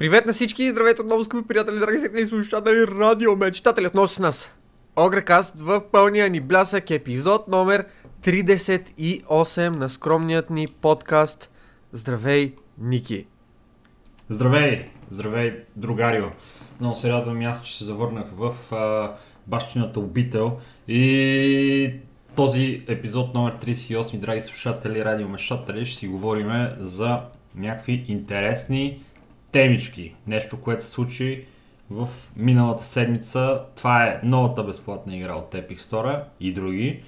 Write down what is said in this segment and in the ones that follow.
Привет на всички, здравейте отново, скъпи приятели, драги зрители, слушатели, радио мечтатели, отново с нас. Огрекаст в пълния ни блясък, епизод номер 38 на скромният ни подкаст. Здравей, Ники. Здравей, здравей, другарио. Много се радвам аз, че се завърнах в а, бащината обител и този епизод номер 38, драги слушатели, радиомешатели, ще си говорим за някакви интересни темички. Нещо, което се случи в миналата седмица. Това е новата безплатна игра от Epic Store и други.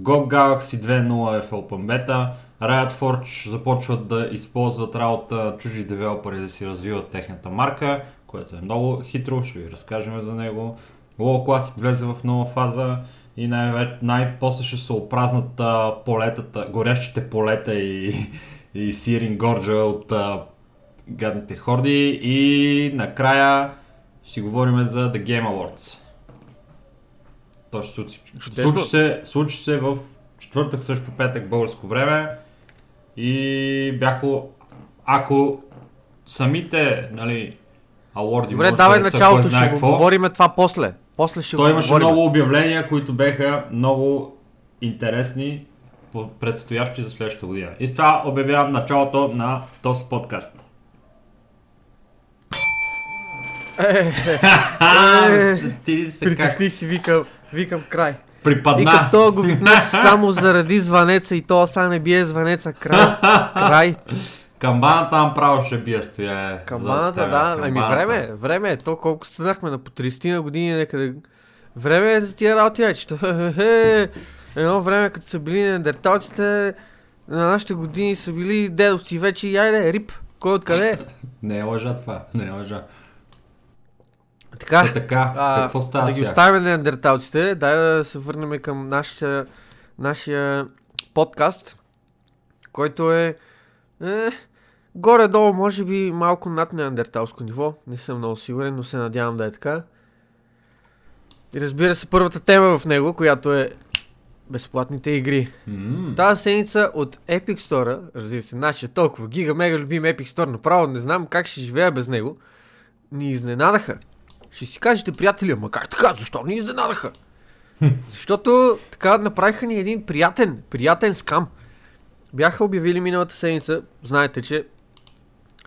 GOG Galaxy 2.0 е в Open Beta. Riot Forge започват да използват работа чужди девелопери да си развиват техната марка, което е много хитро, ще ви разкажем за него. WoW Classic влезе в нова фаза и най- най-после ще се опразнат полетата, горящите полета и, и Сирин Горджа от гадните хорди и накрая ще говорим за The Game Awards. То ще случи, се, случи се в четвъртък също петък българско време и бяха, ако самите, нали, аворди Добре, давай да са началото, ще го какво, говорим това после. После ще той имаше говорим. много обявления, които беха много интересни, предстоящи за следващата година. И с това обявявам началото на този подкаст. Е, А, Е, ти се притесних си, викам, викам край. Припадна. като го викнах само заради звънеца и то сега не бие звънеца край. Край. Камбаната нам право ще бие стоя. Камбаната, да. Ами време е, време е. То колко станахме на по 30 на години някъде. Време е за тия работи вече. То, е, Едно време, като са били неандерталците, на нашите години са били дедовци вече и айде, рип. Кой откъде е? Не е лъжа това, не е лъжа. Така, Е така, а, какво става да ги оставим неандерталците, дай да се върнем към нашия, нашия подкаст, който е, е горе-долу, може би малко над неандерталско ниво. Не съм много сигурен, но се надявам да е така. И разбира се, първата тема в него, която е безплатните игри. М, Тази седмица от Epic Store, разбира се, нашия толкова гига мега любим Epic Store, направо не знам как ще живея без него, ни изненадаха. Ще си кажете, приятели, ама как така? Защо ни изненадаха? Защото така направиха ни един приятен, приятен скам. Бяха обявили миналата седмица, знаете, че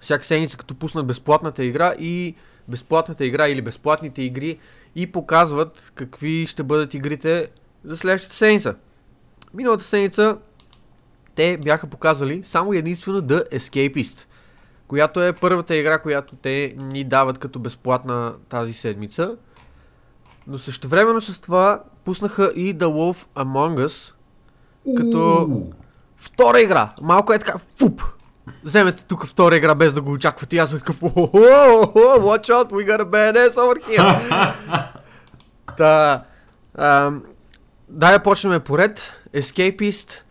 всяка седмица като пуснат безплатната игра и безплатната игра или безплатните игри и показват какви ще бъдат игрите за следващата седмица. Миналата седмица те бяха показали само единствено The Escapist, която е първата игра, която те ни дават като безплатна тази седмица. Но същевременно с това пуснаха и The Wolf Among Us, като втора игра. Малко е така, фуп! Вземете тук втора игра без да го очаквате. И аз съм такъв, watch out, we got a badass over here. Та, дай да почнем поред. Escapist.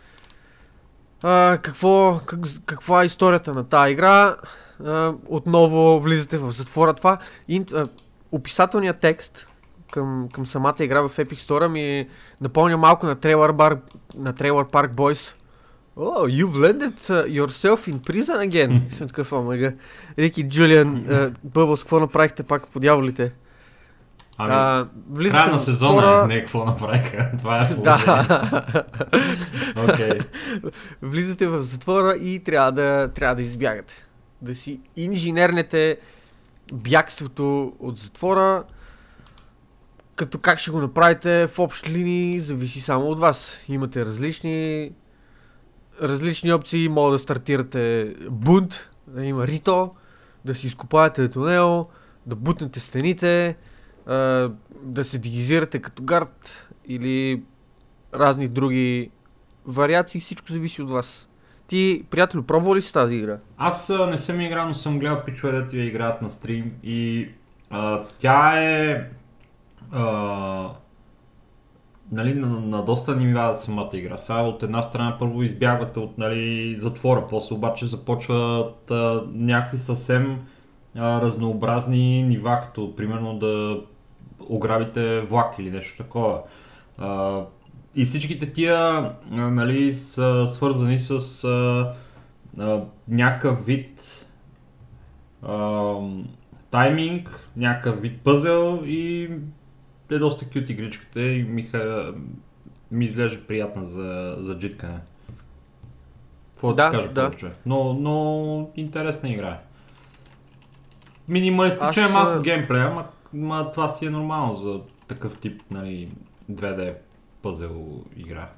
А, какво, как, каква е историята на тази игра? А, отново влизате в затвора. Това ин, а, описателният текст към, към самата игра в Epic Store ми напомня малко на Trailer, Bar, на Trailer Park Boys. Oh, you've landed uh, yourself in prison again. И съм такъв, омега. Рики, Джулиан, Бъбълс, какво направихте пак по дяволите? Ами, А, края на сезона, затвора- не какво направиха. Това е. Да. Окей. Влизате в затвора и трябва да, трябва да избягате. Да си инженернете бягството от затвора. Като как ще го направите в общи линии зависи само от вас. Имате различни различни опции. Може да стартирате бунт, да има рито, да си изкопаете тунел, да бутнете стените, да се дигизирате като гард или разни други вариации, всичко зависи от вас. Ти, приятелю, пробвал ли си тази игра? Аз а, не съм играл, но съм гледал пичове, дето я играят на стрим и а, тя е а, нали, на, на доста нива самата игра. Сега от една страна първо избягвате от нали, затвора, после обаче започват а, някакви съвсем а, разнообразни нива, като примерно да ограбите влак или нещо такова. А, и всичките тия а, нали, са свързани с а, а, някакъв вид ам, тайминг, някакъв вид пъзел и е доста кют игричката и ми, ха, ми изглежда приятна за, за джиткане. Какво да, Да, кажа да. повече? Но, но интересна игра е. Минималистичен Аз, е малко а- геймплея, ама, ама това си е нормално за такъв тип нали, 2D пъзел игра.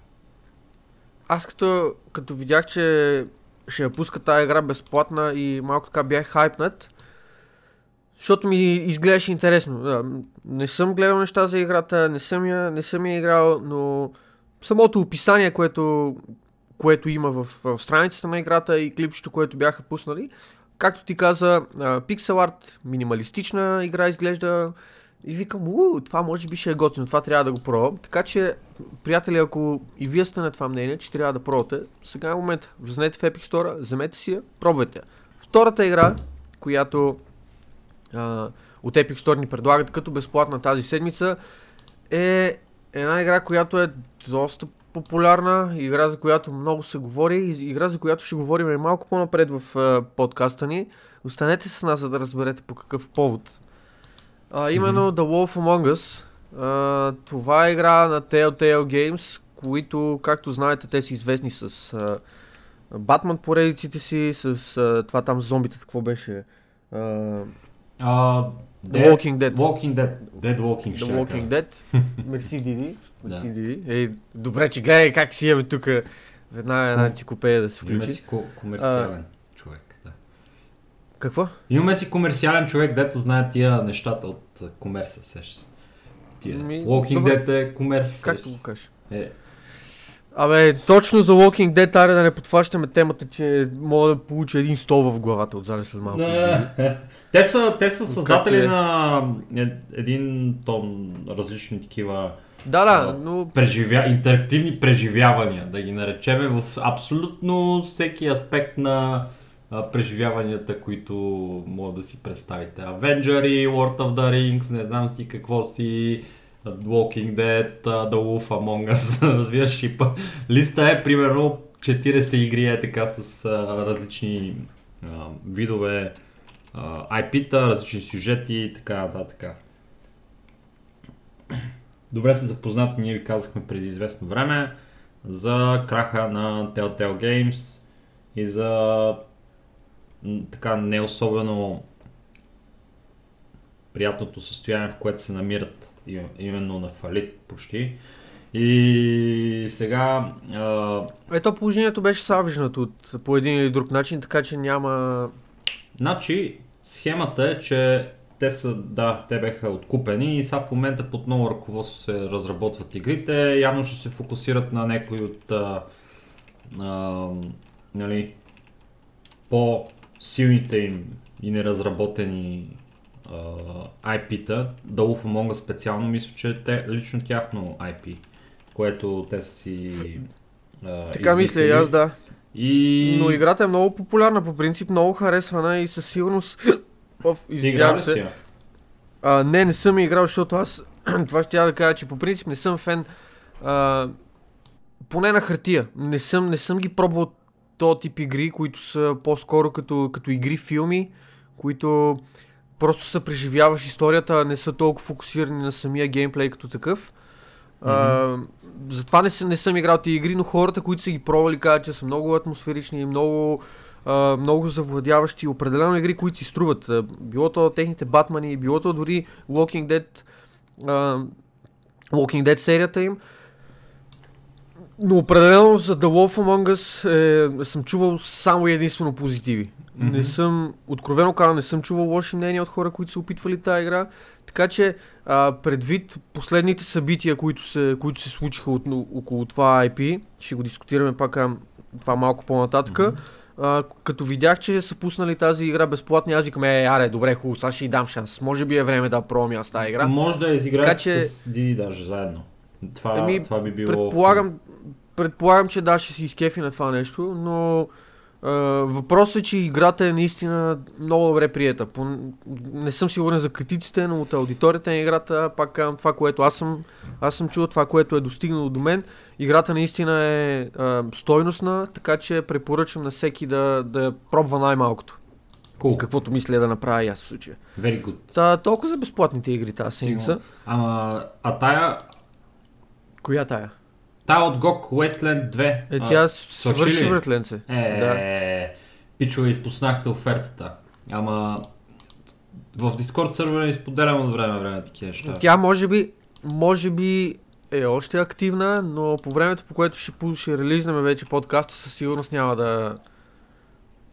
Аз като, като видях, че ще я пуска тази игра безплатна и малко така бях хайпнат, защото ми изглеждаше интересно. Не съм гледал неща за играта, не съм я, не съм я играл, но самото описание, което, което има в, в страницата на играта и клипчето, което бяха пуснали, както ти каза, пиксел арт, минималистична игра изглежда и викам, уу, това може би ще е готино, това трябва да го пробвам. Така че, приятели, ако и вие сте на това мнение, че трябва да пробвате, сега е момента. Влезнете в Epic Store, вземете си я, пробвайте. Втората игра, която а, от Epic Store ни предлагат като безплатна тази седмица, е една игра, която е доста популярна, игра за която много се говори и игра за която ще говорим и малко по-напред в а, подкаста ни. Останете с нас, за да разберете по какъв повод. А, именно The Wolf Among Us. А, това е игра на Telltale Games, които, както знаете, те са известни с а, Батман поредиците си, с а, това там зомбите, какво беше? А, Uh, The Walking Dead. Walking Dead. Dead Walking, The Walking. Dead. Мерси, Диди. Да. Ей, добре, че гледай как си имаме тук веднага една енциклопедия да се Имаме включи. си ко- комерциален човек. Да. Какво? Имаме си комерциален човек, дето знае тия нещата от а, комерса, сеща. Тия. Ми, Walking добре. Dead е комерс. Сещаш. го кажеш? Е, Абе, точно за Walking Dead, аре да не подхващаме темата, че мога да получа един стол в главата от зале след малко. те са, те са създатели Как е? на е- един тон различни такива Да, да, но преживя... интерактивни преживявания, да ги наречеме, в абсолютно всеки аспект на преживяванията, които мога да си представите. Avengers, World of the Rings, не знам си какво си, Walking Dead, The Wolf Among Us, разбираш и па. Листа е примерно 40 игри е така с а, различни а, видове а, IP-та, различни сюжети и така нататък. Добре сте запознати, ние ви казахме преди известно време за краха на Telltale Games и за така не особено приятното състояние, в което се намират именно на фалит почти. И сега а, ето положението беше савижнато от, по един или друг начин, така че няма... Значи, схемата е, че те са, да, те беха откупени и сега в момента под ново ръководство се разработват игрите. Явно ще се фокусират на някои от а, а, нали, по-силните им и неразработени а, IP-та. The Wolf Among Us специално мисля, че те, лично тяхно IP, което те са си а, Така мисля и измислили. аз, да. И... Но играта е много популярна, по принцип много харесвана и със сигурност... Оф, извинявам се. А, не, не съм играл, защото аз това ще я да кажа, че по принцип не съм фен а, поне на хартия. Не съм, не съм ги пробвал този тип игри, които са по-скоро като, като игри филми, които просто се преживяваш историята, а не са толкова фокусирани на самия геймплей като такъв. А, затова не, не съм играл тези игри, но хората, които са ги пробвали, казват, че са много атмосферични, много, а, много завладяващи. Определено игри, които си струват. Било то техните Батмани, било то дори Walking Dead, а, Walking Dead серията им. Но определено за The Wolf Among Us е, съм чувал само и единствено позитиви. Мгм. Не съм, откровено казвам, не съм чувал лоши мнения от хора, които са опитвали тази игра. Така че, а, предвид последните събития, които се, които се случиха от, около това IP, ще го дискутираме пак това малко по-нататък. Мгм. А, като видях, че са пуснали тази игра безплатно, аз викам, е, аре, добре, хубаво, сега ще й дам шанс. Може би е време да пробвам аз тази игра. Може да я изиграете че- с Диди даже заедно. Това, Еми, това би било... Предполагам, предполагам, че да, ще се изкефи на това нещо, но въпросът е, че играта е наистина много добре приета. Не съм сигурен за критиците, но от аудиторията на играта, пак казвам това, което аз съм, аз съм чул, това, което е достигнало до мен. Играта наистина е а, стойностна, така че препоръчвам на всеки да, да пробва най-малкото. Cool. Каквото мисля да направя и аз в случая. Very good. Та, толкова за безплатните игри тази седмица. Ама, а тая, Коя тая? Тая от GOG Westland 2. Е, а, тя свърши свърши, братленце. Е, Да. пичове, изпуснахте офертата. Ама, в Discord сервера не споделям от време на време такива неща. Тя може би, може би е още активна, но по времето, по което ще, ще релизнем вече подкаста, със сигурност няма да,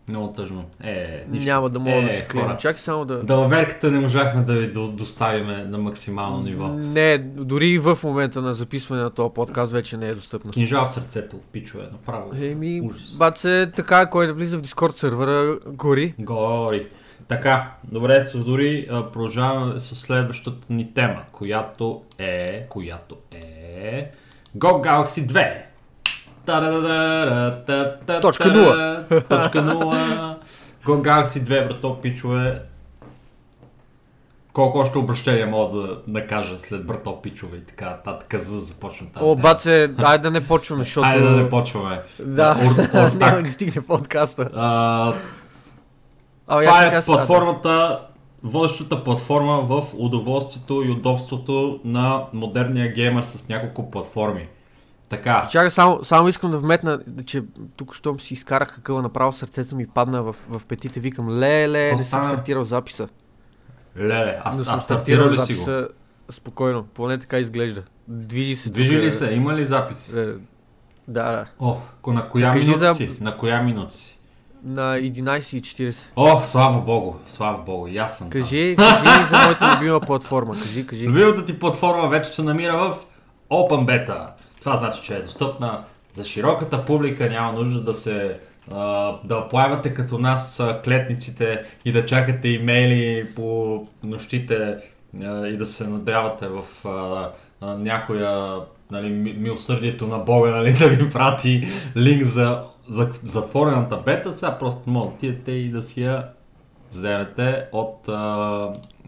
Много тъжно. Е, нищо. няма да мога Е, да се клина. хора. Чакай само да... Далаверката не можахме да ви до- доставиме на максимално ниво. Не, дори и в момента на записване на този подкаст вече не е достъпна. Кинжал в сърцето, пичове, направо. Еми, Ужас. баце, така, кой да влиза в Discord сервера, гори. Гори. Така, добре, с дори продължаваме с следващата ни тема, която е, която е Go Galaxy 2. Точка нула. Точка 0. Go Galaxy 2, брато, пичове. Колко още обращения мога да накажа след брато, пичове и така нататък, за да започна тази О, тема. баце, айде да не почваме, защото... Айде да не почваме. Да, няма ни стигне подкаста. Това е платформата, водещата платформа в удоволствието и удобството на модерния геймер с няколко платформи. Така, Чакай, само, само искам да вметна, че тук, щом си изкарах какъва направо, сърцето ми падна в, в петите, викам, леле, не съм стартирал записа. леле, аз, аз съм стартирал ли си го? спокойно, поне така изглежда. Движи се. Движи тук, ли е, се? Има ли запис? Е, да, да. О, на коя Кажи минута за- си? На коя минута си? На 11.40. О, слава богу, слава богу, и аз съм там. Кажи, кажи за моята любима платформа. Кажи, кажи. Любимата ти платформа вече се намира в Open Beta. Това значи, че е достъпна за широката публика, няма нужда да се да плавате като нас клетниците и да чакате имейли по нощите и да се надявате в някоя нали, ми- милосърдието на Бога нали, да ви прати линк за, за затворената бета. Сега просто може да отидете и да си я вземете от а,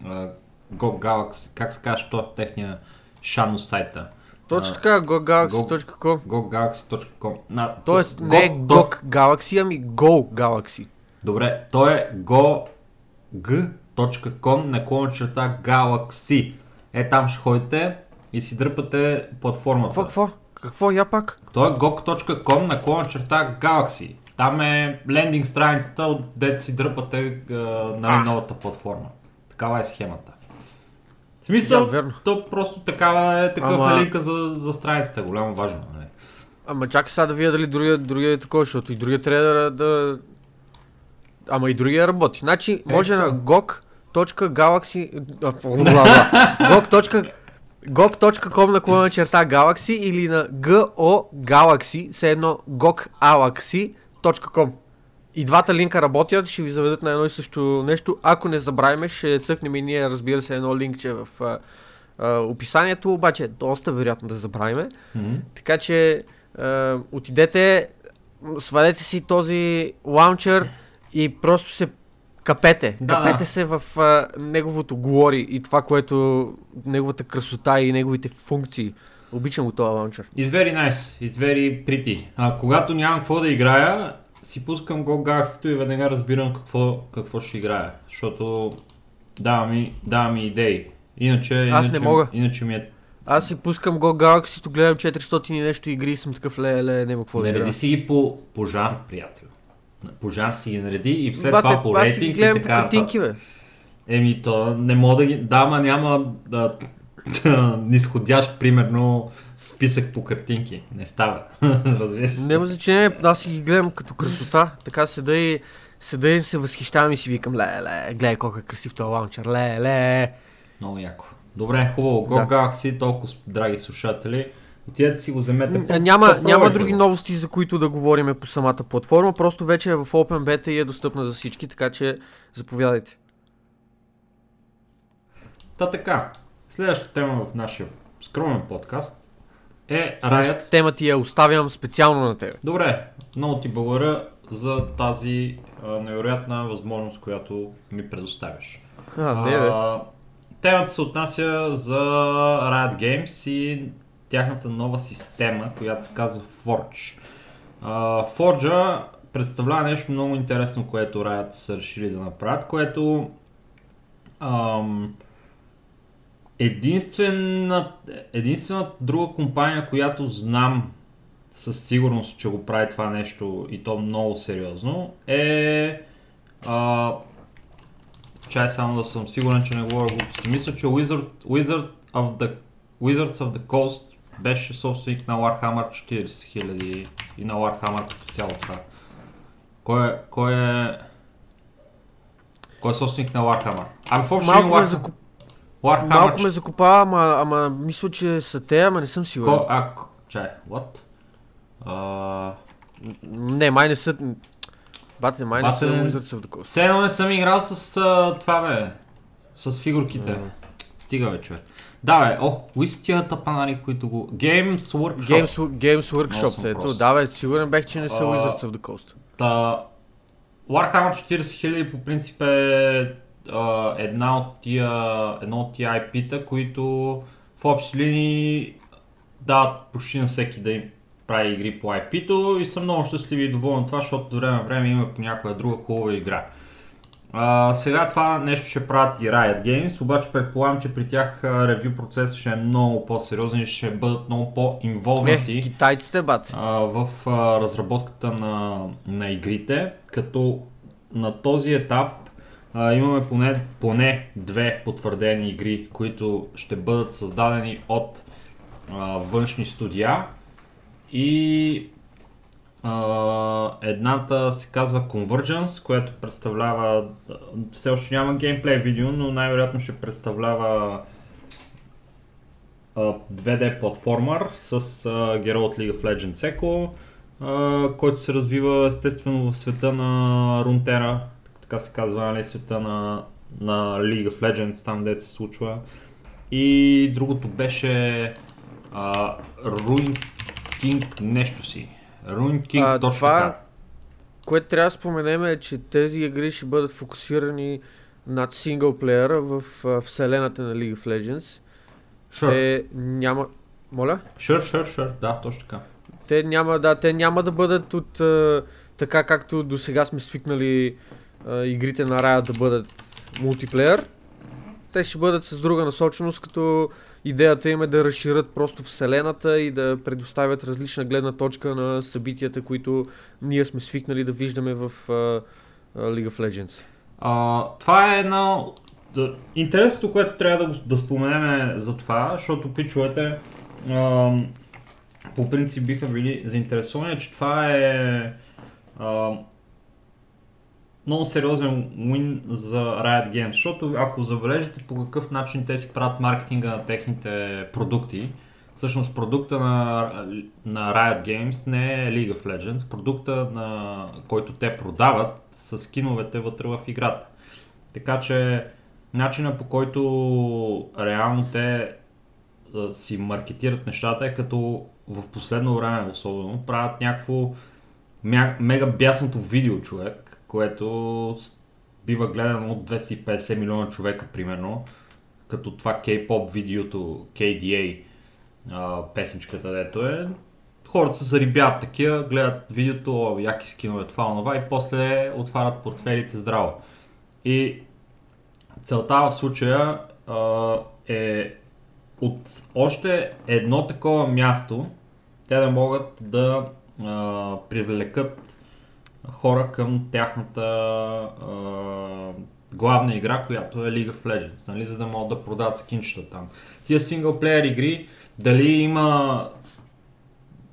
а, Go Galaxy, как се казва, що е техния шано сайта. Точно така, gogalaxy.com. gogalaxy.com. На, Тоест, Go- не Go- GOG Galaxy, ами Go Galaxy. Добре, то е go.g.com наклона черта Galaxy. Е, там ще ходите и си дърпате платформата. Какво, какво? Какво, я пак? То е gog.com наклона черта Galaxy. Там е лендинг страницата, от дете си дърпате а, нали, А. новата платформа. Такава е схемата. В смисъл, Да, верно. то просто такава е такъв Ама- е линка за, за страницата. Голямо важно. Нали? Ама чакай сега да видя дали другия, другия е такова, защото и другия трябва да, да... Ама и другия работи. Значи, може Екстра. на gog.galaxy... а, бла, бла, бла. gog. gog.com наклона черта Galaxy или на go Galaxy, все едно gogalaxy.com. И двата линка работят, ще ви заведат на едно и също нещо. Ако не забравяме, ще цъкнем и ние, разбира се, едно линкче в а, а, описанието, обаче е доста вероятно да забравиме. Така че е, отидете, свалете си този лаунчер и просто се капете. Да, капете да. се в а, неговото глори и това, което неговата красота и неговите функции. Обичам го този лаунчер. It's very nice, it's very pretty. А, когато нямам какво да играя, си пускам Go Galaxy и веднага разбирам какво, какво ще играя. Защото дава ми, дава ми идеи. Иначе, Аз иначе, не мога. Иначе ми е... Аз си пускам Go Galaxy, гледам 400 и нещо игри и съм такъв ле, ле, няма какво да. Нареди си ги по пожар, приятел. Пожар си ги нареди и след Бате, това по рейтинг и гледам по така. картинки, бе. Еми, то не мога да ги... Да, ма няма да, нисходящ, примерно, списък по картинки. Не става. Разбираш? Няма значение, аз си ги гледам като красота, така седа и седа и се възхищавам и си викам, ле, ле, гледай колко е красив този лаунчер, ле, ле. Много яко. Добре, хубаво. Go Да. Galaxy, толкова драги слушатели. Отидете си го вземете. М, По- Няма, попробвайте няма други новости, за които да говорим по самата платформа, просто вече е в Open Beta и е достъпна за всички, така че заповядайте. Та така. Следващата тема в нашия скромен подкаст е. Следващата тема ти я оставям специално на тебе. Добре, много ти благодаря за тази а, невероятна възможност, която ми предоставяш. А, не, бе. А, темата се отнася за Riot Games и тяхната нова система, която се казва Forge. А, Forge представлява нещо много интересно, което Riot са решили да направят, което ам, единствена, единствената друга компания, която знам със сигурност, че го прави това нещо и то много сериозно, е а, чай само да съм сигурен, че не говоря глупости. Мисля, че Wizard, Wizard of the, Wizards of the Coast беше собственик на Warhammer 40 000 и на Warhammer като цяло това. Кой е, кой е, кой е собственик на Warhammer? Ами в общи Малко Warhammer, закуп... Warhammer Малко ме закопава, ама, ама мисля, че са те, ама не съм сигурен. Ко, а, чай, what? А, Не, май не са... Бате, май не са Wizards of the Coast. все не съм играл с а, това бе, с фигурките. Стига бе, човек. Да бе, ох, кои са тия тапанари, които го... Games Workshop. Games, Games Workshop, ето, да бе, сигурен бех, че не са А, Wizards of the Coast. Та, Warhammer 40 000 по принцип е а, една от тия, едно от тия IP-та, които в общи линии дават почти на всеки да прави игри по IP-то и съм много щастлив и доволен от това, защото до време на време има по някоя друга хубава игра. А, сега това нещо ще правят и Riot Games, обаче предполагам, че при тях ревю процесът ще е много по-сериозен и ще бъдат много по-инволвнати китайците, бат. а, в а, разработката на, на игрите, като на този етап а, имаме поне, поне две потвърдени игри, които ще бъдат създадени от а, външни студия. И а, едната се казва Convergence, която представлява, все още няма геймплей видео, но най-вероятно ще представлява а, 2D платформер с а, герой от League of Legends Echo, а, който се развива естествено в света на Рунтера, така се казва, нали, света на, на League of Legends, там дето се случва. И другото беше а, Ruin King нещо си. Ruin King, А, точно това- така. Което трябва да споменем е, че тези игри ще бъдат фокусирани над синглплеера в а, вселената на League of Legends. Sure. Те няма... Моля? Sure, sure, sure, да, точно така. Те няма, да, те няма да бъдат от а, така както до сега сме свикнали а, игрите на Riot да бъдат мултиплеер. Те ще бъдат с друга насоченост, като идеята им е да разширят просто вселената и да предоставят различна гледна точка на събитията, които ние сме свикнали да виждаме в а, а, League of Legends. А, това е едно... Интересното, което трябва да, да споменем е за това, защото пичовете по принцип биха били заинтересовани, че това е ам, много сериозен win за Riot Games, защото ако забележите по какъв начин те си правят маркетинга на техните продукти, всъщност продукта на, на Riot Games не е League of Legends, продукта, на който те продават са скиновете вътре в играта. Така че начина по който реално те си маркетират нещата е като в последно време особено правят някакво мега бясното видео човек, което бива гледано от 250 милиона човека примерно, като това K-pop видеото KDA а, песенчката дето е. Хората се зарибяват такива, гледат видеото, о, яки скинове, това, онова и после отварят портфелите здраво. И целта в случая а, е от още едно такова място те да могат да а, привлекат хора към тяхната а, главна игра, която е League of Legends, нали, за да могат да продават скинчета там. Тия синглплеер игри, дали има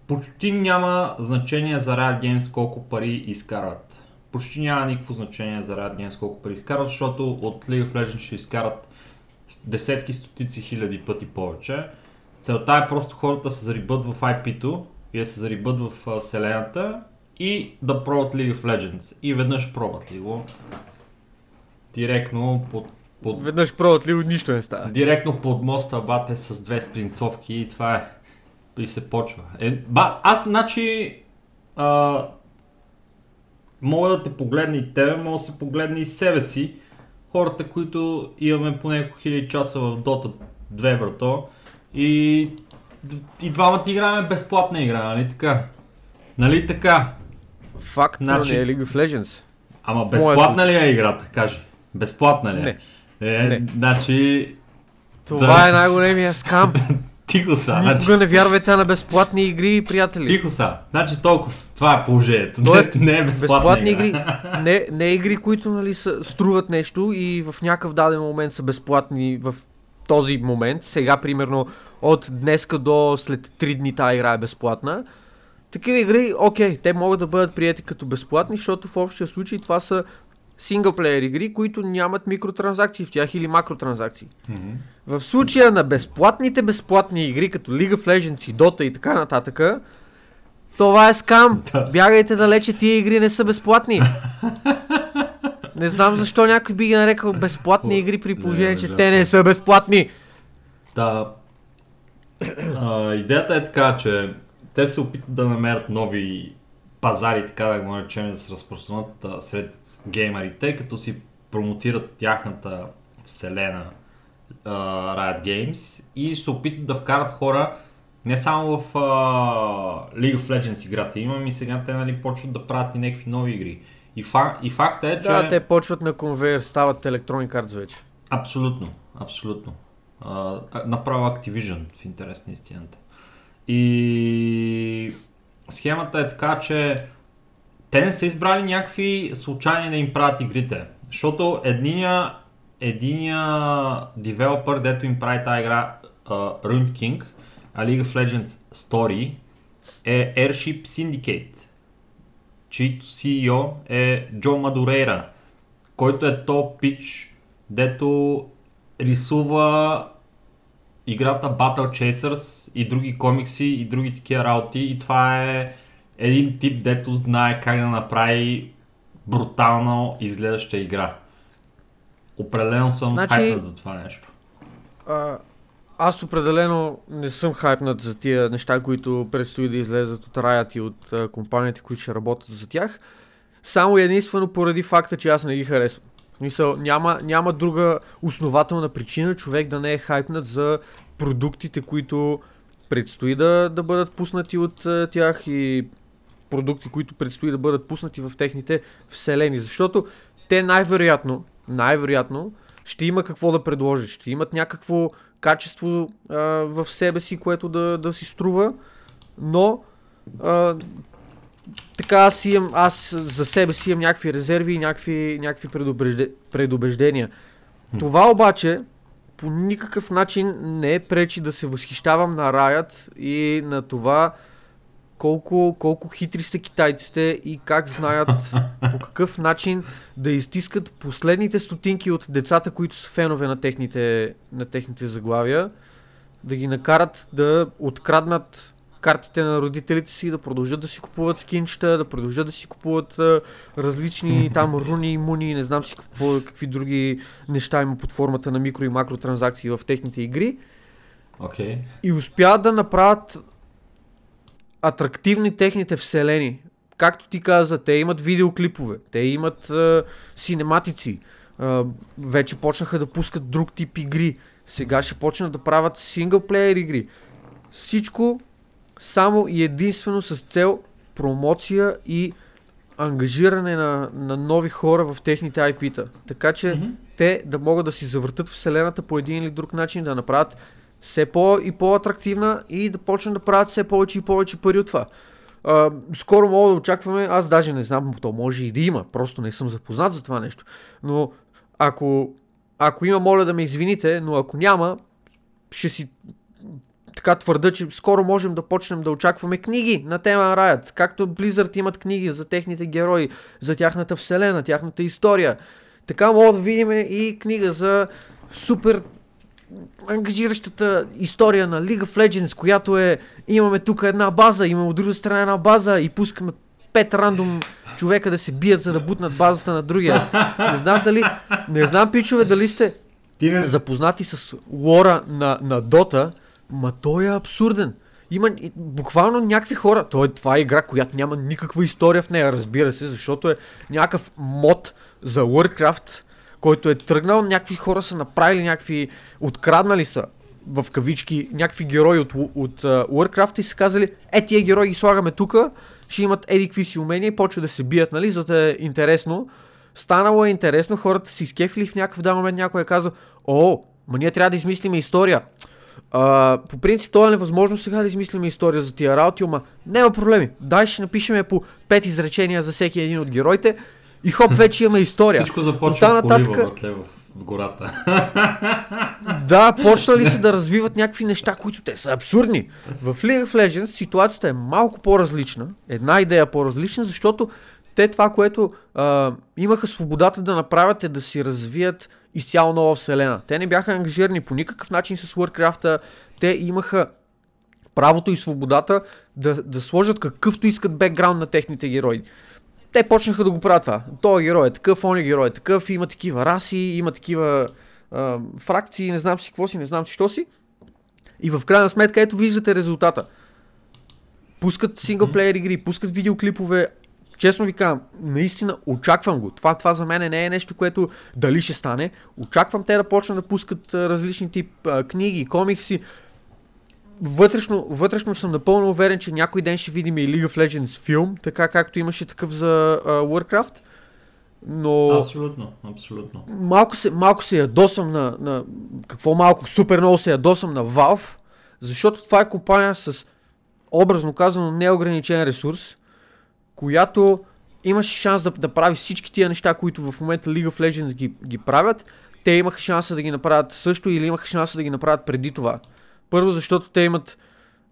почти няма значение за Riot Games колко пари изкарват. Почти няма никакво значение за Riot Games колко пари изкарват, защото от League of Legends ще изкарат десетки, стотици хиляди пъти повече. Целта е просто хората да се зарибат в IP-то и да се зарибат в вселената и да пробват League of Legends. И веднъж пробват ли го. Директно под, под, Веднъж пробват ли, нищо не става. директно под моста бате с две спринцовки и това е. И се почва. Е, ба, аз значи а, мога да те погледна и тебе, мога да се погледна и себе си. Хората, които имаме по няколко хиляди часа в Dota 2, брато. И, и двамата играем безплатна игра, нали така? Нали така? Факт, значи... Значи- не е League of Legends. Ама безплатна ли е играта? Кажи. Безплатна ли е? Не. Е, Не. значи... Това За- е най-големия скам. Тихо са. Значи, Никога не вярвайте на безплатни игри, приятели. тихо са. Значи толкова. Това е положението. Тоест, не, не е безплатна Безплатни игра. игри, не, не игри, които нали, са, струват нещо и в някакъв даден момент са безплатни в този момент. Сега, примерно, от днеска до след 3 дни тази игра е безплатна. Такива игри, окей, те могат да бъдат прияти като безплатни, защото в общия случай това са синглплеер игри, които нямат микротранзакции в тях или макротранзакции. Мгм. В случая на безплатните безплатни игри, като League of Legends и Dota и така нататък, това е скам. Да. Бягайте далече, тия игри не са безплатни. Не знам защо някой би ги нарекал безплатни игри при положение, че те не са безплатни. Да. А, идеята е така, че те се опитат да намерят нови пазари, така да го наречем, да се разпространят сред геймерите, като си промотират тяхната вселена а, Riot Games и се опитат да вкарат хора не само в а, League of Legends играта, имам и сега те нали, почват да правят и някакви нови игри. И, фа, и факта е, че... Да, те почват на конвейер, стават Electronic Arts вече. Абсолютно, абсолютно. А, направо Activision в интерес на истината. И схемата е така, че те не са избрали някакви случайни да им правят игрите. Защото единия, единия девелопър, дето им прави тази игра uh, Rune King, а League of Legends Story, е Airship Syndicate, чийто CEO е Джо Мадурейра, който е топ пич, дето рисува играта Battle Chasers и други комикси и други такива работи и това е един тип, дето знае как да направи брутално изглеждаща игра. Определено съм Значи- хайпнат за това нещо. А, аз определено не съм хайпнат за тия неща, които предстои да излезат от Riot и от а, компаниите, които ще работят за тях. Само единствено поради факта, че аз не ги харесвам. В Смисъл, няма, няма друга основателна причина човек да не е хайпнат за продуктите, които предстои да, да бъдат пуснати от а, тях и продукти, които предстои да бъдат пуснати в техните вселени. Защото те най-вероятно, най-вероятно ще има какво да предложат. Ще имат някакво качество а, в себе си, което да, да си струва, но а, така аз, имам, аз за себе си имам някакви резерви и някакви, някакви предубежде, предубеждения. Това обаче по никакъв начин не е пречи да се възхищавам на Riot и на това колко, колко хитри са китайците и как знаят по какъв начин да изтискат последните стотинки от децата, които са фенове на техните, на техните заглавия, да ги накарат да откраднат картите на родителите си, да продължат да си купуват скинчета, да продължат да си купуват а, различни там руни, муни, не знам си какво, какви други неща има под формата на микро и макро транзакции в техните игри Окей. и успяват да направят атрактивни техните вселени. Както ти каза, те имат видеоклипове, те имат а, синематици, а, вече почнаха да пускат друг тип игри, сега ще почнат да правят синглплеер игри. Всичко само и единствено с цел промоция и ангажиране на, на нови хора в техните IP-та. Така че Мгм. те да могат да си завъртат вселената по един или друг начин, да направят все по- и по-атрактивна и да почнат да правят все повече и повече пари от това. А, скоро мога да очакваме, аз даже не знам, то може и да има, просто не съм запознат за това нещо. Но ако, ако има, моля да ме извините, но ако няма, ще си така твърда, че скоро можем да почнем да очакваме книги на тема Riot. Както Blizzard имат книги за техните герои, за тяхната вселена, тяхната история. Така мога да видим и книга за супер ангажиращата история на League of Legends, която е имаме тук една база, имаме от друга страна една база и пускаме пет рандом човека да се бият, за да бутнат базата на другия. Не знам дали, не знам пичове дали сте Ти не... запознати с лора на, на Дота, ма той е абсурден. Има буквално някакви хора. Той, това е игра, която няма никаква история в нея, разбира се, защото е някакъв мод за Warcraft, който е тръгнал, някакви хора са направили някакви, откраднали са в кавички някакви герои от, от uh, Warcraft и са казали, е тия герои ги слагаме тука, ще имат еди си умения и почва да се бият, нали, за да е интересно. Станало е интересно, хората си изкефили в някакъв дан момент някой е казал, о, ма ние трябва да измислиме история. А, по принцип, то е невъзможно сега да измислиме история за тия работи, ама няма проблеми. Дай ще напишеме по пет изречения за всеки един от героите и хоп, вече имаме история. Всичко започва в нататък... братле, в, гората. да, почнали се да развиват някакви неща, които те са абсурдни. В League of Legends ситуацията е малко по-различна, една идея по-различна, защото те това, което а, имаха свободата да направят е да си развият изцяло нова вселена. Те не бяха ангажирани по никакъв начин с Warcraft, те имаха правото и свободата да, да сложат какъвто искат бекграунд на техните герои. Те почнаха да го правят това. Той герой е такъв, он герой е такъв, има такива раси, има такива а, фракции, не знам си какво си, не знам си що си. И в крайна сметка, ето виждате резултата. Пускат синглплеер игри, пускат видеоклипове, честно ви казвам, наистина очаквам го. Това, това за мен не е нещо, което дали ще стане. Очаквам те да почнат да пускат различни тип а, книги, комикси. Вътрешно, вътрешно съм напълно уверен, че някой ден ще видим и League of Legends филм, така както имаше такъв за а, Warcraft. Но... Абсолютно, абсолютно. Малко се, малко се ядосам на, на... Какво малко? Супер много се ядосам на Valve, защото това е компания с образно казано неограничен ресурс която имаше шанс да, да прави всички тия неща, които в момента League of Legends ги, ги правят. Те имаха шанса да ги направят също или имаха шанса да ги направят преди това. Първо, защото те имат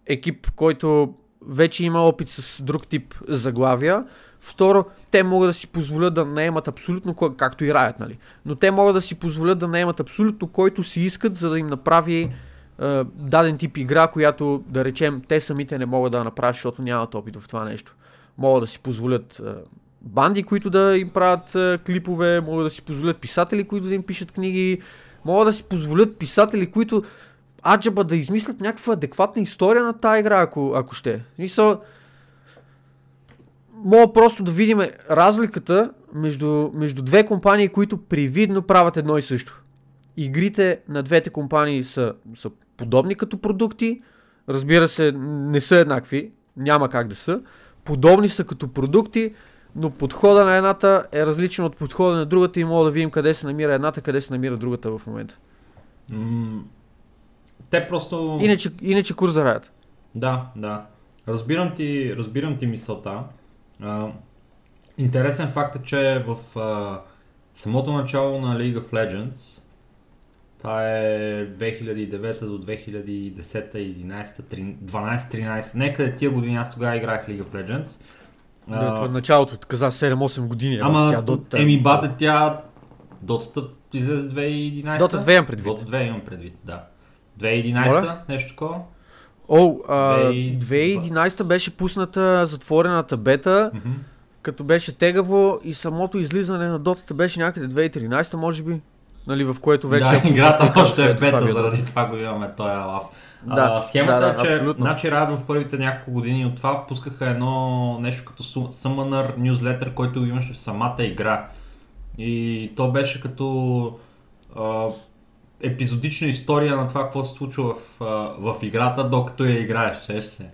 екип, който вече има опит с друг тип заглавия. Второ, те могат да си позволят да наемат абсолютно, както и раят, нали? Но те могат да си позволят да наемат абсолютно който си искат, за да им направи е, даден тип игра, която, да речем, те самите не могат да направят, защото нямат опит в това нещо могат да си позволят банди, които да им правят клипове, могат да си позволят писатели, които да им пишат книги, могат да си позволят писатели, които аджаба да измислят някаква адекватна история на тази игра, ако, ако ще. Мисъл, мога просто да видим разликата между, между две компании, които привидно правят едно и също. Игрите на двете компании са, са подобни като продукти, разбира се, не са еднакви, няма как да са, подобни са като продукти, но подхода на едната е различен от подхода на другата и мога да видим къде се намира едната, къде се намира другата в момента. Mm, те просто... Иначе, иначе курс зараят. Да, да. Разбирам ти, разбирам ти мисълта. А, интересен факт е, че в а, самото начало на League of Legends това е 2009 до 2010, 11, 12-13. Нека тия години аз тогава играх League of Legends. Не, това е началото, каза 7-8 години. Ама, тя, Dota, еми бате, тя Дотата излезе 2011. Дота 2 имам предвид. Дота 2 имам предвид, да. 2011 нещо такова. О, а, 2011 беше пусната затворената бета, mm-hmm. като беше тегаво и самото излизане на дотата беше някъде 2013 може би нали, в което вече... Да, играта още е бета, заради това го имаме този лав. Да, а, схемата да, да, е, че абсолютно. значи Riot в първите няколко години от това пускаха едно нещо като Summoner newsletter, който имаше в самата игра. И то беше като а, епизодична история на това, какво се случва в, а, в играта, докато я играеш, се.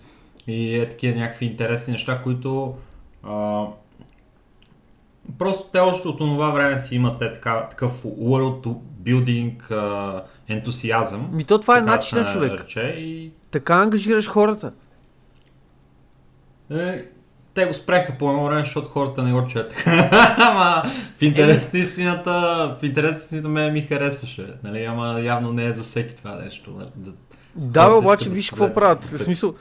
И е такива някакви интересни неща, които а, Просто те още от това време си имат те така, такъв world building uh, ентусиазъм. Ми то това е начин на човек. Рече, и... Така ангажираш хората. Е, те го спреха по едно време, защото хората не го четат. Ама в интерес на истината, в интерес на истината ме ми харесваше. Нали? Ама явно не е за всеки това нещо. Нали? Да, да обаче виж какво правят. В смисъл,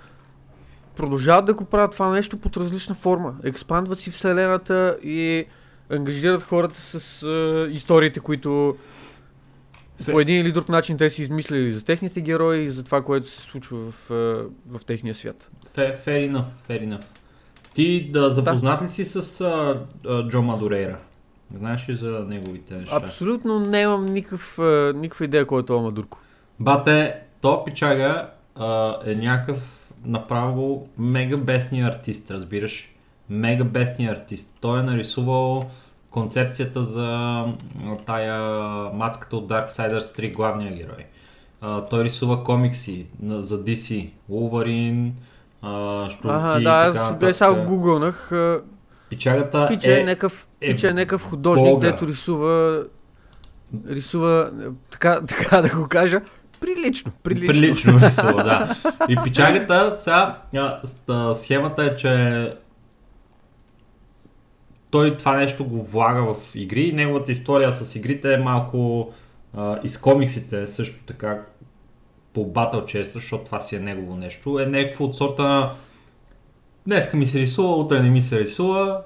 продължават да го правят това нещо под различна форма. Експандват си вселената и ангажират хората с а, историите, които Фе... по един или друг начин те си измислили за техните герои и за това, което се случва в, в техния свят. Fair, fair enough, fair enough. Ти да запознат ли си с а, а, Джо Мадурейра? Знаеш ли за неговите неща? Абсолютно нямам никакъв, никаква идея кой е това Мадурко. Бате, то пичага а, е някакъв направо мега бесния артист, разбираш? мега бестния артист. Той е нарисувал концепцията за тая мацката от Darksiders 3, главния герой. А, той рисува комикси на, за DC. Wolverine, а, Штрумки Ага, да, аз бе само гугълнах. Пичагата Пиче е, е... някакъв, е пиче е някакъв художник, бога. дето рисува, рисува, е, така, така да го кажа, прилично, прилично. Прилично рисува, да. И пичагата, сега, схемата е, че той това нещо го влага в игри и неговата история с игрите е малко а, из комиксите също така по Battle Chest, защото това си е негово нещо, е някакво от сорта на днеска ми се рисува, утре не ми се рисува,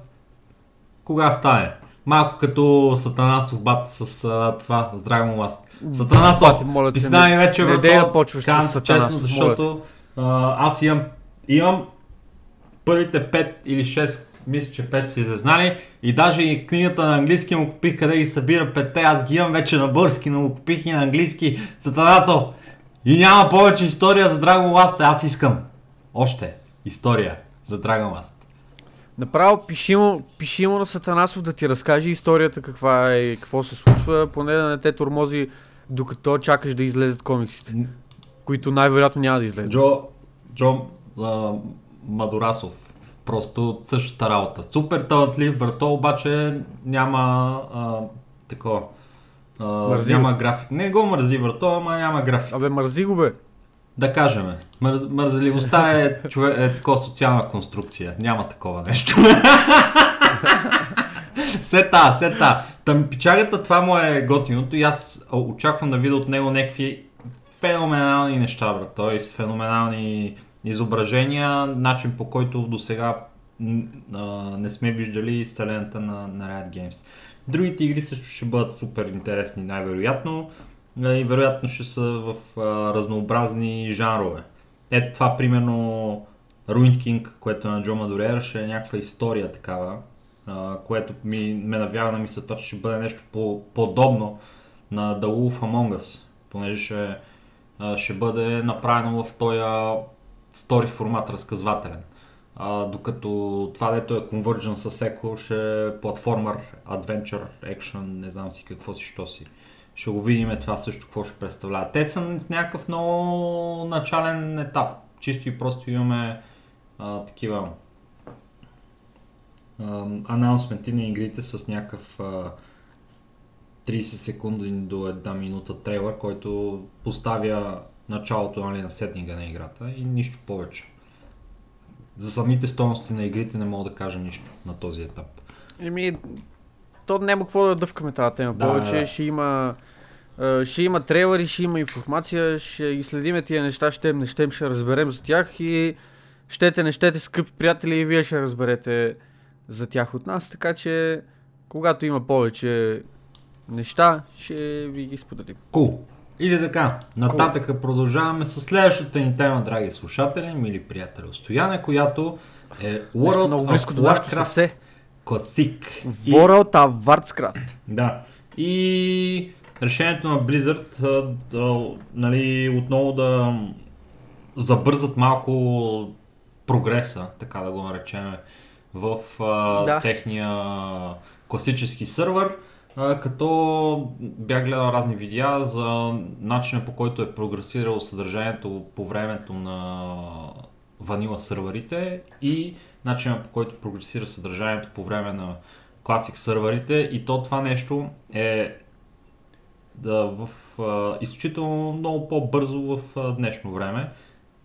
кога стане? Малко като Сатанасов бат с а, това, с Dragon Last. Сатанасов, Бати, моля писна ми вече не дей да почваш с Сатанасов, честно, защото а, аз имам, имам първите 5 или 6, мисля, че 5 са излезнали и даже и книгата на английски му купих къде ги събира петте, аз ги имам вече на български, но го купих и на английски. Сатанасов! И няма повече история за Dragon Last, аз искам. Още история за Dragon Last. Направо пиши му, пиши му на Сатанасов да ти разкаже историята каква е, какво се случва, поне да не те тормози докато чакаш да излезат комиксите, които най-вероятно няма да излезат. Джо, Джо а, Мадурасов. Просто същата работа. Супер талантлив, брато, обаче няма а, такова. А, Мързи няма график. Не го мързи, брато, ама няма график. Абе, мързи го бе. Да кажем. Мърз, мързеливостта е, човек, е такова социална конструкция. Няма такова нещо. сета, сета. Там пичагата, това му е готиното и аз очаквам да видя от него някакви феноменални неща, брат. Той феноменални изображения, начин по който до сега не сме виждали вселената на, на Riot Games. Другите игри също ще бъдат супер интересни, най-вероятно. И вероятно ще са в а, разнообразни жанрове. Ето това, примерно, Ruined King, което е на Джо Мадурер, ще е някаква история такава, което ми, ме навява на мисълта, че ще бъде нещо по, подобно на The Wolf Among Us, понеже ще, а, ще бъде направено в този стори формат разказвателен. А, докато това, дето е Convergence с Echo, ще е платформер, Adventure, Action, не знам си какво си, що си. Ще го видим това също какво ще представлява. Те са в някакъв много начален етап. Чисто и просто имаме а, такива анонсменти на игрите с някакъв а, 30 секунди до една минута трейлър, който поставя началото нали, на сетнинга на играта и нищо повече. За самите стойности на игрите не мога да кажа нищо на този етап. Еми, то няма какво да дъвкаме тази тема Да, повече. да. Ще има ще има трейлери, ще има информация, ще ги следиме тия неща, щем, не щем, ще разберем за тях и щете, не щете, скъпи приятели, и вие ще разберете за тях от нас, така че когато има повече неща, ще ви ги споделим. Cool. И така, нататък продължаваме с следващата ни тема, драги слушатели, мили приятели Стояне, която е World много близко до нашето сърце. И- World of Warcraft. Да. И решението на Blizzard а, да, нали, отново да забързат малко прогреса, така да го наречем, в а, Да. техния класически сървър, а, като бях гледал разни видеа за начина по който е прогресирало съдържанието по времето на ванила сървърите и начина по който прогресира съдържанието по време на класик сървърите и то това нещо е да, в а, изключително много по-бързо в а, днешно време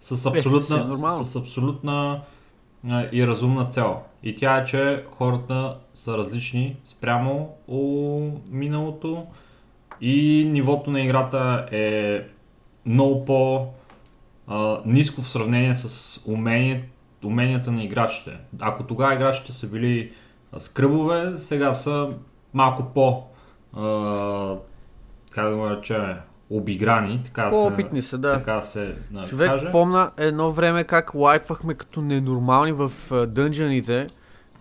с е абсолютна, нормално. с абсолютна а, и разумна цел. И тя е, че хората са различни спрямо у миналото и нивото на играта е много по а, ниско в сравнение с умение, уменията на играчите. Ако тогава играчите са били скръбове, сега са малко по а, как да го наречем, обиграни, така се, По-опитни са, да. така се да, Човек каже. помна едно време как лайпвахме като ненормални в дънжаните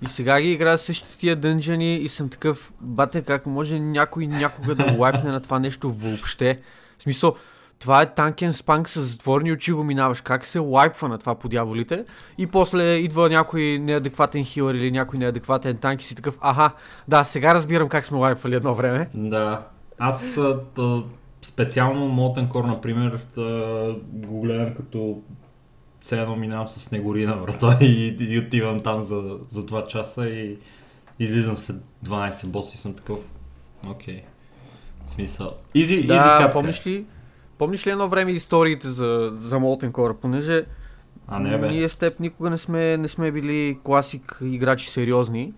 и сега ги играя същите тия дънжани и съм такъв, бате, как може някой някога да лайпне на това нещо въобще? В смисъл, това е танкен спанк с затворени очи го минаваш. Как се лайпва на това по дяволите? И после идва някой неадекватен хилър или някой неадекватен танк и си такъв, аха, да, сега разбирам как сме лайпвали едно време. Да. Аз да, специално Molten Core, например, да го гледам като все едно минавам с снегорина врата и, и отивам там за, за 2 часа и излизам след 12 боси и съм такъв. Окей. Okay. В смисъл. Изи, Да, изи помниш ли, помниш ли едно време историите за, за Molten Core, понеже А, не бе. ние с теб никога не сме, не сме били класик играчи сериозни.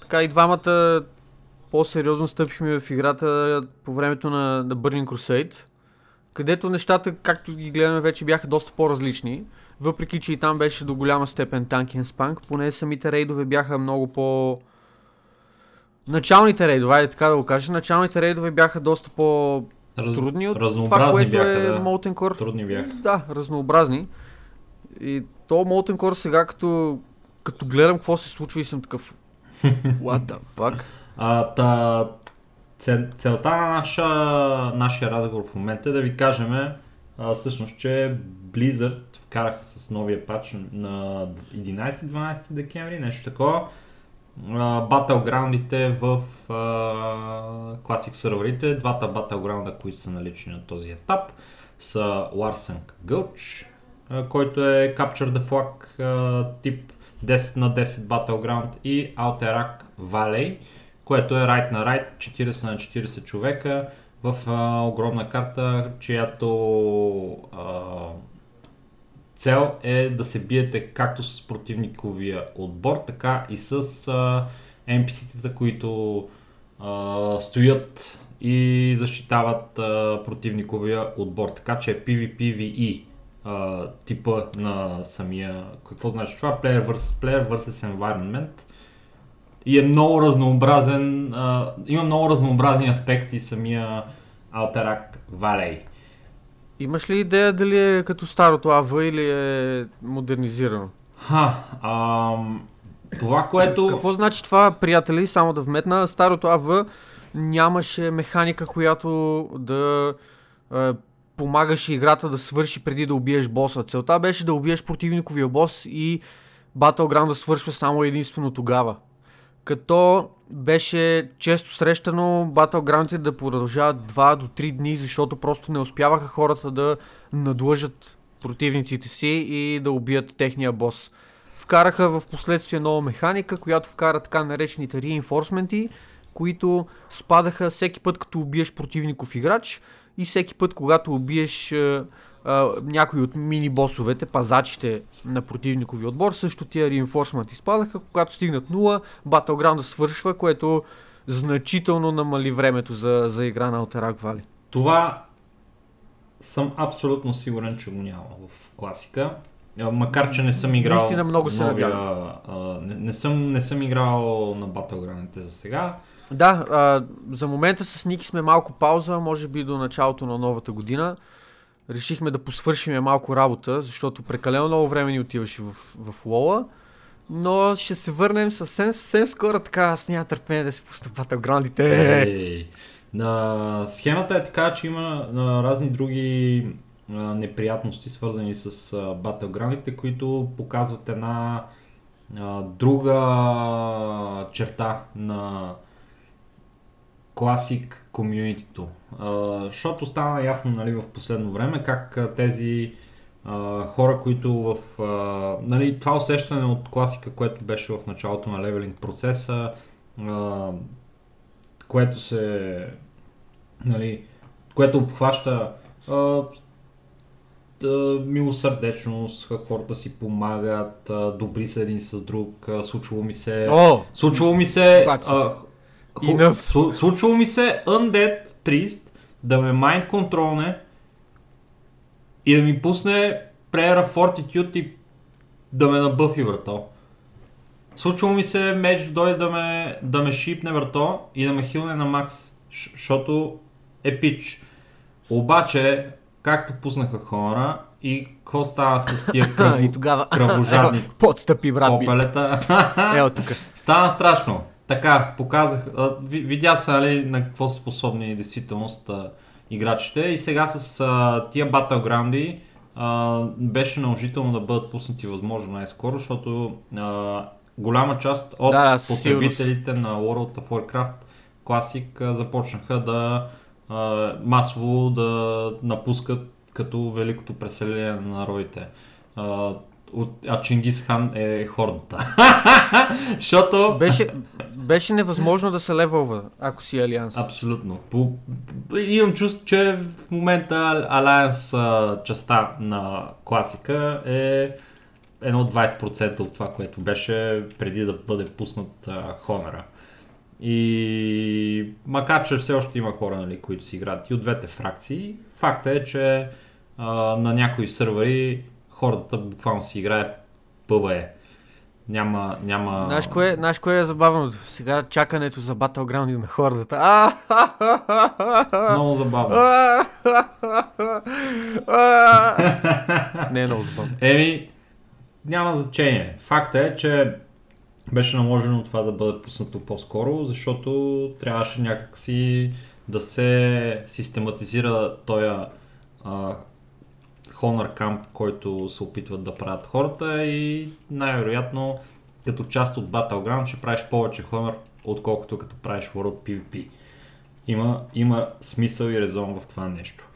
Така и двамата по-сериозно стъпихме в играта по времето на, на Burning Crusade, където нещата, както ги гледаме вече, бяха доста по-различни. Въпреки, че и там беше до голяма степен танки спанк, поне самите рейдове бяха много по... Началните рейдове, айде така да го кажа, началните рейдове бяха доста по Раз... трудни от това, което бяха, е да. Molten Core. Трудни бяха. Да, разнообразни. И то Molten Core сега, като, като гледам какво се случва и съм такъв... What the fuck? А, та, цел, целта на наша, нашия разговор в момента е да ви кажем а, всъщност, че Blizzard вкараха с новия пач на 11-12 декември, нещо такова. Батлграундите в Classic серверите, двата батлграунда, които са налични на този етап, са Larsen Gulch, който е Capture the Flag а, тип 10 на 10 Battleground и Alterac Valley, което е right на right, 40 на 40 човека в а, огромна карта, чиято а, цел е да се биете както с противниковия отбор, така и с NPC-тата, които а, стоят и защитават а, противниковия отбор. Така че е PvPvE а, типа на самия... Какво значи това? Player versus Player versus Environment. И е много разнообразен, а, има много разнообразни аспекти самия Alterac Valley. Имаш ли идея дали е като старото АВ или е модернизирано? Ха, ам, това, което... Какво значи това, приятели, само да вметна? Старото АВ нямаше механика, която да е, помагаше играта да свърши преди да убиеш боса. Целта беше да убиеш противниковия бос и Battleground да свършва само единствено тогава. Като беше често срещано Battleground да продължават 2 до 3 дни, защото просто не успяваха хората да надлъжат противниците си и да убият техния бос. Вкараха в последствие нова механика, която вкара така наречените reinforcements, които спадаха всеки път като убиеш противников играч и всеки път когато убиеш а, някой от мини-босовете, пазачите на противникови отбор, също тия reinforcements спадаха, когато стигнат 0, Battleground свършва, което значително намали времето за, за игра на Alterac Valley. Това съм абсолютно сигурен, че го няма в класика. Макар, че не съм играл Наистина много се новия, а, не, не, съм, не съм играл на Battleground за сега. Да, а, за момента с Ники сме малко пауза, може би до началото на новата година. Решихме да посвършиме малко работа, защото прекалено много време ни отиваше в, в Лола. Но ще се върнем съвсем, съвсем скоро, така аз няма търпение да се пусна батлграундите. Ей. На схемата е така, че има а, разни други а, неприятности, свързани с а, които показват една а, друга черта на класик комюнитито. Защото стана ясно нали, в последно време как тези а, хора, които в... А, нали, това усещане от класика, което беше в началото на левелинг процеса, а, което се... Нали, което обхваща а, милосърдечност, хората си помагат, добри са един с друг, случвало ми се... О, Случвало ми се... А, ху- случвало ми се Undead Priest да ме mind контролне и да ми пусне of Fortitude и да ме набъфи врато. Случвало ми се меч дойде да ме, да ме шипне врато и да ме хилне на макс, защото е пич. Обаче, както пуснаха хора и какво става с тия кръво, и тогава... кръвожадни Подстъпи, брат попелета? Тук. Стана страшно. Така, показах, видя се нали, на какво са способни действителност играчите и сега с а, тия батлграунди беше наложително да бъдат пуснати възможно най-скоро, защото а, голяма част от Да, потребителите на World of Warcraft Classic а, започнаха да а, масово да напускат като великото преселение на народите. А, от, а Чингис Хан е хордата. Защото... Беше, беше невъзможно да се левелва, ако си Алианс. Абсолютно. По, имам чувство, че в момента Алианс частта на класика е едно 20% от това, което беше преди да бъде пуснат Хонора. И макар, че все още има хора, нали, които си играят и от двете фракции, факта е, че а, на някои сървъри хората буквално си играе ПВЕ. Няма, няма... Знаеш кое, знаеш кое е забавно? Сега чакането за Battleground на хората. Много забавно. Не е много забавно. Еми, няма значение. Факта е, че беше наложено това да бъде пуснато по-скоро, защото трябваше някакси да се систематизира този Honor Camp, който се опитват да правят хората и най-вероятно като част от Battleground ще правиш повече Honor, отколкото като правиш World PvP. Има, има смисъл и резон в това нещо.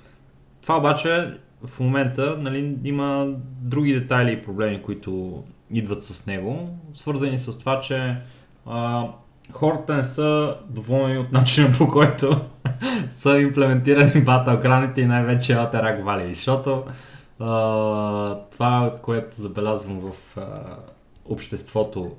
Това обаче в момента нали, има други детайли и проблеми, които идват с него, свързани с това, че а, хората не са доволни от начина по който са имплементирани баталкраните и най-вече Alterac Valley, защото а, това, което забелязвам в а, обществото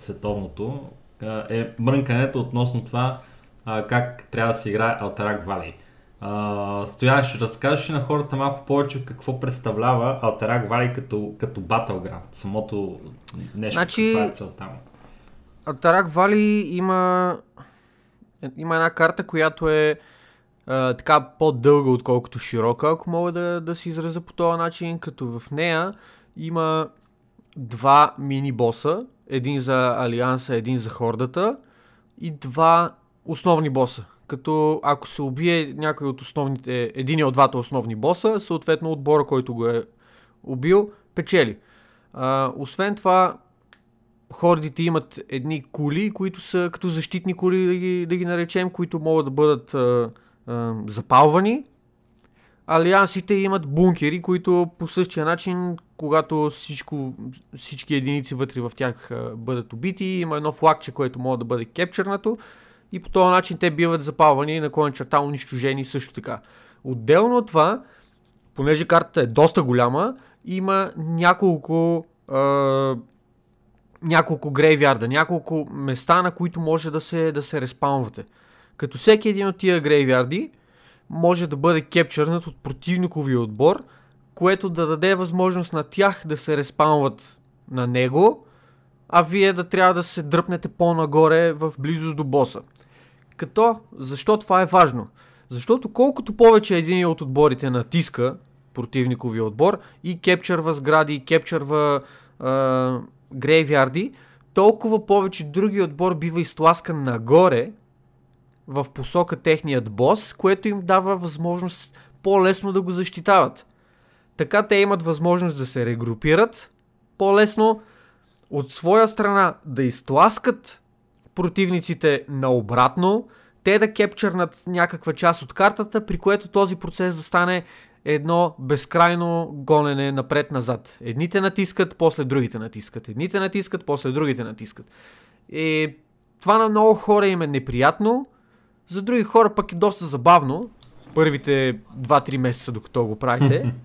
световното, а, е мрънкането относно това а, как трябва да се играе Alterac Valley. Uh, Стоян, ще разкажеш на хората малко повече какво представлява Alterac Valley като, като Battleground, самото нещо, значи, каква е целта му. Alterac Valley има, има една карта, която е така по-дълга, отколкото широка, ако мога да, да се изразя по този начин, като в нея има два мини-боса, един за Алианса, един за Хордата и два основни боса. Като ако се убие някой от основните, един от двата основни боса, съответно отбора, който го е убил, печели. А, освен това, хордите имат едни кули, които са като защитни кули, да ги, да ги наречем, които могат да бъдат а, запалвани. Алиансите имат бункери, които по същия начин, когато всичко, всички единици вътре в тях бъдат убити, има едно флагче, което може да бъде кепчернато и по този начин те биват запалвани на коня черта унищожени също така. Отделно от това, понеже картата е доста голяма, има няколко а, няколко грейвярда, няколко места, на които може да се, да се респаунвате. Като всеки един от тия грейвярди може да бъде кепчърнат от противниковия отбор, което да даде възможност на тях да се респаунват на него, а вие да трябва да се дръпнете по-нагоре в близост до боса. Като, защо това е важно? Защото колкото повече един от отборите натиска противниковия отбор и кепчърва сгради, и кепчърва грейвярди, толкова повече други отбор бива изтласкан нагоре в посока техният бос, което им дава възможност по-лесно да го защитават. Така те имат възможност да се регрупират по-лесно, от своя страна да изтласкат противниците наобратно, те да кепчърнат някаква част от картата, при което този процес да стане едно безкрайно гонене напред-назад. Едните натискат, после другите натискат. Едните натискат, после другите натискат. И това на много хора им е неприятно, за други хора пък е доста забавно. Първите 2-3 месеца, докато го правите.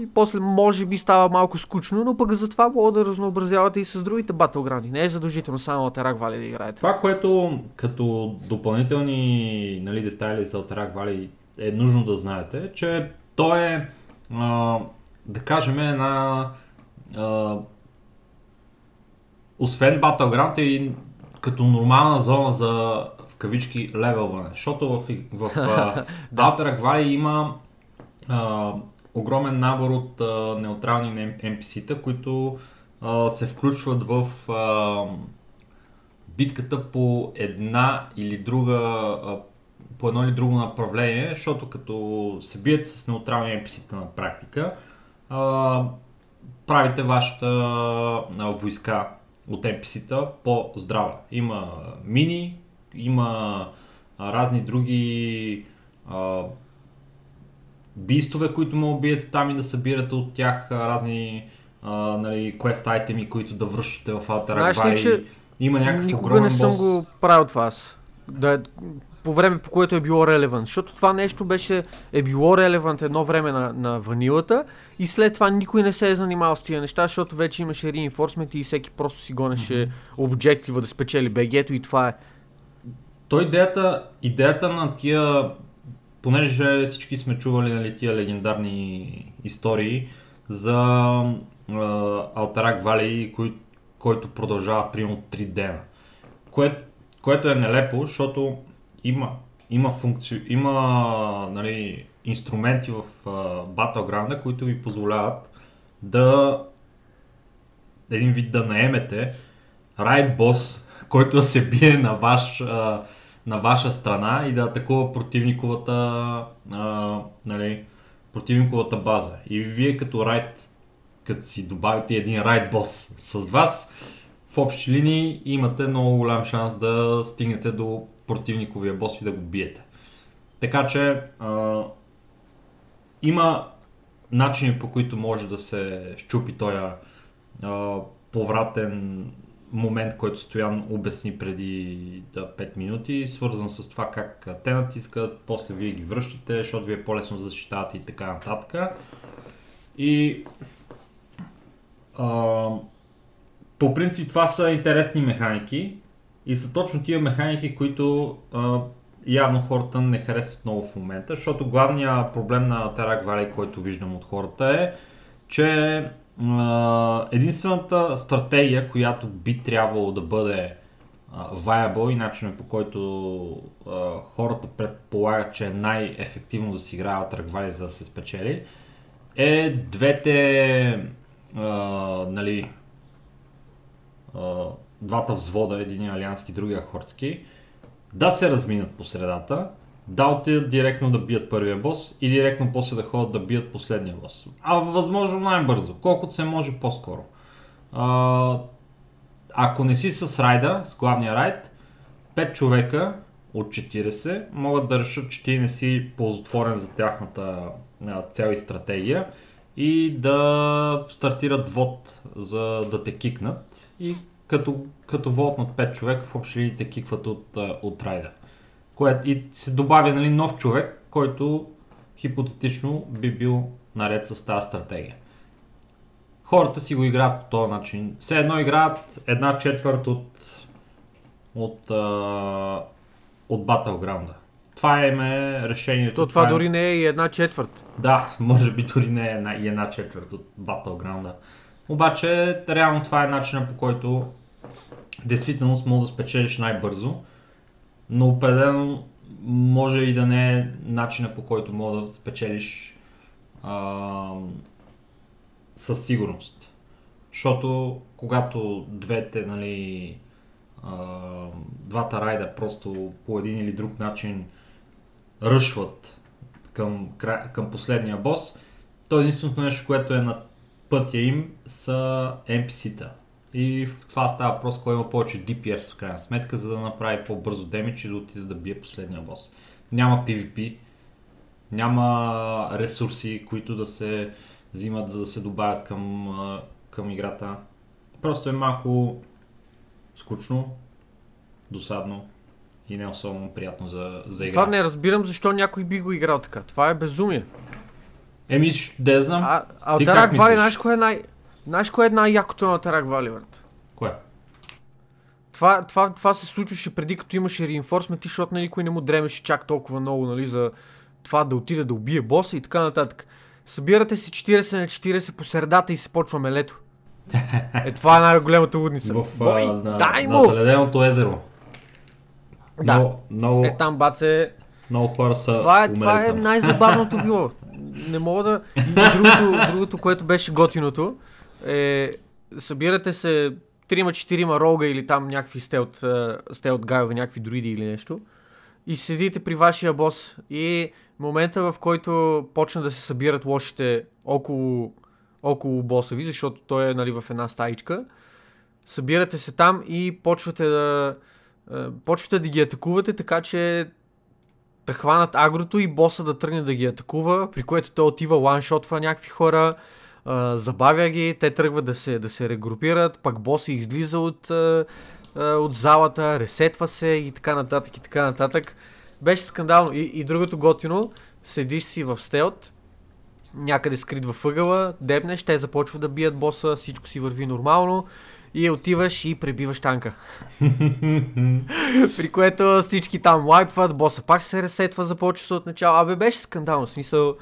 И после може би става малко скучно, но пък затова мога да разнообразявате и с другите батлграуndi. Не е задължително само Алтерак Вали да играете. Това, което като допълнителни нали, детайли за Алтерак Вали е нужно да знаете, че то е, а, да кажем, една а, освен Battleground е като нормална зона за кавички левелване. Защото в, в uh, Outer Valley има а, огромен набор от а, неутрални NPC-та, които а, се включват в а, битката по една или друга а, по едно или друго направление, защото като се биете с неутрални NPC-та на практика, а, правите вашата а, войска от NPC-та по-здрава. Има мини, има а, разни други а, бистове, които му убиете там и да събирате от тях а, разни а, нали, quest айтеми, които да връщате в Знаеш ли, че Има някакъв Никога не съм бос. го правил това аз. Да е, по време, по което е било релевант. Защото това нещо беше, е било релевант едно време на, на ванилата и след това никой не се е занимавал с тия неща, защото вече имаше reinforcement и всеки просто си гонеше обджектива да спечели бегето и това е. Той идеята, идеята на тия, понеже всички сме чували нали, тия легендарни истории за Алтарак Вали, кой, който продължава примерно 3 дена. Кое, което е нелепо, защото има, има, функци... има нали, инструменти в uh, Battleground, които ви позволяват да един вид да наемете райд бос, който да се бие на, ваш, на ваша страна и да атакува противниковата, нали, противниковата база. И вие като райд, като си добавите един райд бос с вас, в общи линии имате много голям шанс да стигнете до противниковия бос и да го биете. Така че а, има начини по които може да се щупи този повратен момент, който Стоян обясни преди да, 5 минути, свързан с това как те натискат, после вие ги връщате, защото ви е по-лесно да защитавате и така нататък. И а, по принцип това са интересни механики и са точно тия механики, които а, явно хората не харесват много в момента, защото главният проблем на Terrac Valley, който виждам от хората е, че единствената стратегия, която би трябвало да бъде viable и начинът по който хората предполагат, че е най-ефективно да си играят Valley за да се спечели, е двете а, нали, а, двата взвода, един алиански, другия хорски, да се разминат по средата, да отидат директно да бият първия бос и директно после да ходят да бият последния бос. А възможно най-бързо, колкото се може по-скоро. А, ако не си с райда, с главния райд, 5 човека от 40 могат да решат, че ти не си ползотворен за тяхната цел и стратегия и да стартират вод, за да те кикнат и като, като вотнат 5 човека в общи те кикват от, от райда. Което и се добавя нали, нов човек, който хипотетично би бил наред с тази стратегия. Хората си го играят по този начин. Все едно играят една четвърт от, от, от Battleground. Това е решението. То това е- дори не е и една четвърт. да, може би дори не е една, и една четвърт от Battleground. Обаче, реално това е начинът по който действително може да спечелиш най-бързо, но определено може и да не е начинът по който може да спечелиш а, със сигурност. Защото когато двете, нали, а, двата райда просто по един или друг начин ръшват към, към последния бос, то единственото нещо, което е на пътя им са NPC-та. И това става въпрос, кой има повече DPS в крайна сметка, за да направи по-бързо демидж и да отиде да бие последния бос. Няма PvP, няма ресурси, които да се взимат, за да се добавят към, а, към играта. Просто е малко скучно, досадно и не особено приятно за, за игра. Това не разбирам защо някой би го играл така. Това е безумие. Еми, да я знам. А, Ти Алтарак как Вали, знаеш кое е най... Знаеш кое е най-якото на Алтарак Вали, брат? Кое? Това, това, това се случваше преди като имаше reinforcement, защото нали, никой не му дремеше чак толкова много, нали, за това да отиде да убие боса и така нататък. Събирате се 40 на 40 по средата и се почваме лето. Е, това е най-голямата лудница. В, Бой, на, дай на му! заледеното езеро. Да. Много, много, Е, там баце, много хора са това е, това е най-забавното било. Не мога да... И другото, другото, което беше готиното, е... Събирате се 3-4 рога или там някакви стелт, а, стелт гайове, някакви друиди или нещо. И седите при вашия бос. И момента в който почна да се събират лошите около, около боса ви, защото той е нали, в една стаичка, събирате се там и почвате да, а, почвате да ги атакувате, така че да хванат агрото и боса да тръгне да ги атакува, при което той отива ланшотва някакви хора, а, забавя ги, те тръгват да се, да се регрупират, пак боса излиза от, а, от залата, ресетва се и така нататък и така нататък. Беше скандално. И, и другото готино, седиш си в стелт, някъде скрит във ъгъла, дебнеш, те започват да бият боса, всичко си върви нормално и отиваш и пребиваш танка. При което всички там лайпват, боса пак се ресетва, започва се от начало. Абе беше скандално, в смисъл...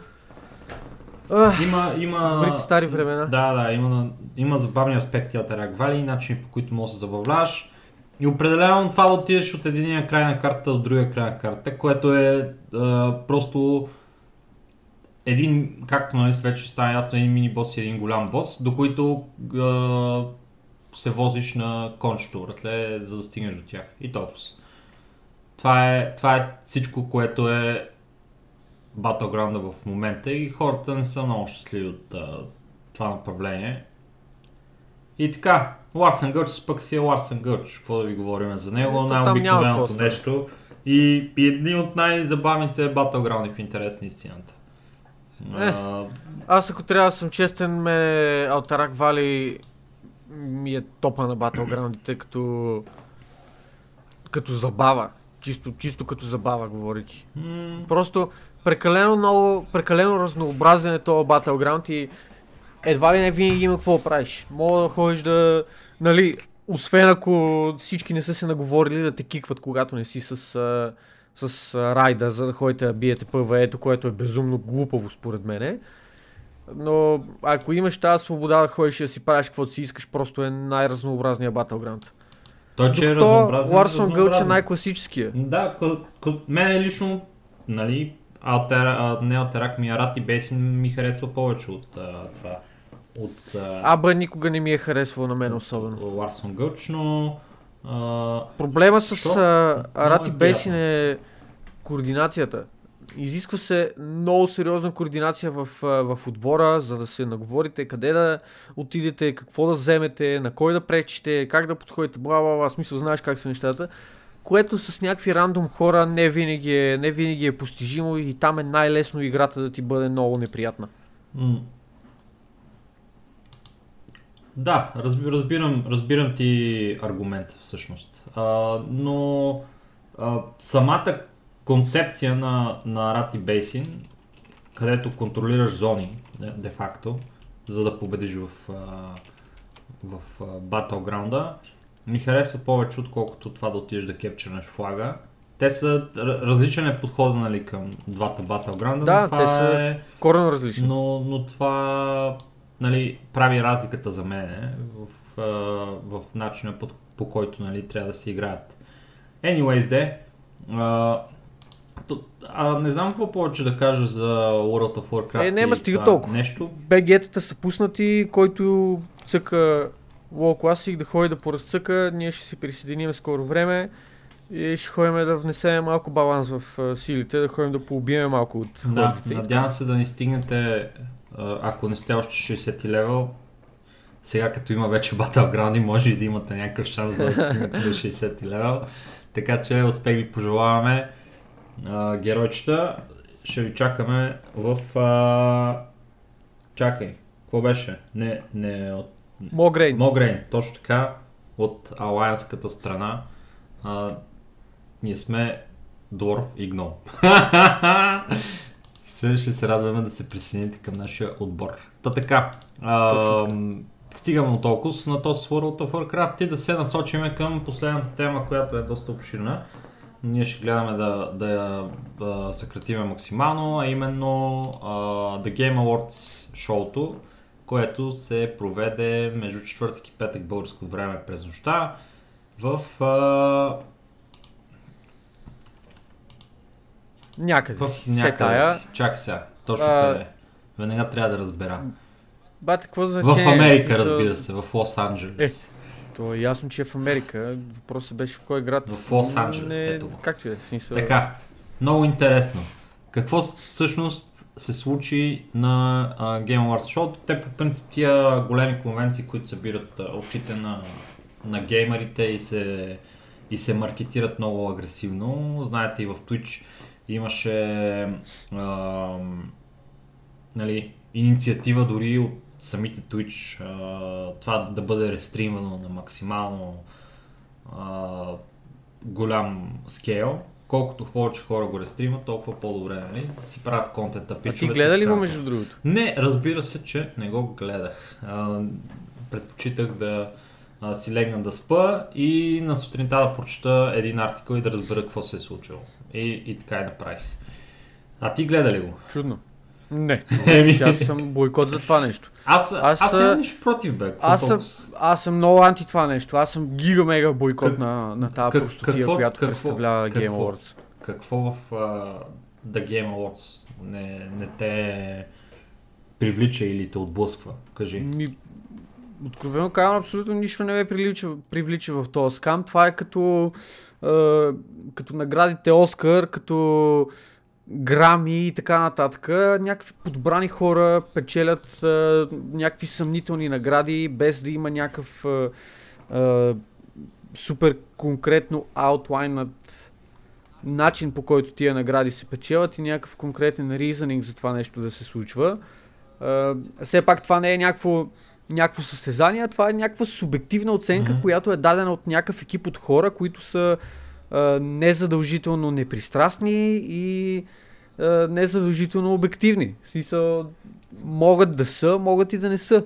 Има, има... Добрите стари времена. Да, да, има, има забавни аспекти от Терак Вали, начини по които можеш да се забавляваш. И определено това да отидеш от единия край на картата до другия край на картата, което е а, просто един, както нали вече стана ясно, един мини бос и един голям бос, до които а, се возиш на кончето вратле, за да стигнеш до тях. И толкова. Това е, това е всичко, което е Battleground в момента и хората не са много щастливи от а, това направление. И така, Ларсен Гърч пък си е Ларсен Гърч. Какво да ви говорим за него? Няма Най-обикновеното нещо. И, и едни от най-забавните Battleground в интерес на истината. Е. А, Аз ако трябва да съм честен, ме Алтарак Вали ми е топа на батлграундите като като забава. Чисто, чисто като забава, говорики. м, Просто прекалено много, прекалено разнообразен е този Battleground и едва ли не винаги има какво правиш. Мога да ходиш да, нали, освен ако всички не са се наговорили да те кикват, когато не си с, с райда, за да ходите да биете ПВЕ-то, което е безумно глупаво според мене. Но ако имаш тази свобода да ходиш да си правиш каквото си искаш, просто е най-разнообразният Battleground. той, че е Докато разнообразен. Ларсон Гълч е най-класическия. Да, к- к- мен лично, нали, Алтера, не Алтерак ми, Арати Бейсин ми харесва повече от а, това. От а, Аба никога не ми е харесвал на мен особено. Ларсон Гълч, но а, Проблема с а, Арати е Бесин е координацията. Изисква се много сериозна координация в, в отбора, за да се наговорите къде да отидете, какво да вземете, на кой да пречите, как да подходите, бла бла бла, смисъл знаеш как са нещата. Което с някакви рандом хора не винаги е, не винаги е постижимо и там е най-лесно играта да ти бъде много неприятна. м- да, разби, разбирам, разбирам ти аргумента всъщност. А, но а, самата концепция на, на Арати Бейсин, където контролираш зони, де, де факто, за да победиш в, в Battleground, ми харесва повече, отколкото това да отидеш да кепчернеш флага. Те са различен е подхода нали, към двата Battleground, Да, те са е... Корено различно. Но, но това нали, прави разликата за мен в, а, в начина по, по който нали, трябва да се играят. Anyways, де, а, не знам какво повече да кажа за World of Warcraft. Е, няма и стига толкова. Нещо. БГ-тата са пуснати, който цъка WoW Classic да ходи да поразцъка, ние ще се присъединим скоро време и ще ходим да внесем малко баланс в силите, да ходим да поубием малко от Да, надявам се да ни стигнете, ако не сте още 60 левел, сега като има вече Battleground, може и да имате някакъв шанс да стигнете до 60 левел. Така че успех ви пожелаваме. Геройчета, ще ви чакаме в... А... Чакай, какво беше? Не, не от Могрейн. Могрейн, точно така, от алайанската страна. А, ние сме Дворф и Гном. Ще, се радваме да се присъедините към нашия отбор. Та така, а, Точно така. стигаме от толкова на този World of Warcraft и да се насочиме към последната тема, която е доста обширна. Ние ще гледаме да, да я да съкратиме максимално, а именно а, The Game Awards шоуто, което се проведе между четвъртък и петък българско време през нощта в а, Някъде. В някъде Сетая. си. Чакай сега. Точно А, къде. Веднага трябва да разбера. Бате, какво В значение? Америка, разбира се. В Лос Анджелес. То е ясно, че е в Америка. Въпросът беше в кой град. В Лос Анджелес Не, е това. Както е. в Смисъл, Така. Много интересно. Какво всъщност се случи на а, Game Awards? Защото те по принцип тия големи конвенции, които събират очите на, на геймерите и се, и се маркетират много агресивно. Знаете и в Twitch имаше а, нали, инициатива дори от самите Twitch а, това да бъде рестримвано на максимално а, голям скейл. Колкото повече хора го рестримат, толкова по-добре, нали? Да си правят контента. А ти гледа ли го между другото? Не, разбира се, че не го гледах. А, предпочитах да а, си легна да спа и на сутринта да прочета един артикъл и да разбера какво се е случило. И, и така и направих. А ти гледа ли го? Чудно. Не, аз съм бойкот за това нещо. Аз, аз, аз нямам нищо против, бе. Аз съм, аз съм много анти това нещо. Аз съм гига-мега бойкот как, на, на тази как, простотия, какво, която какво, представлява какво, Game Awards. Какво в uh, The Game Awards не, не те привлича или те отблъсква? Кажи. Ми, откровено казвам, абсолютно нищо не ме привлича, привлича в този скам. Това е като, uh, като наградите Оскар, като грами и така нататък. Някакви подбрани хора печелят а, някакви съмнителни награди, без да има някакъв а, а, супер конкретно аутлайнат начин по който тия награди се печелят и някакъв конкретен ризанинг за това нещо да се случва. А, все пак това не е някакво, някакво състезание, това е някаква субективна оценка, mm-hmm. която е дадена от някакъв екип от хора, които са незадължително непристрастни и незадължително обективни. В смисъл, могат да са, могат и да не са.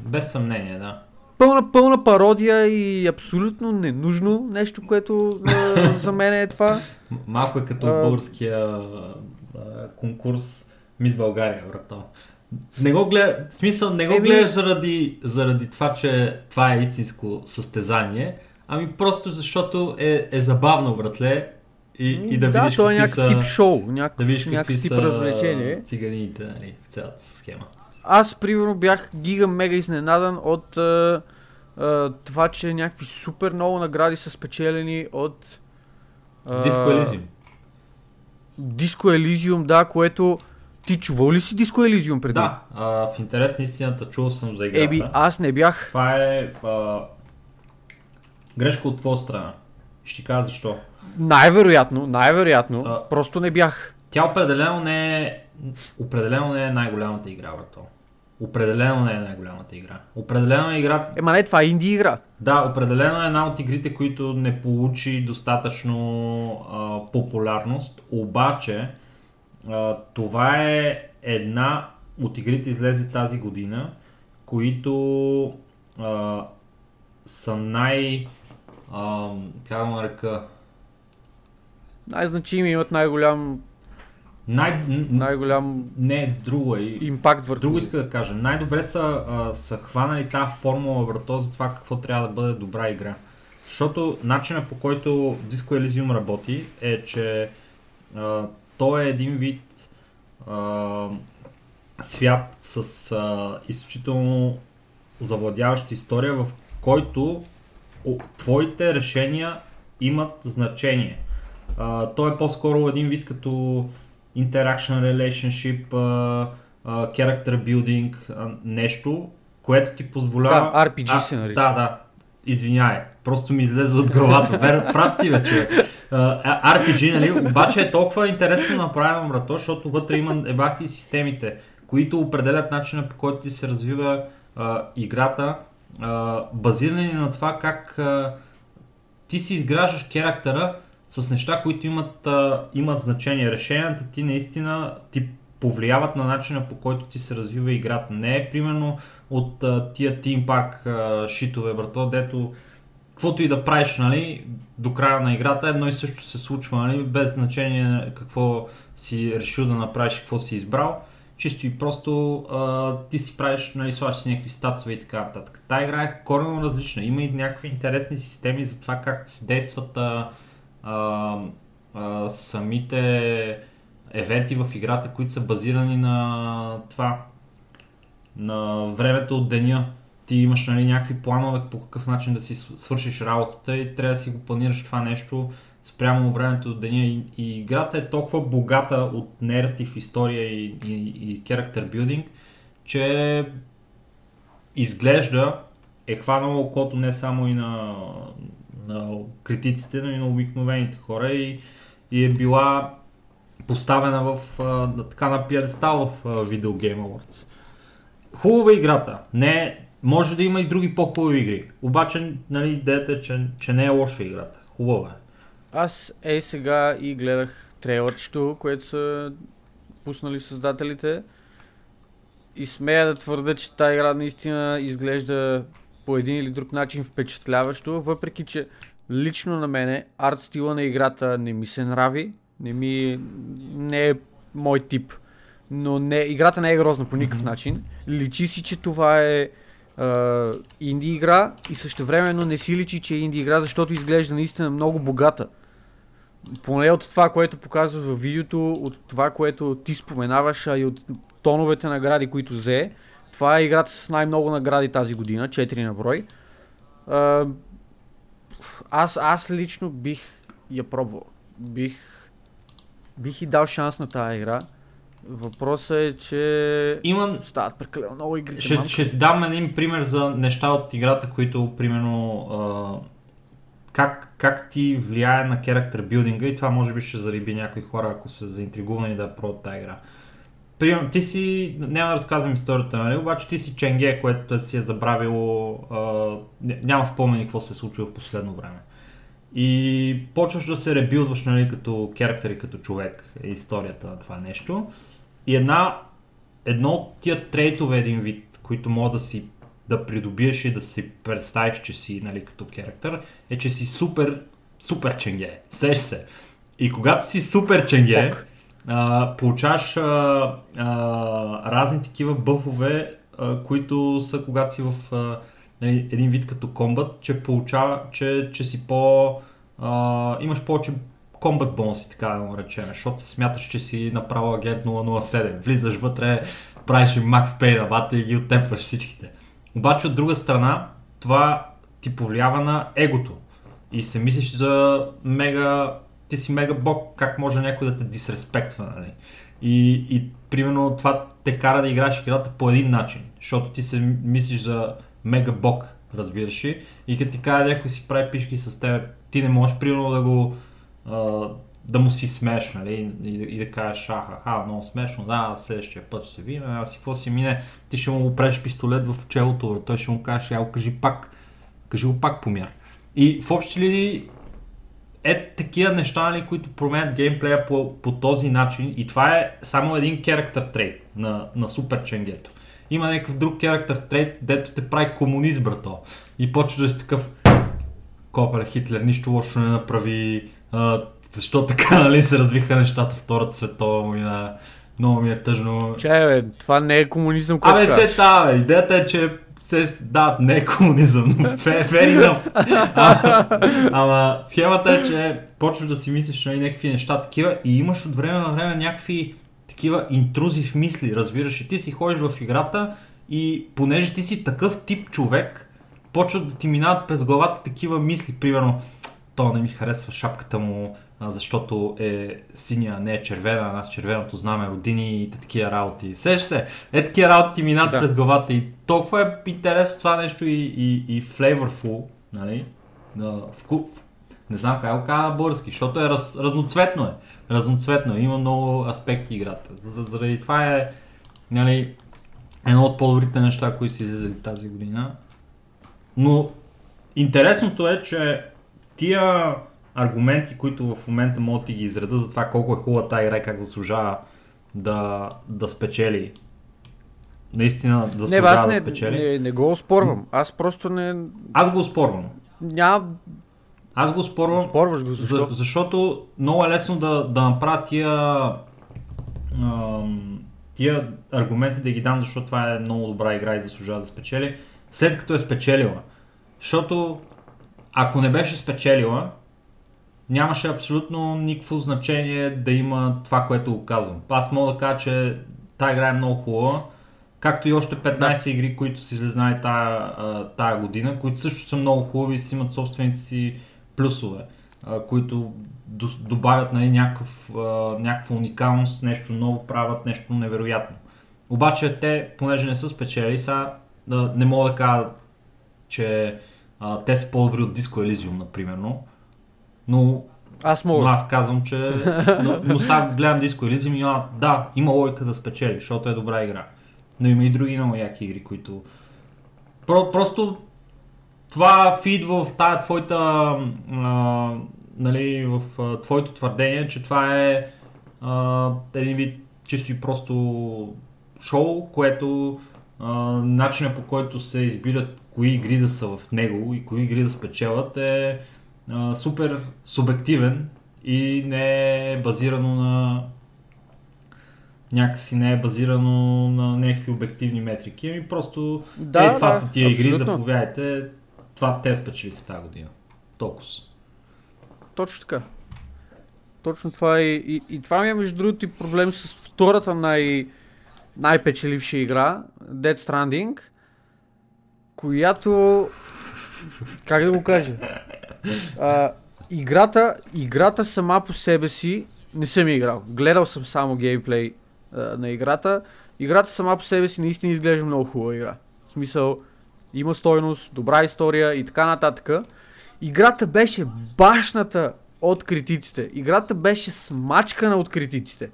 Без съмнение, да. Пълна, пълна пародия и абсолютно ненужно нещо, което а, за мен е това. Малко е като а, българския а, конкурс Мис България, брато. Не го гледа, смисъл, не го Еми... гледаш заради, заради това, че това е истинско състезание, Ами просто защото е, е забавно, братле. И, и да, да видиш то е някакъв са, тип шоу, някакъв, да видиш някакъв тип развлечение. циганите нали, в цялата схема. Аз, примерно, бях гига мега изненадан от а, а, това, че някакви супер много награди са спечелени от... Диско Елизиум. Диско Елизиум, да, което... Ти чувал ли си Диско Елизиум преди? Да, а, в интерес на истината чувал съм за играта. Еби, аз не бях. Това е а, Грешка от твоя страна. Ще ти кажа защо. Най-вероятно, най-вероятно. А, просто не бях. Тя определено не е, определено не е най-голямата игра, брато. Определено не е най-голямата игра. Определено е игра... Ема не, това е инди игра. Да, определено е една от игрите, които не получи достатъчно а, популярност. Обаче, а, това е една от игрите излезе тази година, които а, са най- как да нарека? Най-значими имат най-голям най- най-голям не, друго е. Импакт върху. Друго иска да кажа. Най-добре са, а, са хванали тази формула върто за това какво трябва да бъде добра игра. Защото начинът по който Disco Elysium работи е, че а, то е един вид а, свят с а, изключително завладяваща история, в който твоите решения имат значение. А, той е по-скоро един вид като interaction relationship, а, а, character building, а, нещо, което ти позволява... Да, RPG а, се нарича. Да, да. Извинявай, просто ми излезе от главата. Вер, прав си вече. Uh, RPG, нали? Обаче е толкова интересно направено, брато, защото вътре има ебахти системите, които определят начина по който ти се развива uh, играта базирани на това как а, ти си изграждаш характера с неща, които имат, а, имат значение. Решенията ти наистина ти повлияват на начина по който ти се развива играта. Не е примерно от а, тия Team Park а, шитове, брато, дето каквото и да правиш, нали, до края на играта едно и също се случва, нали, без значение какво си решил да направиш, какво си избрал чисто и просто а, ти си правиш, нали, слагаш си някакви статсове и така нататък. Та игра е коренно различна. Има и някакви интересни системи за това как се действат а, а, а, самите евенти в играта, които са базирани на това, на времето от деня. Ти имаш нали, някакви планове по какъв начин да си свършиш работата и трябва да си го планираш това нещо спрямо времето от деня и, и играта е толкова богата от нератив, история и, и, и character building, че изглежда е хванало окото не само и на, на критиците, но и на обикновените хора и, и е била поставена в, а, така на пиедестал в а, Video Game Awards. Хубава играта. Не, може да има и други по-хубави игри. Обаче, нали, идеята е, че, че не е лоша играта. Хубава е. Аз ей сега и гледах трейлърчето, което са пуснали създателите. И смея да твърда, че тази игра наистина изглежда по един или друг начин впечатляващо, въпреки че лично на мене арт стила на играта не ми се нрави, не ми не е мой тип. Но не, играта не е грозна по никакъв начин. Личи си, че това е инди игра и същевременно не си личи, че е инди игра, защото изглежда наистина много богата. Поне от това, което показва във видеото, от това, което ти споменаваш, а и от тоновете награди, които взе. Това е играта с най-много награди тази година, 4 на брой. Аз, аз лично бих я пробвал. Бих, бих и дал шанс на тази игра. Въпросът е, че Има... стават прекалено много игри. Ще, ще ти дам един пример за неща от играта, които, примерно, а, как, как ти влияе на character билдинга и това може би ще зариби някои хора, ако са заинтригувани да пробват тази игра. Примерно, ти си, няма да разказвам историята, нали, обаче ти си Ченге, което си е забравило, а, няма спомени какво се е случило в последно време. И почваш да се ребилдваш нали, като керактер и като човек, е историята на това нещо. И една, едно от тия трейтове един вид, които мога да си да придобиеш и да си представиш, че си нали, като керактер, е, че си супер, супер ченге. Сеш се. И когато си супер ченге, а, получаваш а, а, разни такива бъфове, а, които са когато си в а, нали, един вид като комбат, че получава, че, че си по... А, имаш повече комбат бонуси, така да го речем, защото се смяташ, че си направил агент 007. Влизаш вътре, правиш им макс пей рабата и ги оттепваш всичките. Обаче от друга страна, това ти повлиява на егото. И се мислиш за мега... Ти си мега бог, как може някой да те дисреспектва, нали? И, и примерно това те кара да играеш играта по един начин, защото ти се мислиш за мега бог, разбираш ли? И като ти кажа някой си прави пишки с теб, ти не можеш примерно да го а, да му си смеш, нали, и, и да кажеш, аха, ха, много смешно, да, следващия път ще се видим, а си какво си мине, ти ще му преш пистолет в челото, той ще му каже, ел, кажи пак, кажи го пак помяр. И в общи ли е такива неща, нали, които променят геймплея по, по този начин и това е само един character трейд на, на Супер Ченгето. Има някакъв друг character трейд, дето те прави комунист, брато. И почва да си такъв Копеле, Хитлер нищо лошо не направи, а, защо така нали, се развиха нещата Втората светова война. Много ми е тъжно. Чай, бе, това не е комунизъм, който Абе, се тава, идеята е, че се, да, не е комунизъм, но fair, fair enough. А, ама схемата е, че почваш да си мислиш нали, някакви неща такива и имаш от време на време някакви такива интрузив мисли, разбираш. И ти си ходиш в играта и понеже ти си такъв тип човек, почват да ти минават през главата такива мисли. Примерно, то не ми харесва шапката му, защото е синя, не е червена, а нас червеното знаме родини и такива работи. Сеш се, е такива работи ти минат Да. през главата и толкова е интересно това нещо и, и, и flavorful, нали? На, вку... Не знам как го кажа на български, защото е раз, разноцветно е. Разноцветно е, има много аспекти играта. За- Заради това е нали, едно от по-добрите неща, които са излизали тази година. Но интересното е, че тия аргументи, които в момента могат да ги изреда за това колко е хубава тази игра и как заслужава да, да спечели. Наистина да Не, заслужава аз да не, спечели. не, не го оспорвам. Аз просто не... Аз го оспорвам. Няма... Аз го оспорвам, Оспорваш го, защо? за, защото много е лесно да, да направя тия, ам, тия аргументи да ги дам, защото това е много добра игра и заслужава да спечели, след като е спечелила. Защото ако не беше спечелила, нямаше абсолютно никакво значение да има това, което го казвам. Аз мога да кажа, че тази игра е много хубава, както и още 15 игри, които са излезнали тая, тая година, които също са много хубави и си имат собствените си плюсове, които до- добавят нали, някакъв, някаква уникалност, нещо ново правят, нещо невероятно. Обаче те, понеже не са спечели, да, не мога да кажа, че а, те са по-добри от Disco Elysium, например, но Аз Но мога. аз казвам, че... но, но сега гледам Disco Elysium и а, да, има логика да спечели, защото е добра игра. Но има и други много яки игри, които... Про, просто това фидва в тая твоята... А, нали, в а, твоето твърдение, че това е а, един вид чисто и просто шоу, което а, начинът по който се избират кои игри да са в него и кои игри да спечелят е а, супер субективен и не е базирано на някакси не е базирано на някакви обективни метрики, ами просто Да, е, това да, са тия игри, абсолютно. заповядайте, това те спечелиха тази година. Толкова. Точно така. Точно това е. И, и това ми е между другото и проблем с втората най- най-печеливша игра, Dead Stranding, която... Как да го кажа? А, играта, играта сама по себе си не съм я играл. Гледал съм само геймплей а, на играта. Играта сама по себе си наистина изглежда много хубава игра. В смисъл, има стойност, добра история и така нататък. Играта беше башната от критиците. Играта беше смачкана от критиците.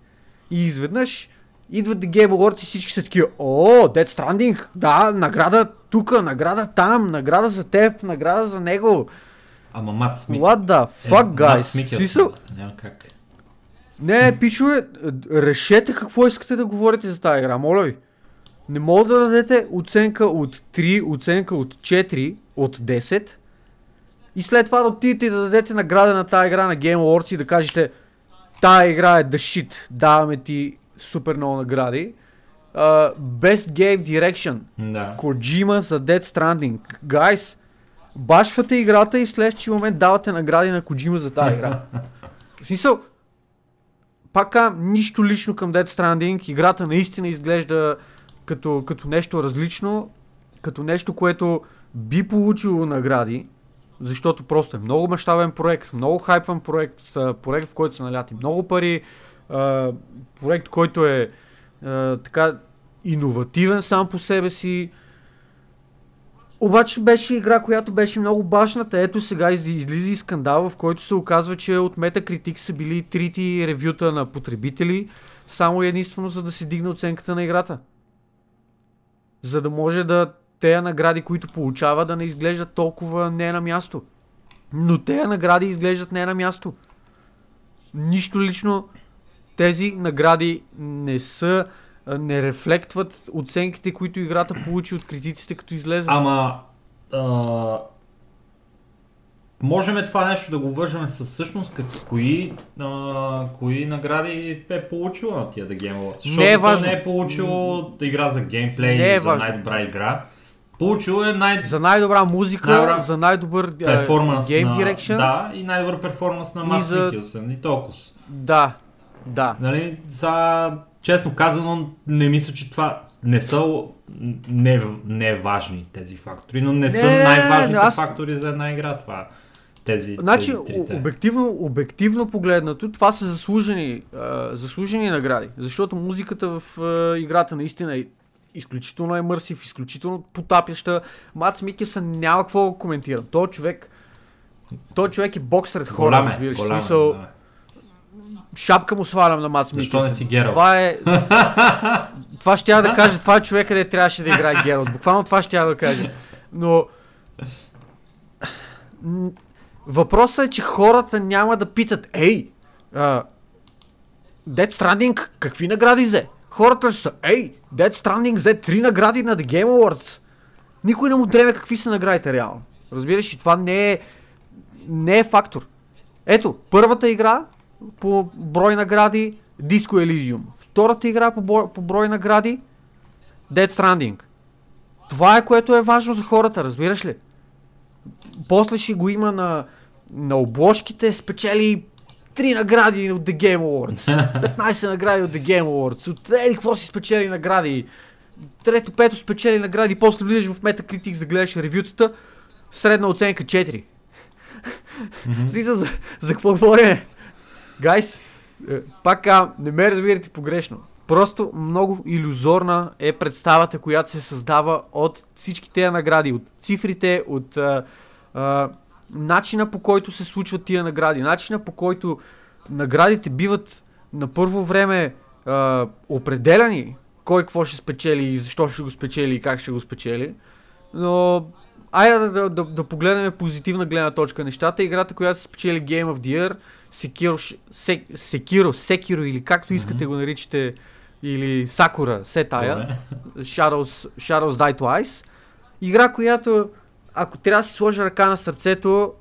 И изведнъж идват Awards и всички са такива, о, Dead Stranding, да, награда тук, награда там, награда за теб, награда за него. Ама Мат Смит. What the е, fuck, Мат guys? Е Смисъл, Няма как. не, пичове, решете какво искате да говорите за тази игра, моля ви. Не мога да дадете оценка от 3, оценка от 4, от 10 и след това да отидете и да дадете награда на тази игра на Game Awards и да кажете тая игра е the shit, даваме ти супер много награди. Uh, best Game Direction, Да. Kojima за Dead Stranding. Guys, башвате играта и в следващия момент давате награди на Kojima за тази игра. В смисъл, пак казвам, нищо лично към Dead Stranding. Играта наистина изглежда като, като нещо различно, като нещо, което би получило награди, защото просто е много мащабен проект, много хайпван проект, проект в който са наляти много пари, проект, който е така иновативен сам по себе си. Обаче беше игра, която беше много башната. Ето сега из- излиза и скандал, в който се оказва, че от Metacritic са били трити ревюта на потребители, само единствено за да се дигне оценката на играта. За да може да тея награди, които получава, да не изглеждат толкова не на място. Но тея награди изглеждат не на място. Нищо лично тези награди не са не рефлектват оценките, които играта получи от критиците, като излезе. Ама... А... Можем това нещо да го вържем с всъщност как, кои, а, кои награди е получила на тия The Game Awards. Защото Не е важно. не е получил игра за геймплей Не е за важно. най-добра игра. Получил е най- За най-добра музика, Най-добра за най-добър а, перформанс Game на... Да, и най-добър перформанс на И Маст за- Микелсън и толкова. да, да. Нали, за, честно казано, не мисля, че това не са не, не важни тези фактори, но не, са Не, най-важните аз- фактори за една игра това. Тези, Значи, тези трите. обективно, обективно погледнато, това са заслужени, а, заслужени награди. Защото музиката в а, играта наистина е изключително емърсив, изключително потапяща. Мац Микелсън няма какво да коментира. Той човек, той човек е бокс сред хора, е, разбираш. Е, смисъл, да. Шапка му свалям на Мац Защо не си Гералт? Това е... това ще я да кажа, това е човека, къде трябваше да играе Гералт. Буквално това ще я да кажа. Но... Въпросът е, че хората няма да питат, ей, а, Dead Stranding какви награди взе? Хората ще са, ей, Dead Stranding взе три награди на The Game Awards. Никой не му дреме какви са наградите реално. Разбираш, и това не е, не е фактор. Ето, първата игра по брой награди Disco Elysium. Втората игра по, бо- по брой награди Dead Stranding. Това е което е важно за хората, разбираш ли? После ще го има на, на обложките, спечели 3 награди от The Game Awards, 15 награди от The Game Awards, от ели какво си спечели награди, трето, пето спечели награди, после влизаш в Metacritics да гледаш ревютата, средна оценка 4. Мгм. Смисъл, за, за какво говорим? Гайс, е, пак казвам, не ме разбирате погрешно. Просто много иллюзорна е представата, която се създава от всички тези награди, от цифрите, от а, а, начина по който се случват тия награди, начина по който наградите биват на първо време а, определяни, кой какво ще спечели и защо ще го спечели и как ще го спечели. Но айде да, да, да, да погледнем позитивна гледна точка нещата. Играта, която спечели Game of the Year, Sekiro, Sekiro, Sekiro или както искате mm-hmm. го наричате, или Sakura, се тая, Shadows, Shadows Die Twice. Игра, която, ако трябва да си сложа ръка на сърцето,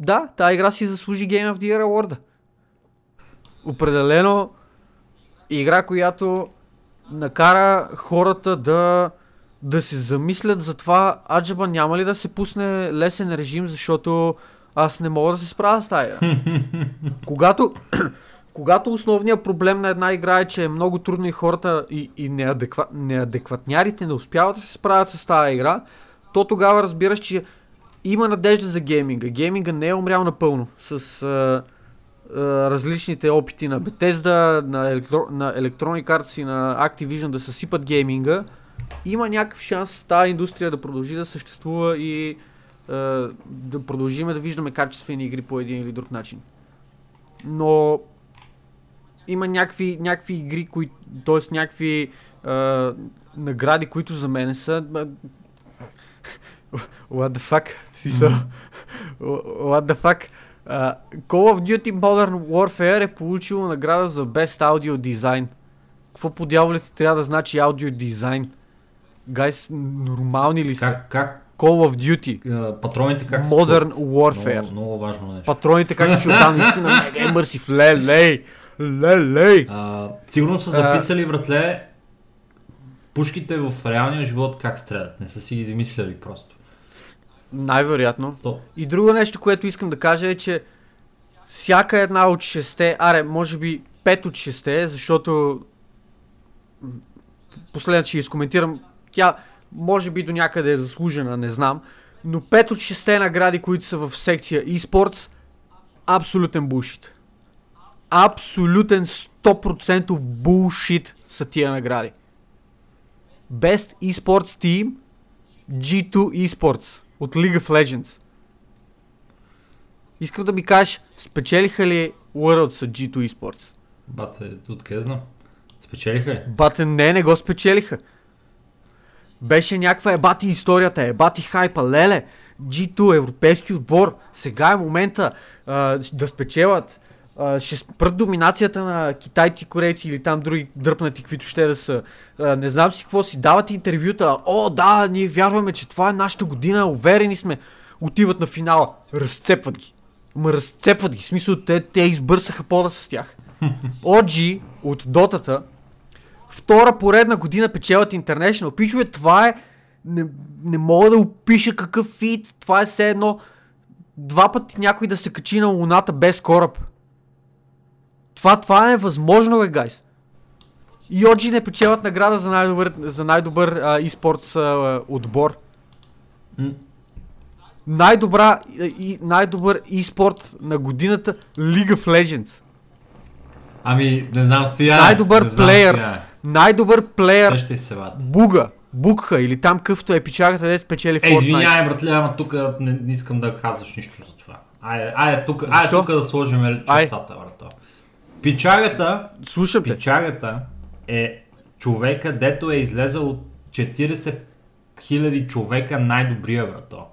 да, тази игра си заслужи Game of the Year Award. Определено игра, която накара хората да, да се замислят за това, аджаба няма ли да се пусне лесен режим, защото аз не мога да се справя с тая. когато, когато основният проблем на една игра е, че е много трудно и хората и, и неадеква, неадекватнярите не успяват да се справят с тази игра, то тогава разбираш, че има надежда за гейминга. Гейминга не е умрял напълно с а, а, различните опити на Bethesda, на, електро, на Electronic Arts и на Activision да съсипат гейминга. Има някакъв шанс тази индустрия да продължи да съществува и да продължиме да виждаме качествени игри по един или друг начин. Но има някакви, някакви игри, кои, т.е. някакви а, награди, които за мен са... What the fuck? Mm-hmm. What the fuck? Uh, Call of Duty Modern Warfare е получило награда за Best Audio Design. Какво по дяволите трябва да значи аудио дизайн? Гайс, нормални ли сте? Как, как? Call of Duty. Uh, патроните как се Modern Warfare. Много, много важно нещо. Патроните как се чуят там, наистина мега имърсив. Лелей! Лелей! Uh, сигурно са записали, братле, пушките в реалния живот как стрелят. Не са си ги измисляли просто. Най-вероятно. И друго нещо, което искам да кажа е, че всяка една от шесте, аре, може би пет от шесте, защото последната ще изкоментирам, тя може би до някъде е заслужена, не знам, но пет от шесте награди, които са в секция eSports, абсолютен булшит. Абсолютен 100% булшит са тия награди. Best eSports Team G2 eSports от League of Legends. Искам да ми кажеш, спечелиха ли Worlds с G2 eSports? Бате, откъде знам? Спечелиха ли? Бате, не, не го спечелиха. Беше някаква ебати историята, ебати хайпа, леле, G2, европейски отбор, сега е момента а, да спечелят ще спрат доминацията на китайци, корейци или там други дръпнати, каквито ще да са. А, не знам си какво си, дават интервюта. О, да, ние вярваме, че това е нашата година, уверени сме. Отиват на финала, разцепват ги. Ма разцепват ги, в смисъл те, те избърсаха пода с тях. Оджи от дотата, втора поредна година печелят International. Пичове, това е... Не, не мога да опиша какъв фит. Това е все едно два пъти някой да се качи на луната без кораб. Това, това е невъзможно, бе, гайс. И Оджи не печелят награда за най-добър, за най-добър а, e-sports а, отбор. Mm. Най-добра, и, най-добър e-спорт на годината League of Legends. Ами, не знам, стоя. Най-добър плеер. Най-добър плеер. Буга. Букха или там къвто е пичагата, де спечели Fortnite. Е, извиняй, братле, ама тук не, не, искам да казваш нищо за това. Айде, айде тук, айде тук да сложим чертата, брато. Пичагата, Слушам. Пичагата е човека, дето е излезъл от 40 000 човека най-добрия брато.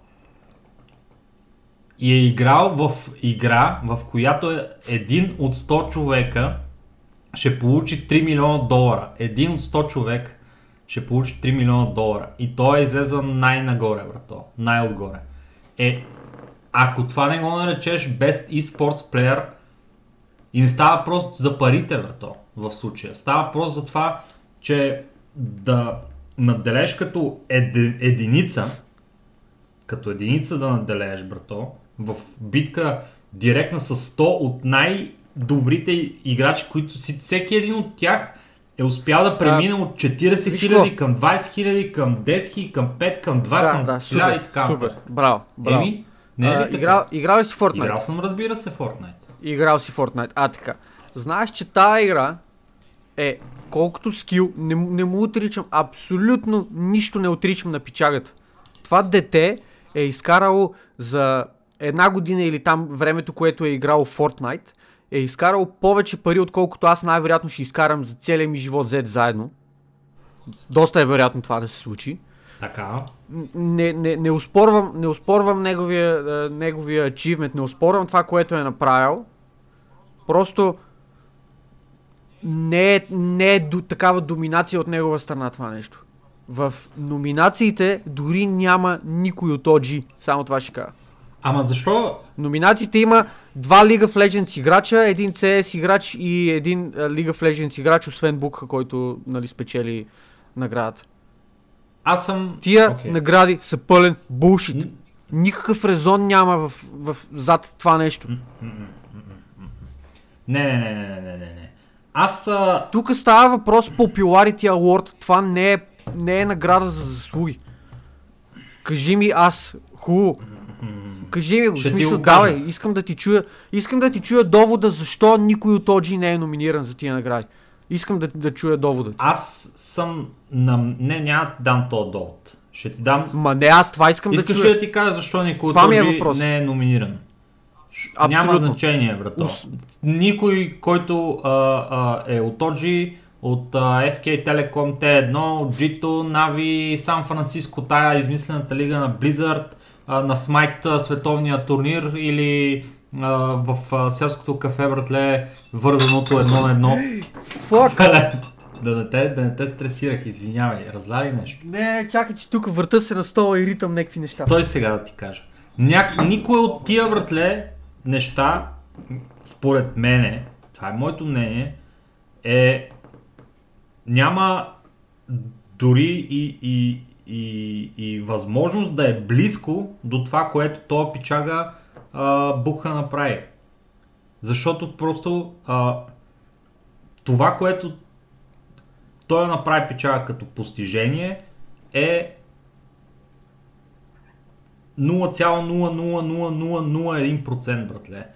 И е играл в игра, в която е един от 100 човека ще получи 3 милиона долара. Един от 100 човека ще получи 3 милиона долара. И той е излезъл най-нагоре, брато. Най-отгоре. Е, ако това не го наречеш Best eSports Player, и не става просто за парите, брато, в случая. Става просто за това, че да надделеш като еди, единица, като единица да надделееш, брато, в битка директна с 100 от най-добрите играчи, които си, всеки един от тях е успял да премине а, от 40 хиляди към 20 хиляди, към 10 хиляди, към 5, към 2, да, към да, супер, и така. Супер, браво, браво. Еми, не е ли така? Играл, играл си Fortnite? Играл съм, разбира се, Fortnite. Играл си Fortnite. А, така. Знаеш, че тази игра е колкото скил, не, не му отричам, абсолютно нищо не отричам на пичагата. Това дете е изкарал за една година или там времето, което е играл Fortnite, е изкарал повече пари, отколкото аз най-вероятно ще изкарам за целия ми живот зет заедно. Доста е вероятно това да се случи. Така. Не, не, не успорвам, не успорвам неговия, е, неговия achievement, не успорвам това, което е направил. Просто не е, не е до, такава доминация от негова страна това нещо. В номинациите дори няма никой от OG, само това ще кажа. Ама защо? Номинациите има два League of Legends играча, един CS играч и един а, League of Legends играч, освен Бука, който нали, спечели наградата. Аз съм... Тия Окей. награди са пълен булшит. Никакъв резон няма в, в, зад това нещо. Не, не, не, не, не, не, не, не. Аз... А... Тук става въпрос Popularity Award. Това не е, не е награда за заслуги. Кажи ми аз. Хубаво. Кажи ми го. В Ще ти смисъл, давай. Искам да ти чуя. Искам да ти чуя довода защо никой от OG не е номиниран за тия награди. Искам да, да чуя довода ти. Аз съм... На... Не, няма да дам този довод. Ще ти дам... Ма не, аз това искам Искаш да чуя. да ти кажа защо никой от е OG въпрос. не е номиниран? Ш- Няма Абсолютно. значение, брато. Ус- Никой, който а, а, е от OG, от а, SK Telecom T1, от G2, Navi, Сан Франциско, тая измислената лига на Blizzard, а, на а, световния турнир или а, в а, селското кафе, братле, вързаното едно на едно. Фак. да, не те, да не те стресирах, извинявай, разляли нещо. Не, чакай, че тук върта се на стола и ритам някакви неща. Стой сега да ти кажа. Ня... Никой от тия, братле, неща, според мене, това е моето мнение, е няма дори и, и, и, и възможност да е близко до това, което този пичага а, Буха направи. Защото просто а, това, което той направи пичага като постижение е 0,00001% братле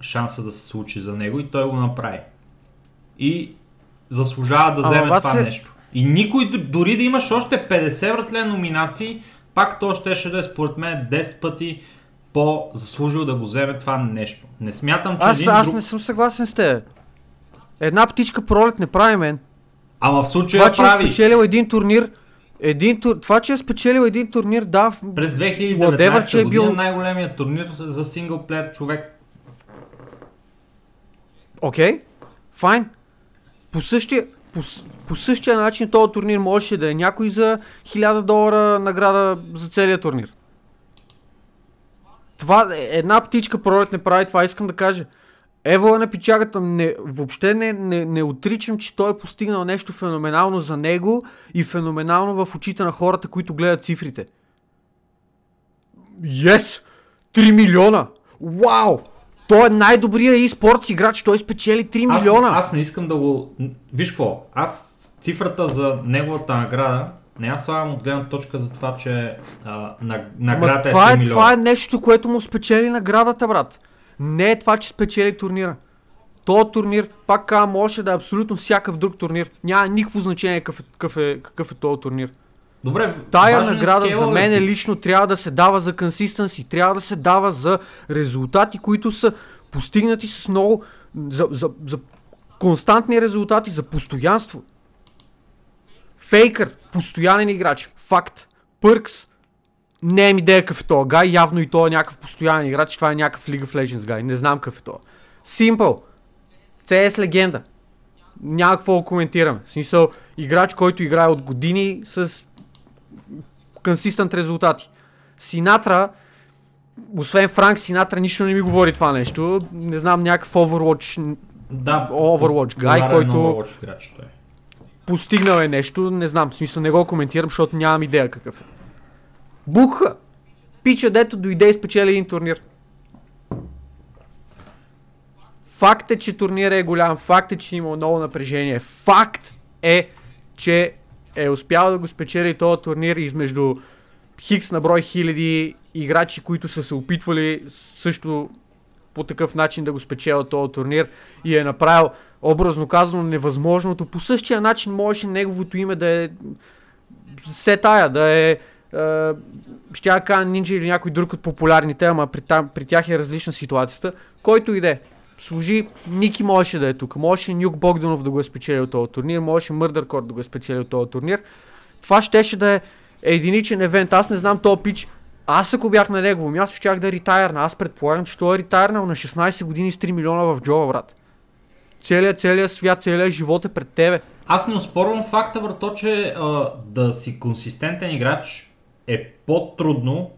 шанса да се случи за него и той го направи. И заслужава да вземе това нещо. И никой, дори да имаш още 50 братле номинации, пак то ще да е според мен 10 пъти по-заслужил да го вземе това нещо. Не смятам, че Аз, един аз друг... не съм съгласен с теб. Една птичка пролет не прави мен. Ама в случая Това, че е прави. спечелил един турнир, един тур... това, че е спечелил един турнир, да, в- През 2019 Whatever, че е бил- най-големият турнир за синглплеер човек. окей, файн. По същия, по, по същия начин този турнир можеше да е някой за 1000 долара награда за целия турнир. Това е една птичка пролет не прави това, искам да кажа. Евола на пичагата, не, въобще не, не, не отричам, че той е постигнал нещо феноменално за него и феноменално в очите на хората, които гледат цифрите. Yes! 3 милиона! Вау! Той е най-добрият e-спортс играч, той спечели 3 Аз, милиона! аз не искам да го... Виж какво, аз цифрата за неговата награда не я слагам от гледна точка за това, че а, на, това, е 3 е, милиона. това е нещо, което му спечели наградата, брат. Не е това, че спечели турнира. То турнир, пак казвам, може да е абсолютно всякакъв друг турнир. Няма никакво значение какъв е, какъв е, какъв е този турнир. Добре, Тая е награда за мен лично трябва да се дава за консистенси, трябва да се дава за резултати, които са постигнати с много, за, за, за константни резултати, за постоянство. Фейкър, постоянен играч, факт. Пъркс, не им идея какъв е този гай, явно и той е някакъв постоянен играч, това е някакъв League of Legends гай, не знам какъв е това. Simple, CS легенда, няма какво коментираме. В смисъл, играч, който играе от години с консистент резултати. Синатра, освен Франк Синатра, нищо не ми говори това нещо. Не знам, някакъв Overwatch Да, Overwatch популярен който- Overwatch играч той. постигнал е нещо, не знам, в смисъл не го коментирам, защото нямам идея какъв е. Буха! Пича, дето дойде и спечели един турнир. Факт е, че турнирът е голям, факт е, че има много напрежение, факт е, че е успял да го спечели този турнир измежду хикс на брой хиляди играчи, които са се опитвали също по такъв начин да го спечелят този турнир и е направил образно казано невъзможното. По същия начин можеше неговото име да е се тая, да е а, ще я кажа Ninja или някой друг от популярните, ама при, там, при тях е различна ситуацията, който иде. Служи, Ники можеше да е тук, можеше Нюк Богданов да го е спечелил този турнир, можеше Мърдъркор да го е спечелил този турнир. Това щеше да е единичен евент. Аз не знам този пич. Аз ако бях на негово място, щях да ритайрна. Аз предполагам, че той е ритайрнал на 16 години с 3 милиона в джоба, брат. Целият, целият свят, целият живот е пред тебе. Аз не оспорвам факта, брато, че а, да си консистентен играч е по-трудно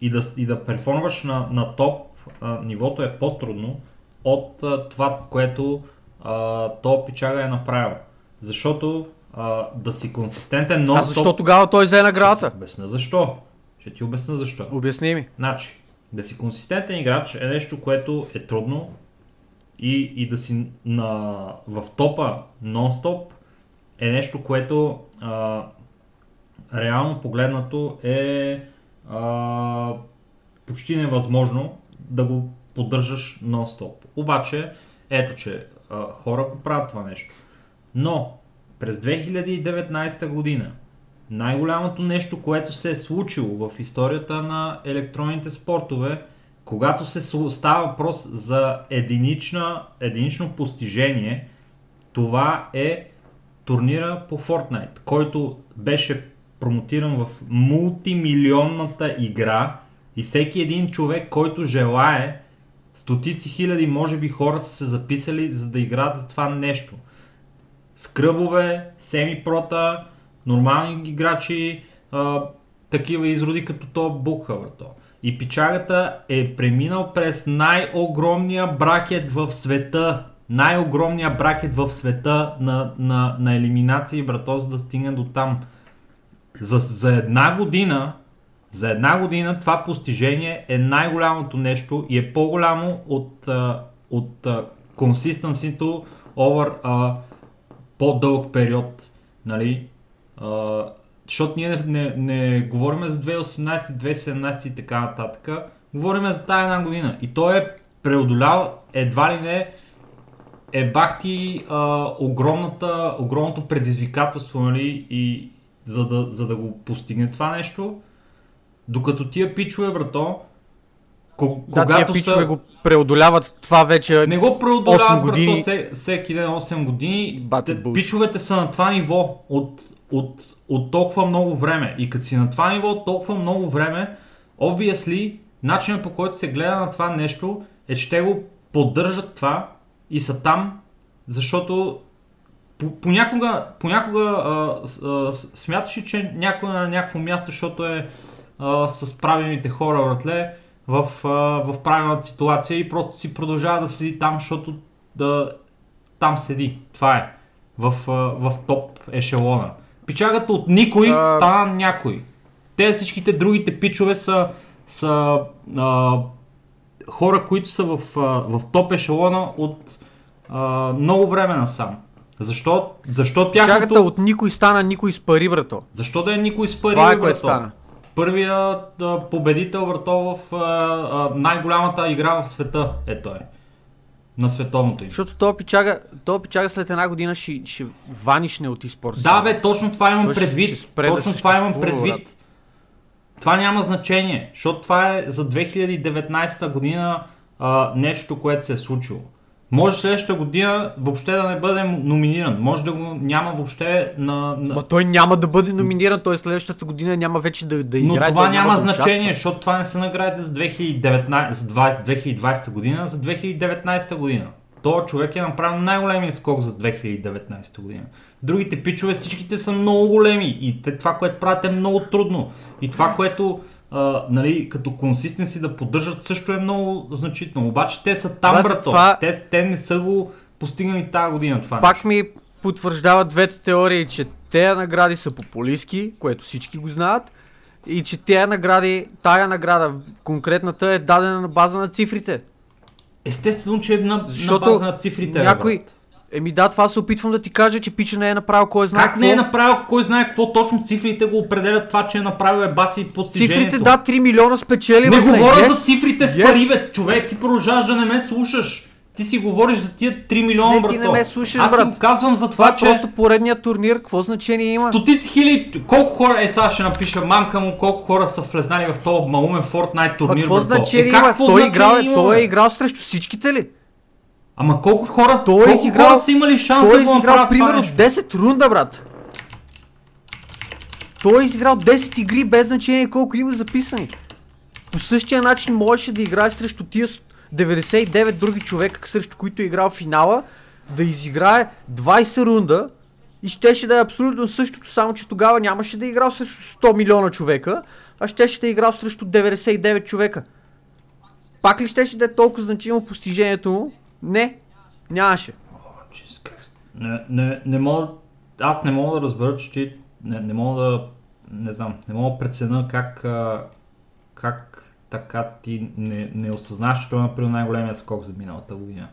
и да, и да перформваш на, на топ а, нивото е по-трудно от а, това, което а, то пичага е направил. Защото а, да си консистентен, но... А защо тогава той взе наградата? Ще ти обясня защо. Ще ти обясня защо. Обясни ми. Значи, да си консистентен играч е нещо, което е трудно и, и да си на, в топа нон-стоп е нещо, което а, реално погледнато е а, почти невъзможно да го поддържаш нон-стоп. Обаче, ето че а, хора го правят това нещо. Но през 2019 година най-голямото нещо, което се е случило в историята на електронните спортове, когато се става въпрос за единична, единично постижение, това е турнира по Fortnite, който беше промотиран в мултимилионната игра и всеки един човек, който желае, стотици хиляди, може би хора са се записали за да играят за това нещо. Скръбове, семипрота, нормални играчи, а, такива изроди като то букха, брато. И пичагата е преминал през най-огромния бракет в света. Най-огромния бракет в света на, на, на елиминации, брато, за да стигне до там. За, за една година, за една година това постижение е най-голямото нещо и е по-голямо от, от consistency over а, по-дълъг период. Нали? А, защото ние не, не, не говорим за 2018, 2017 и така нататък. Говорим за тази една година. И той е преодолял едва ли не е бахти а, огромната, огромното предизвикателство, нали, и за да, за да го постигне това нещо. Докато тия пичове, брато, ко- Да, тия когато пичове са... го преодоляват това вече. Не го преодоляват, 8 години. брато, все, всеки ден 8 години. Те-. Пичовете са на това ниво от, от, от толкова много време. И като си на това ниво от толкова много време, obviously, начинът по който се гледа на това нещо е, че те го поддържат това и са там, защото по- понякога, понякога а, а, смяташ че някой е на някакво място, защото е а, с правилните хора, братле, в, а, в правилната ситуация и просто си продължава да седи там, защото да, там седи. Това е. В, а, в топ ешелона. Пичагата от никой А- стана някой. Те всичките другите пичове са, са а, хора, които са в, а, в топ ешелона от а, много време насам. Защо, защо тяхното... от никой стана, никой с пари, брато. Защо да е никой с пари, Това е което стана. Първият а, победител, брато, в най-голямата игра в света е той. На световното им. Защото този пичага, този пичага след една година ще, ще ванишне от e-спорт. Да, бе, точно това имам Той ще- предвид. ще спре да точно това имам предвид. брат. Това няма значение, защото това е за 2019 година а, нещо, което се е случило. Може следващата година въобще да не бъде номиниран. Може да го няма въобще на... на... Ма той няма да бъде номиниран, той следващата година няма вече да, да Но играе. това той няма да значение, участва. защото това не са награди за 2019, за 20, 2020 година, за 2019 година. Този човек е направил най-големия скок за 2019 година. Другите пичове всичките са много големи и те, това, което правят е много трудно. И това, което а, нали, като консистенси да поддържат също е много значително. Обаче те са там, Брат, брато. това- Те, те не са го постигнали тази година това Пак нещо. ми потвърждава двете теории, че тези награди са популистски, което всички го знаят, и че тези награди, тая награда, конкретната е дадена на база на цифрите. Естествено, че е на, Защото на база на цифрите. някой... брат. Еми да, това се опитвам да ти кажа, че пича не е направил кой знае Как какво. не е направил, кой знае какво точно цифрите го определят това, че е направил е баси постижението. Цифрите, да, 3 милиона спечели. Не говоря yes. за цифрите Yes. пари, бе. Човек, ти продължаваш да не ме слушаш. Ти си говориш за тия 3 милиона, Не, брато. ти не ме слушаш, Аз ти брат. го казвам за Това това, е че просто поредният турнир, какво значение има? стотици хиляди, колко хора, е сега ще напиша мамка му, колко хора са влезнали в този малумен Fortnite турнир, какво брато. значение е, как има? какво Той, значение играл, има, той е играл срещу всичките ли? Ама колко хора, Той колко изиграл- хора са имали шанс Той да го направят примерно нещо? 10 рунда, брат. Той е изиграл 10 игри без значение колко има записани. По същия начин можеше да играе срещу тия с- 99 други човека, срещу които е играл в финала, да изиграе 20 рунда и щеше да е абсолютно същото, само че тогава нямаше да е играл срещу 100 милиона човека, а щеше да е играл срещу 99 човека. Пак ли щеше да е толкова значимо постижението му? Не, нямаше. Не, не, не мога, аз не мога да разбера, че ти, не, не мога да, не знам, не мога да преценя как, как така ти не, не осъзнаш, че той е направил най-големия скок за миналата година.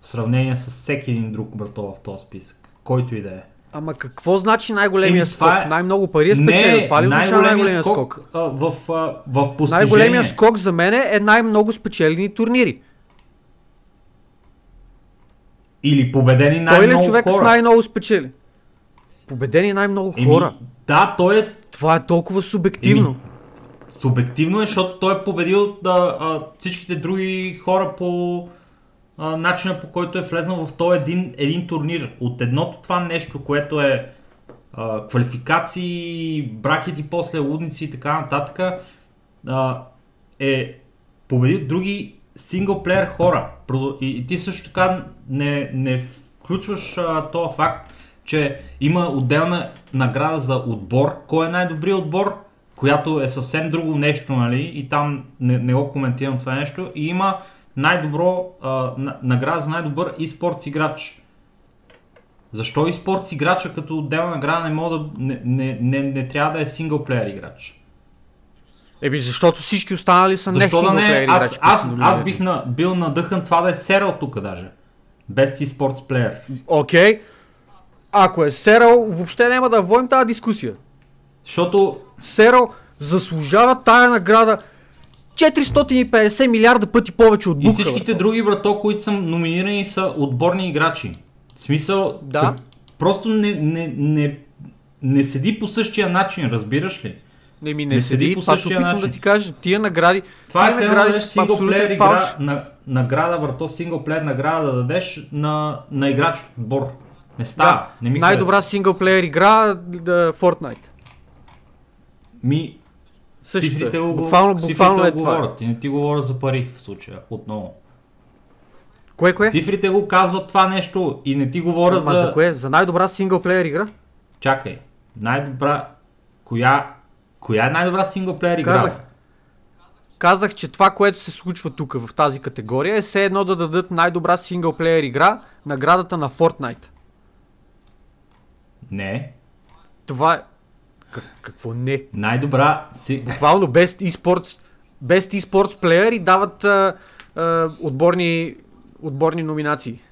В сравнение с всеки един друг брато в този списък. Който и да е. Ама какво значи най-големия Еми, скок? е- Най-много пари е спечелил. Това ли означава най-големия скок? а, в, а, в постижение. Най-големия скок за мен е най-много спечелени турнири. Или победени Той ли най-много е човек хора. с най-много спечели? Победени най-много Еми, хора. Да, той е Това е толкова субективно. Еми, Субективно е, защото той е победил да, а, всичките други хора по а, начина по който е влезнал в този един, един турнир. От едното това нещо, което е а, квалификации, бракети, после лудници и така нататък, а, е победил други синглплеер хора. И, и ти също така не, не включваш а, този факт, че има отделна награда за отбор. Кой е най-добрият отбор? Която е съвсем друго нещо, нали? И там не, не го коментирам това нещо. И има най-добро а, на, награда за най-добър e-спортс играч. Защо e-спортс играча като отделна награда не, мога да, не, не, не, не трябва да е синглплеер играч? Еби, защото всички останали са не Защо да не? Аз, играчи, аз, аз бих на, бил надъхан това да е серал тук даже. Best eSports Player. Окей. Ако е Серал, въобще няма да водим тази дискусия. Защото Серал заслужава тая награда 450 милиарда пъти повече от и Бука. всичките бе. други брато, които са номинирани са отборни играчи. В смисъл, Да. как- просто не, не, не, не седи по същия начин, разбираш ли? Не ми не, не седи, седи по същия опитвам начин. да ти кажа. Тия награди, Това е награди са синглплеер игра, на, награда, брато, синглплеер награда да дадеш на, на играч от отбор. Не става, Да, не ми най-добра синглплеер игра да Fortnite. Ми, Същото цифрите е. го, Буквално, цифрите буквално е това. говорят. И не ти говоря за пари в случая, отново. Кое, кое? Цифрите го казват това нещо и не ти говоря за... за кое? За най-добра синглплеер игра? Чакай, най-добра... Коя... Коя е най-добра синглплеер игра? Казах. Казах, че това, което се случва тук в тази категория е все едно да дадат най-добра синглплеер игра наградата на Fortnite. Не. Това е... Как, какво не? Най-добра... Си... Буквално Best eSports, Best eSports Player и дават а, а, отборни, отборни номинации.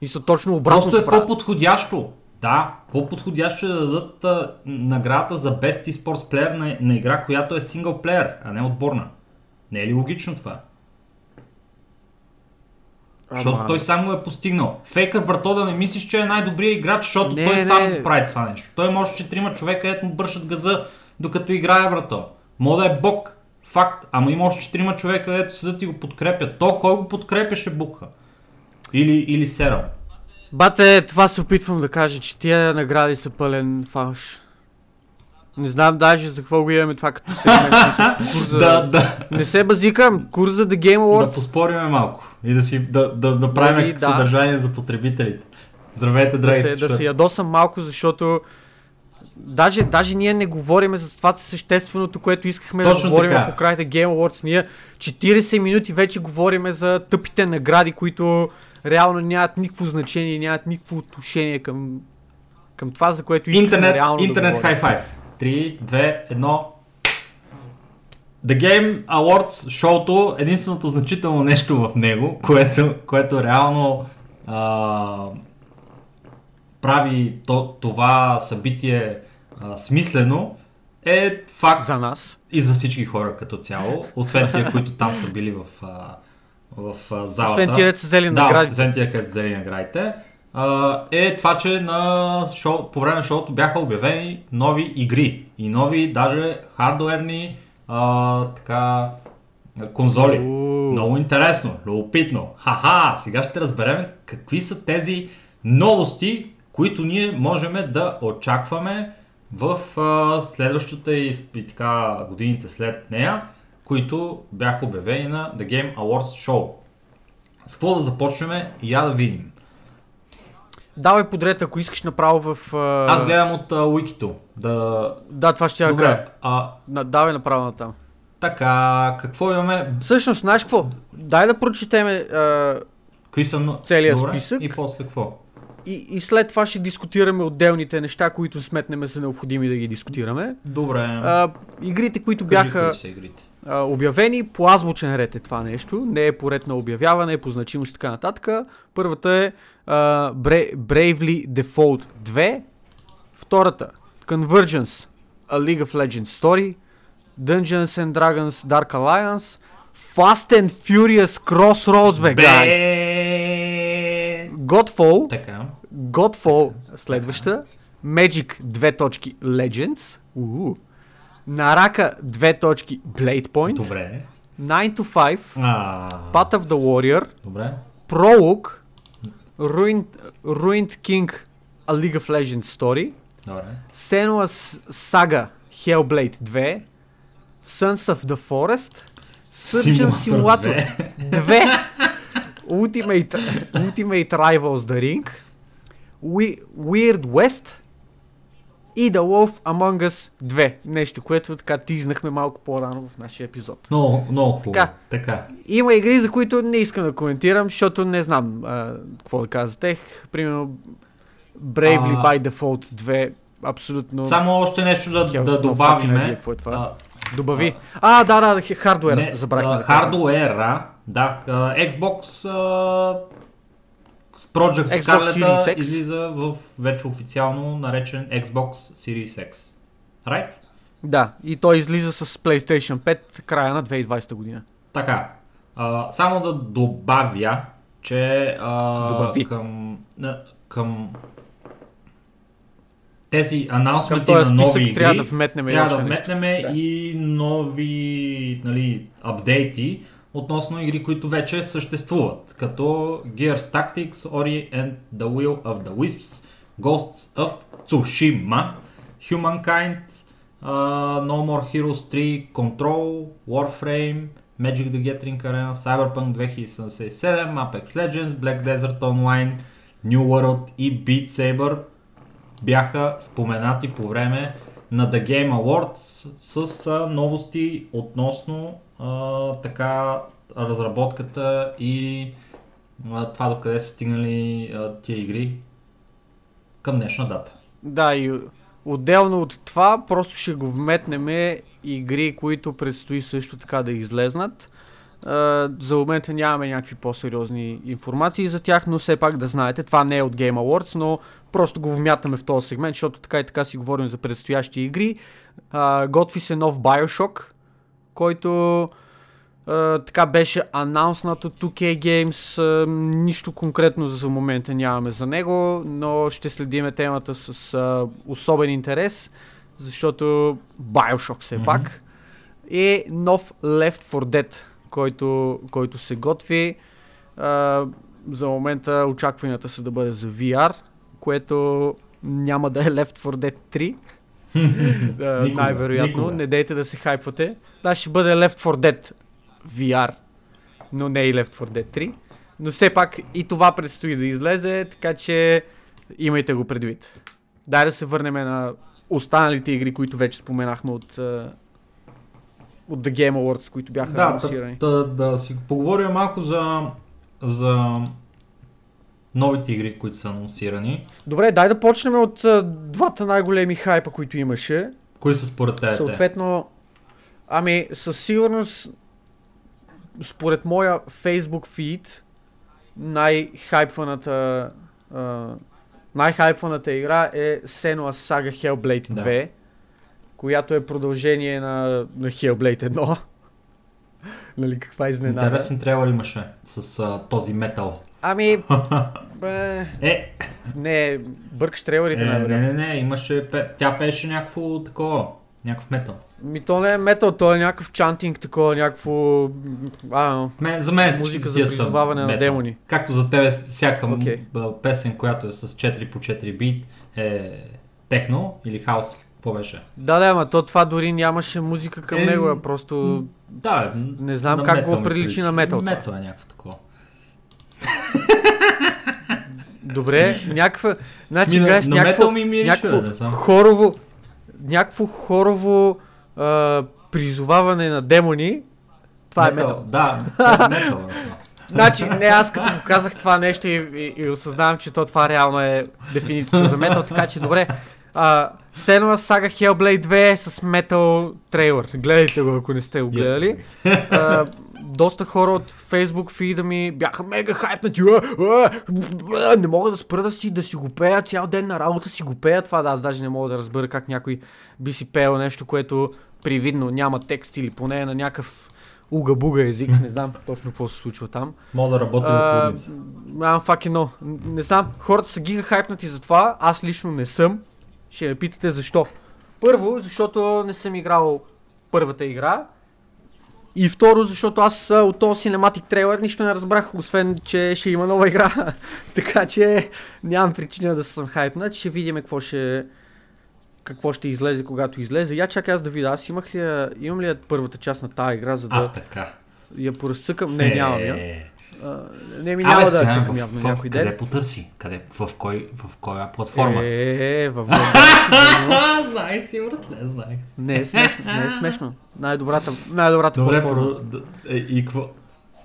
И са точно обратното Просто е по-подходящо. Да, по-подходящо е да дадат а, наградата за Best eSports Player на, на игра, която е синглплеер, а не отборна. Не е ли логично това? Защото той сам го е постигнал. Фейкър, брато, да не мислиш, че е най-добрият играч, защото Не, той не. сам прави това нещо. Той може, че трима човека ето му бършат газа, докато играе, брато. Мога да е бог, факт, ама има още четирима човека, дето седят и го подкрепят. То, кой го подкрепяше бука? Или, или серал. Бате, това се опитвам да кажа, че тия награди са пълен фалш. Не знам даже за какво го имаме това като сегмент. мисля, Курс за... Да, да. Не се базикам. Курс за The Game Да Awards. поспориме малко и да си да, да, да правим Нали, да. съдържание за потребителите. Здравейте, да, драги се, да се ядосам малко, защото даже, даже ние не говорим за това същественото, което искахме Точно да говорим така. по край Game Awards. Ние 40 минути вече говорим за тъпите награди, които реално нямат никакво значение, нямат никакво отношение към, към това, за което искаме Интернет, реално интернет да хай-файв. 3, 2, 1. The Game Awards шоуто, единственото значително нещо в него, което, което реално а, прави то, това събитие а, смислено, е факт За нас. и за всички хора като цяло, освен тия, които там са били в, а, в залата. Освен тия деца взели да, наградите. освен тия, където са взели наградите, е това, че на шоу, по време на шоуто бяха обявени нови игри. И нови, даже хардуерни а, така, конзоли. Уу. Много интересно, любопитно. Ха-ха, сега ще разберем какви са тези новости, които ние можем да очакваме в а, следващата и, и така годините след нея, които бяха обявени на The Game Awards Show. С какво да започнем? Я да видим. Давай подред, ако искаш направо в... а, Аз гледам от а, Wikito. Да... Да, това ще я Добре, а, На- Давай направо на там. така, какво имаме? Всъщност, знаеш какво? Дай да прочетеме са... но- Целият Добре, списък. И после какво? и, и след това ще дискутираме отделните неща, които сметнем са необходими да ги дискутираме. Добре. А, игрите, които Кажи бяха кои са игрите. А, обявени по азбучен ред е това нещо. Не е по ред на обявяване, по значимост и така нататък. Първата е а, Bra- Bravely Default 2. Втората Convergence A League of Legends Story. Dungeons and Dragons Dark Alliance. Fast and Furious Crossroads, бе, guys! Godfall, Така. Godfall, следваща. Magic, две точки, Legends. Уу. Нарака, две точки, Blade Point. Добре. 9 to 5, А, Path of the Warrior, Добре. Prologue, Ruined, Ruined King, A League of Legends Story, Добре. Senua's Saga, Hellblade 2, Sons of the Forest, Surgeon Simulator 2, Ultimate, Ultimate Rivals The Ring, We, Weird West и The Wolf Among Us 2. Нещо, което така тизнахме малко по-рано в нашия епизод. Много, много хубаво. Така. така. Има игри, за които не искам да коментирам, защото не знам а, какво да кажа за тях. Примерно Bravely А. by Default 2, абсолютно... Само още нещо да, Hell, да idea какво е това. А, Добави. А, да, да, хе- хардуер, не, а, да кажем. Хардуера, да. а, Xbox а, Project X. излиза в вече официално наречен Xbox Series X. Right? Да, и той излиза с PlayStation 5 края на 2020 година. Така, а, само да добавя, че а, Добави. към, към тези анонсменти на нови игри, трябва да вметнем трябва да вметнем Да. и нови нали, апдейти относно игри, които вече съществуват, като Gears Tactics, Ori and the Will of the Wisps, Ghosts of Tsushima, Humankind, uh, No More Heroes 3, Control, Warframe, Magic the Gathering Arena, Cyberpunk 2077, Apex Legends, Black Desert Online, New World и Beat Saber бяха споменати по време на The Game Awards с новости относно така разработката и а, това докъде са стигнали а, тия игри към днешна дата. Да, и отделно от това, просто ще го вметнем игри, които предстои също така да излезнат. А, за момента нямаме някакви по-сериозни информации за тях, но все пак да знаете, това не е от Game Awards, но просто го вмятаме в този сегмент, защото така и така си говорим за предстоящи игри. А, готви се нов Bioshock, който а, така беше анонснат от 2K Games. А, нищо конкретно за момента нямаме за него, но ще следиме темата с а, особен интерес, защото Bioshock все Мгм. пак. И нов Left 4 Dead, който, който се готви. А, за момента очакванията са да бъде за VR, което няма да е Left 4 Dead 3. Най-вероятно. никога. Не дейте да се хайпвате. Да, ще бъде Left 4 Dead VR, но не и Left 4 Dead 3. Но все пак и това предстои да излезе, така че имайте го предвид. Дай да се върнем на останалите игри, които вече споменахме от, от The Game Awards, които бяха Да, анонсирани. да, да, да си поговорим малко за, за новите игри, които са анонсирани. Добре, дай да почнем от а, двата най-големи хайпа, които имаше. Кои са според теб? те? Съответно, ами със сигурност, според моя Facebook фид, най-хайпваната а, най-хайпваната игра е Senua's Saga Hellblade Да. 2, която е продължение на, на Hellblade 1. нали, каква изненада. Интересен трейлър имаше с а, този метал. Ами, бе, Е, не, бъркаш трейлерите е, най-вероятно. не, не, не, имаше, тя пееше някакво такова, някакъв метал. Ми то не е метал, то е някакъв чантинг, такова, някакво... А, Мен, за мен Музика за призоваване на демони. Както за тебе всяка okay. песен, която е с 4 по 4 бит е техно или хаус, какво беше? да, да, ама то това дори нямаше музика към Е, него, а просто... Да, Не знам на как метал го приличи на метал. Метал е някакво такова. Добре, някаква... Значи, Ми, гайс, на някакво, метал ми мирише, някакво знам. хорово... Някакво хорово а, призоваване на демони. Това е метал. Да, е метал. Значи, не, аз като го казах това нещо и, и, и осъзнавам, че то това реално е дефиницията за метал, така че добре. А, Сенова сага Hellblade 2 с метал трейлър. Гледайте го, ако не сте го гледали. А, доста хора от Facebook фида ми бяха мега хайпнати. А, а, а, не мога да спра да си, да си го пея цял ден на работа си го пея това. Да, аз даже не мога да разбера как някой би си пеел нещо, което привидно няма текст или поне е на някакъв уга-буга език. Не знам точно какво се случва там. Мога да работя в А, лудница. I'm fucking no. Не знам, хората са гига хайпнати за това, аз лично не съм. Ще ме питате защо. Първо, защото не съм играл първата игра. И второ, защото аз а, от този синематик трейлер нищо не разбрах, освен, че ще има нова игра. така че нямам причина да съм хайпнат. Ще видим какво ще, какво ще излезе, когато излезе. Я чакай аз да видя, аз имах ли, имам ли първата част на тази игра, за А, да така. я поразцъкам? Не, нямам я. Е. А, не ми Абе, няма да чакам в- явно в- някой Къде ден. потърси? Къде? В кой, в коя платформа? Е, в Galaxy, А, знаех си, братле, знаех си. Не е смешно, не е смешно. Най-добрата, най-добрата Добре, платформа. про... е, и какво?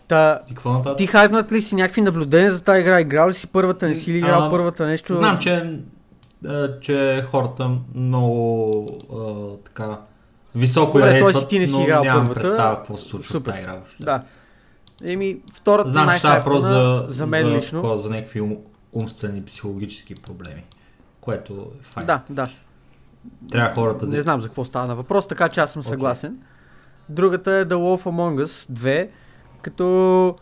Та, И какво нататък? ти хайпнат ли си някакви наблюдения за тази игра? Играл ли си първата, не си ли играл А, първата нещо? Знам, че, а, че хората много а, така високо Добре, я рейтват, ти не си но играл нямам първата. представа какво се случва Супер. в тази игра въобще. Да. Еми, втората Знам, най-хайпана за, за мен за, лично. такова, за някакви ум, умствени психологически проблеми, което е файн. Да, да. Трябва хората да... Не знам за какво става на въпрос, така че аз съм Окей. съгласен. Другата е The Wolf Among Us 2, като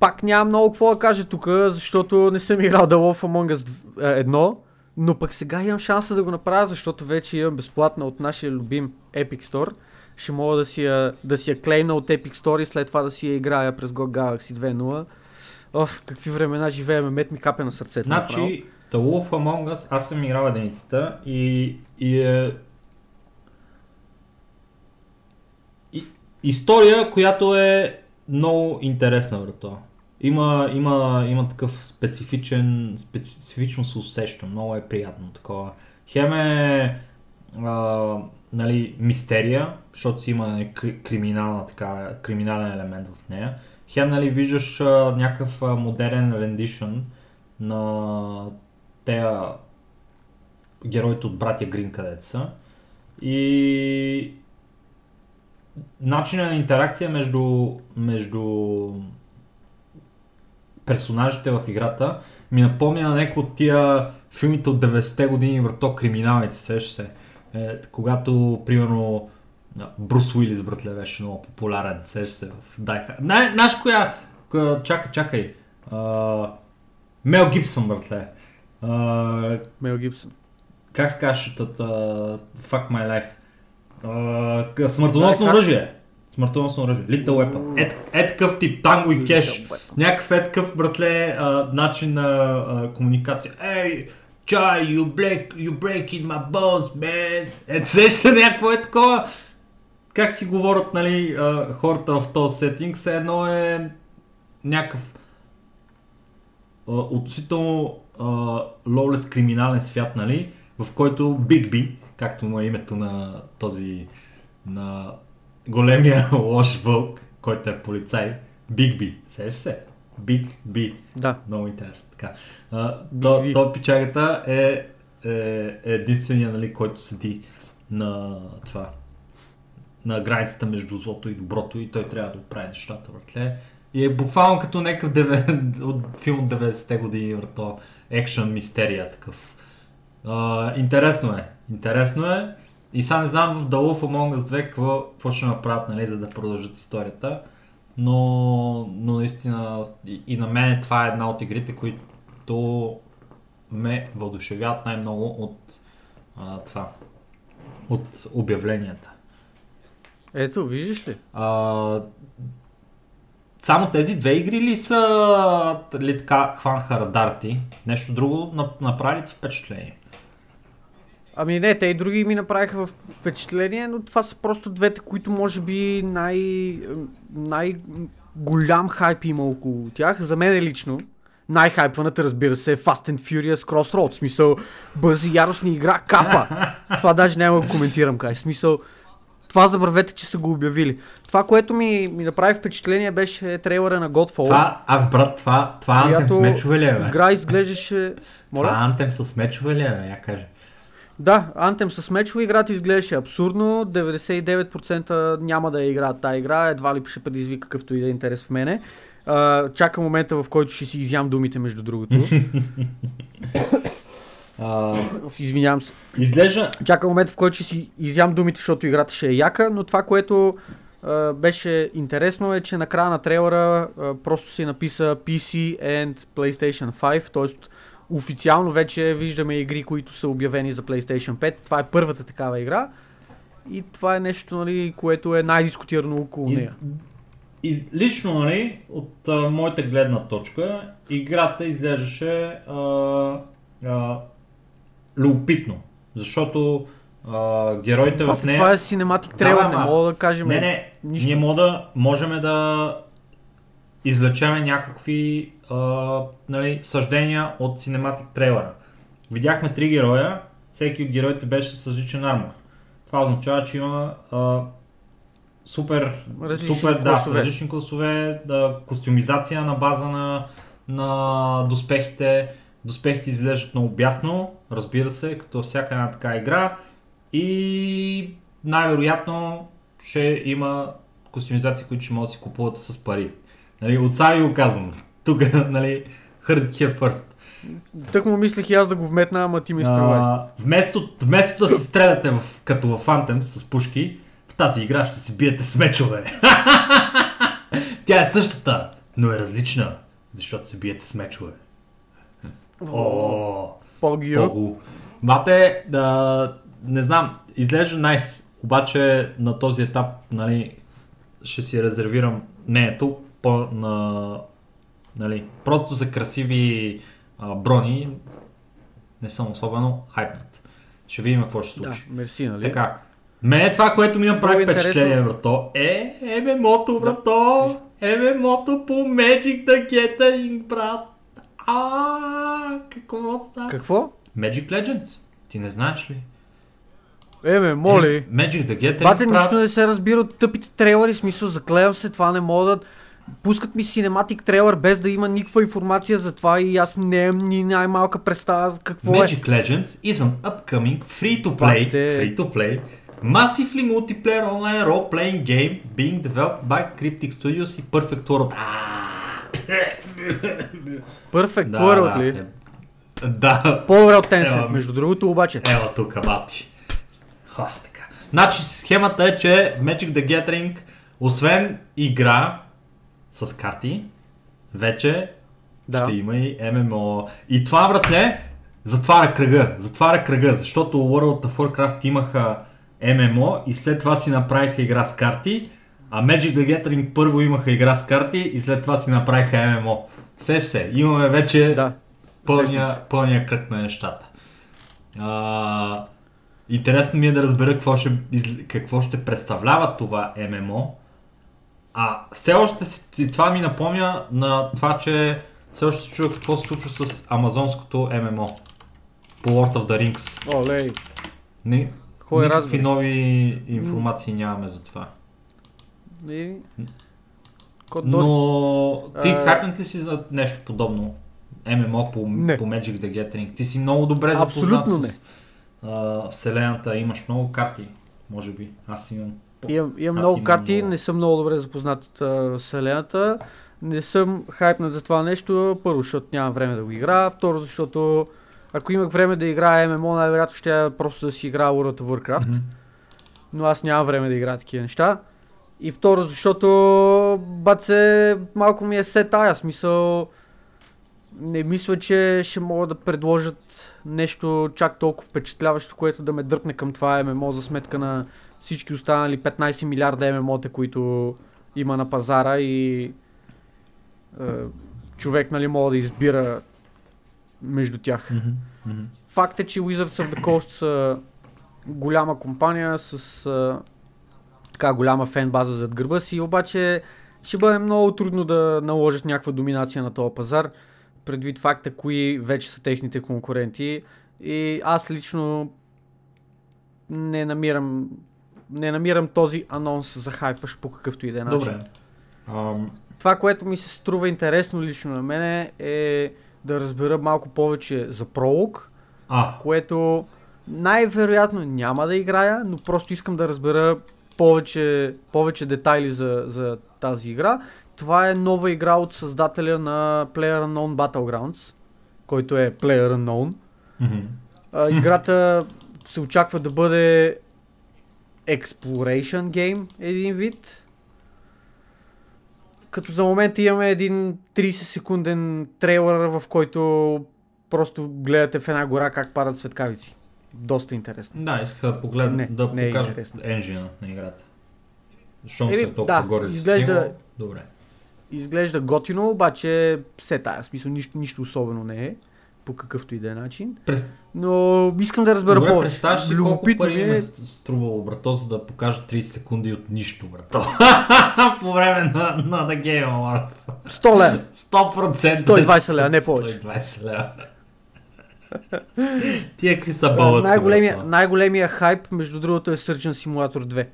пак нямам много какво да кажа тук, защото не съм играл The Wolf Among Us 1, но пък сега имам шанса да го направя, защото вече имам безплатна от нашия любим Epic Store. Ще мога да си я, да си я клейна от Epic Store и след това да си я играя през GOG Galaxy 2.0. Оф, какви времена живеем, мет ми капе на сърцето. Значи, The Wolf Among Us, аз съм играл единицата и, и е... И, история, която е много интересна, брато. Има, има, има такъв специфичен, специфично се усеща, много е приятно такова. Хем е а, нали, мистерия, защото си има нали, кри- криминална, така, криминален елемент в нея. Хем нали, виждаш а, някакъв а, модерен рендишън на тея героите от братя Грин където са. И начинът на интеракция между, между персонажите в играта ми напомня на някои от тия филмите от 90-те години, брато, криминалните, сещаш се. Е, когато, примерно, Брус Уилис, братле, беше много популярен, сещаш се в Hard. Най- Знаеш коя? коя? Чакай, чакай. А, Мел Гибсън, братле. А, Мел Гибсън. как се казваш от uh, Fuck My Life? Uh, смъртоносно оръжие. Смъртоносно оръжие. Little Weapon. Е, е такъв тип, танго и кеш. Някакъв е такъв, братле, а, начин на а, комуникация. Ей, чай, you break, you break in my balls, man. Е, се се някакво е такова. Как си говорят, нали, хората в този сетинг, все едно е някакъв относително а, лоулес криминален свят, нали, в който Бигби, както му е името на този, на големия лош вълк, който е полицай, Бигби, сеш се? Биг Би. Да. Много интересно. Така. А, то, то пичагата е, е, е единствения, нали, който седи на това на границата между злото и доброто и той трябва да оправи нещата, братле. И е буквално като някакъв деве... от филм от 90-те години, брато, екшън мистерия такъв. А, интересно е. Интересно е. И сега не знам в The Wolf Among Us 2 какво, какво ще направят, нали, за да продължат историята. Но, но наистина и, на мен това е една от игрите, които ме въодушевяват най-много от а, това. От обявленията. Ето, виждаш ли? А, само тези две игри ли са ли така хванха радарти? Нещо друго нап- направи ти впечатление? Ами не, те и други ми направиха впечатление, но това са просто двете, които може би най... най голям хайп има около тях. За мен лично. Най-хайпваната, разбира се, е Fast and Furious Crossroads. В смисъл, бързи яростни игра, капа. това даже няма да коментирам кай. В смисъл, това забравете, че са го обявили. Това, което ми, ми направи впечатление, беше трейлера на Godfall. Това, а брат, това, това антем с мечове ли е, бе? Игра изглеждаше... Моля? Това антем с мечове ли е, бе? Я кажа. Да, Anthem с мечове играта изглеждаше абсурдно. 99% няма да я играят тази игра, едва ли ще предизвика какъвто и да е интерес в мене. А, чака момента, в който ще си изям думите, между другото. А, Извинявам се. изглежда... Чака момента, в който ще си изям думите, защото играта ще е яка, но това, което а, беше интересно е, че на края на трейлера а, просто си написа PC and PlayStation 5, т.е. официално вече виждаме игри, които са обявени за PlayStation 5. Това е първата такава игра. И това е нещо, нали, което е най-дискутирано около нея. из, лично, нали, от а, моята гледна точка, играта изглеждаше а, а, любопитно. Защото а, героите Това, в нея... това е синематик трейлер, Да, не мога да кажем. Не, не, нищо. ние може да, можем да извлечеме някакви а, нали, съждения от синематик трейлера. Видяхме три героя, всеки от героите беше с различен армор. Това означава, че има а, супер, Различни супер да, класове. различни класове, да, костюмизация на база на, на доспехите. Доспехите изглеждат много бясно, разбира се, като всяка една така игра. И най-вероятно ще има костюмизации, които ще могат да си купуват с пари. Нали, от сами го казвам. Тук, нали, heard here first. Тък му мислех и аз да го вметна, ама ти ми изпревай. Вместо, вместо да се стреляте в, като в Anthem с пушки, в тази игра ще се биете с мечове. Тя е същата, но е различна, защото се биете с мечове. О, Погио. Мате, да, не знам, изглежда найс, обаче на този етап, нали, ще си резервирам мнението по, на, нали, просто за красиви а, брони не съм особено хайпнат. Ще видим какво ще се Да, случи. мерси, нали? Така. Мене това, което ми направи Много впечатление, интересно. брато, е ММО-то, брато. ММО-то по Magic the Gathering, брат. А, какво става? Какво? Magic Legends. Ти не знаеш ли? Еме, моли. Е, Magic the Gathering Бате, нищо не се разбира от тъпите трейлери, смисъл, заклевам се, това не мога да... Пускат ми синематик трейлер без да има никаква информация за това и аз не имам ни най-малка представа за какво е. Magic Legends is an upcoming free-to-play, Бате. free-to-play, massively multiplayer online role-playing game being developed by Cryptic Studios и Perfect World. Perfect Да, World да, ли? е. Да, По-добре от Tencent, между другото обаче. Ела тук, мати. Ха, така. Значи схемата е, че Magic the Gathering, освен игра с карти, вече Да. ще има и ММО. И това, братле, затваря кръга. Затваря кръга, защото World of Warcraft имаха ММО и след това си направиха игра с карти, а Magic the Gathering първо имаха игра с карти и след това си направиха ММО. Сеш се, имаме вече Да. Пълния, пълния кръг на нещата. А, интересно ми е да разбера какво ще, какво ще представлява това ММО. А все още това ми напомня на това, че все още се чува какво се случва с амазонското ММО. По Lord of the Rings. Олей. Ни, Кой е никакви разбира? нови информации нямаме за това. И... Код. Но ти А- хайпнат ли си за нещо подобно? ММО по, Не. по Magic the Gathering. Ти си много добре запознат Абсолютно с а, вселената, имаш много карти, може би. Аз имам. Имам, имам много карти, много. не съм много добре запознат от вселената. Не съм хайпнат за това нещо. Първо, защото нямам време да го играя. Второ, защото ако имах време да играя ММО, най-вероятно ще просто да си играя World of Warcraft. Мгм. но аз нямам време да играя такива неща. И второ, защото баце малко ми е се тая смисъл. Не мисля, че ще могат да предложат нещо чак толкова впечатляващо, което да ме дръпне към това ММО за сметка на всички останали 15 милиарда ММО-та, които има на пазара и е, човек нали мога да избира между тях. Мгм. Факт е, че Wizards of the Coast са голяма компания с а, така голяма фен база зад гърба си, обаче ще бъде много трудно да наложат някаква доминация на този пазар, предвид факта кои вече са техните конкуренти и аз лично не намирам не намирам този анонс за хайпаш по какъвто и да е начин. Добре. Ам, Това, което ми се струва интересно лично на мене е да разбера малко повече за пролог, а, което най-вероятно няма да играя, но просто искам да разбера повече, повече детайли за, за тази игра. Това е нова игра от създателя на PlayerUnknown Battlegrounds, който е PlayerUnknown. мгм. А, играта се очаква да бъде Exploration Game, един вид. Като за момента имаме един 30 секунден трейлър, в който просто гледате в една гора как падат светкавици. Доста интересно. Да, исках да погледна, Не, да не е покажа интересно. енжина на играта. Щом Еми, се толкова да, горе с изглежда- него, добре. Изглежда готино, обаче все тая. В смисъл, нищо, нищо особено не е. По какъвто и да е начин. През... Но искам да разбера Добре, повече. представяш си колко пари е. струвало, брато, за да покажа 30 секунди от нищо, брато. По време на, на The Game Awards. 100 лева. 100%. 120 лева, не повече. 120 лева. Тия какви са балъци, Най-големия, брато. най-големия хайп, между другото, е Surgeon Simulator 2.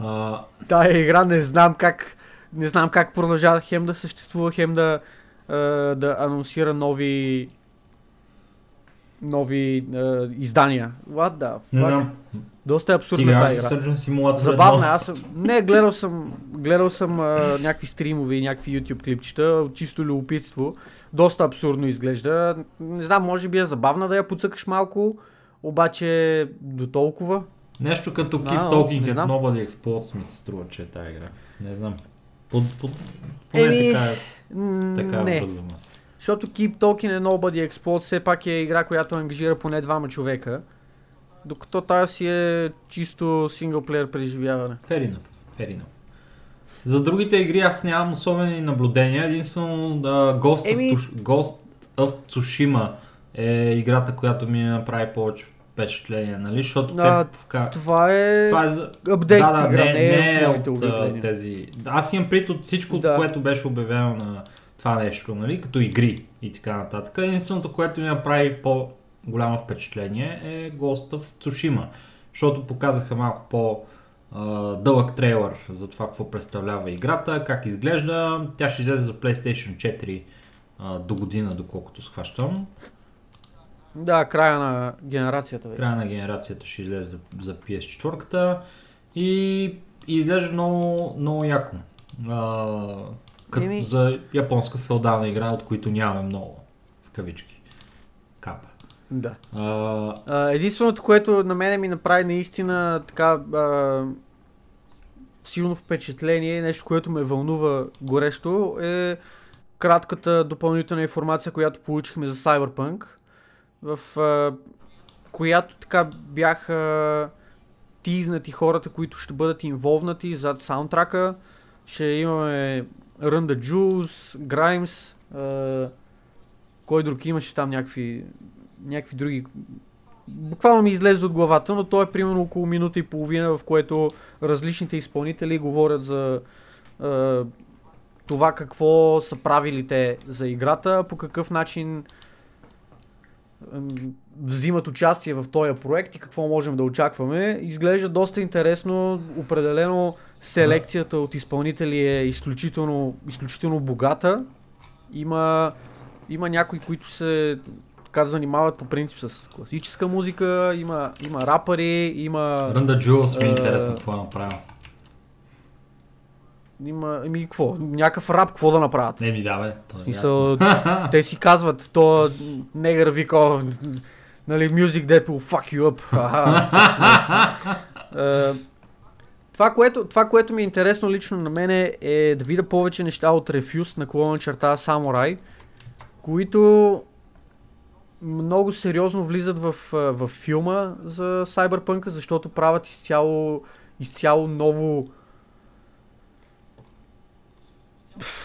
А, Тая игра не знам как не знам как продължава хем да съществува, хем да, да анонсира нови нови а, издания. What the fuck? не знам. Доста е абсурдна тази играш игра. Surgeon Simulator Забавна, е, 1? аз съм... Не, гледал съм, гледал съм а, някакви стримове и някакви YouTube клипчета, от чисто любопитство. Доста абсурдно изглежда. Не знам, може би е забавна да я подсъкаш малко, обаче до толкова. Нещо като Keep но, Talking не at. Nobody Explodes ми се струва, че е тази игра. Не знам. Под, под, поне Еми, така, М, така не, връзвам аз. Защото Keep Talking and Nobody Explode все пак е игра, която ангажира поне двама човека. Докато тази си е чисто синглплеер преживяване. Fair enough. За другите игри аз нямам особени наблюдения. Единствено да, Ghost, Еми- of, Tush- Ghost of Tsushima е играта, която ми направи повече впечатление, нали? Защото А, те вка... Това е Това е за... апдейт да, да, игра, не, не, не е е моите от тези... Аз имам прит от всичко, Да. което беше обявено на това нещо, нали? Като игри и така нататък. Единственото, което ми направи по-голямо впечатление е Ghost of Tsushima, защото показаха малко по дълъг трейлър за това какво представлява играта, как изглежда. Тя ще излезе за PlayStation 4 а, до година, доколкото схващам. Да, края на генерацията вече. Края на генерацията ще излезе за, за PS4 и, и изглежда много, много яко. А, като Еми- за японска феодална игра, от които нямаме много. В кавички. Капа. Да. А, А, единственото, което на мене ми направи наистина така а, силно впечатление, нещо, което ме вълнува горещо, е кратката допълнителна информация, която получихме за Cyberpunk, в а, която така бяха тизнати хората, които ще бъдат инволвнати зад саундтрака. Ще имаме The Juice, Grimes, а, кой друг имаше там някакви, някакви други буквално ми излезе от главата, но то е примерно около минута и половина, в което различните изпълнители говорят за е, това какво са правили те за играта, по какъв начин взимат участие в този проект и какво можем да очакваме. Изглежда доста интересно. Определено селекцията от изпълнители е изключително, изключително богата. Има, има някои, които се така занимават по принцип с класическа музика, има, има рапъри, има, the Jewels ми е интересно какво е направил. има, ами какво, някакъв рап, какво да направят? Не ми давай. То В е смисъл, те си казват, то негър вика, «О, нали, music that will fuck you up. Аха, това, което, това, което ми е интересно лично на мен е да видя повече неща от Refused на колона черта Samurai, които много сериозно влизат в, в филма за Cyberpunk, защото правят изцяло, изцяло ново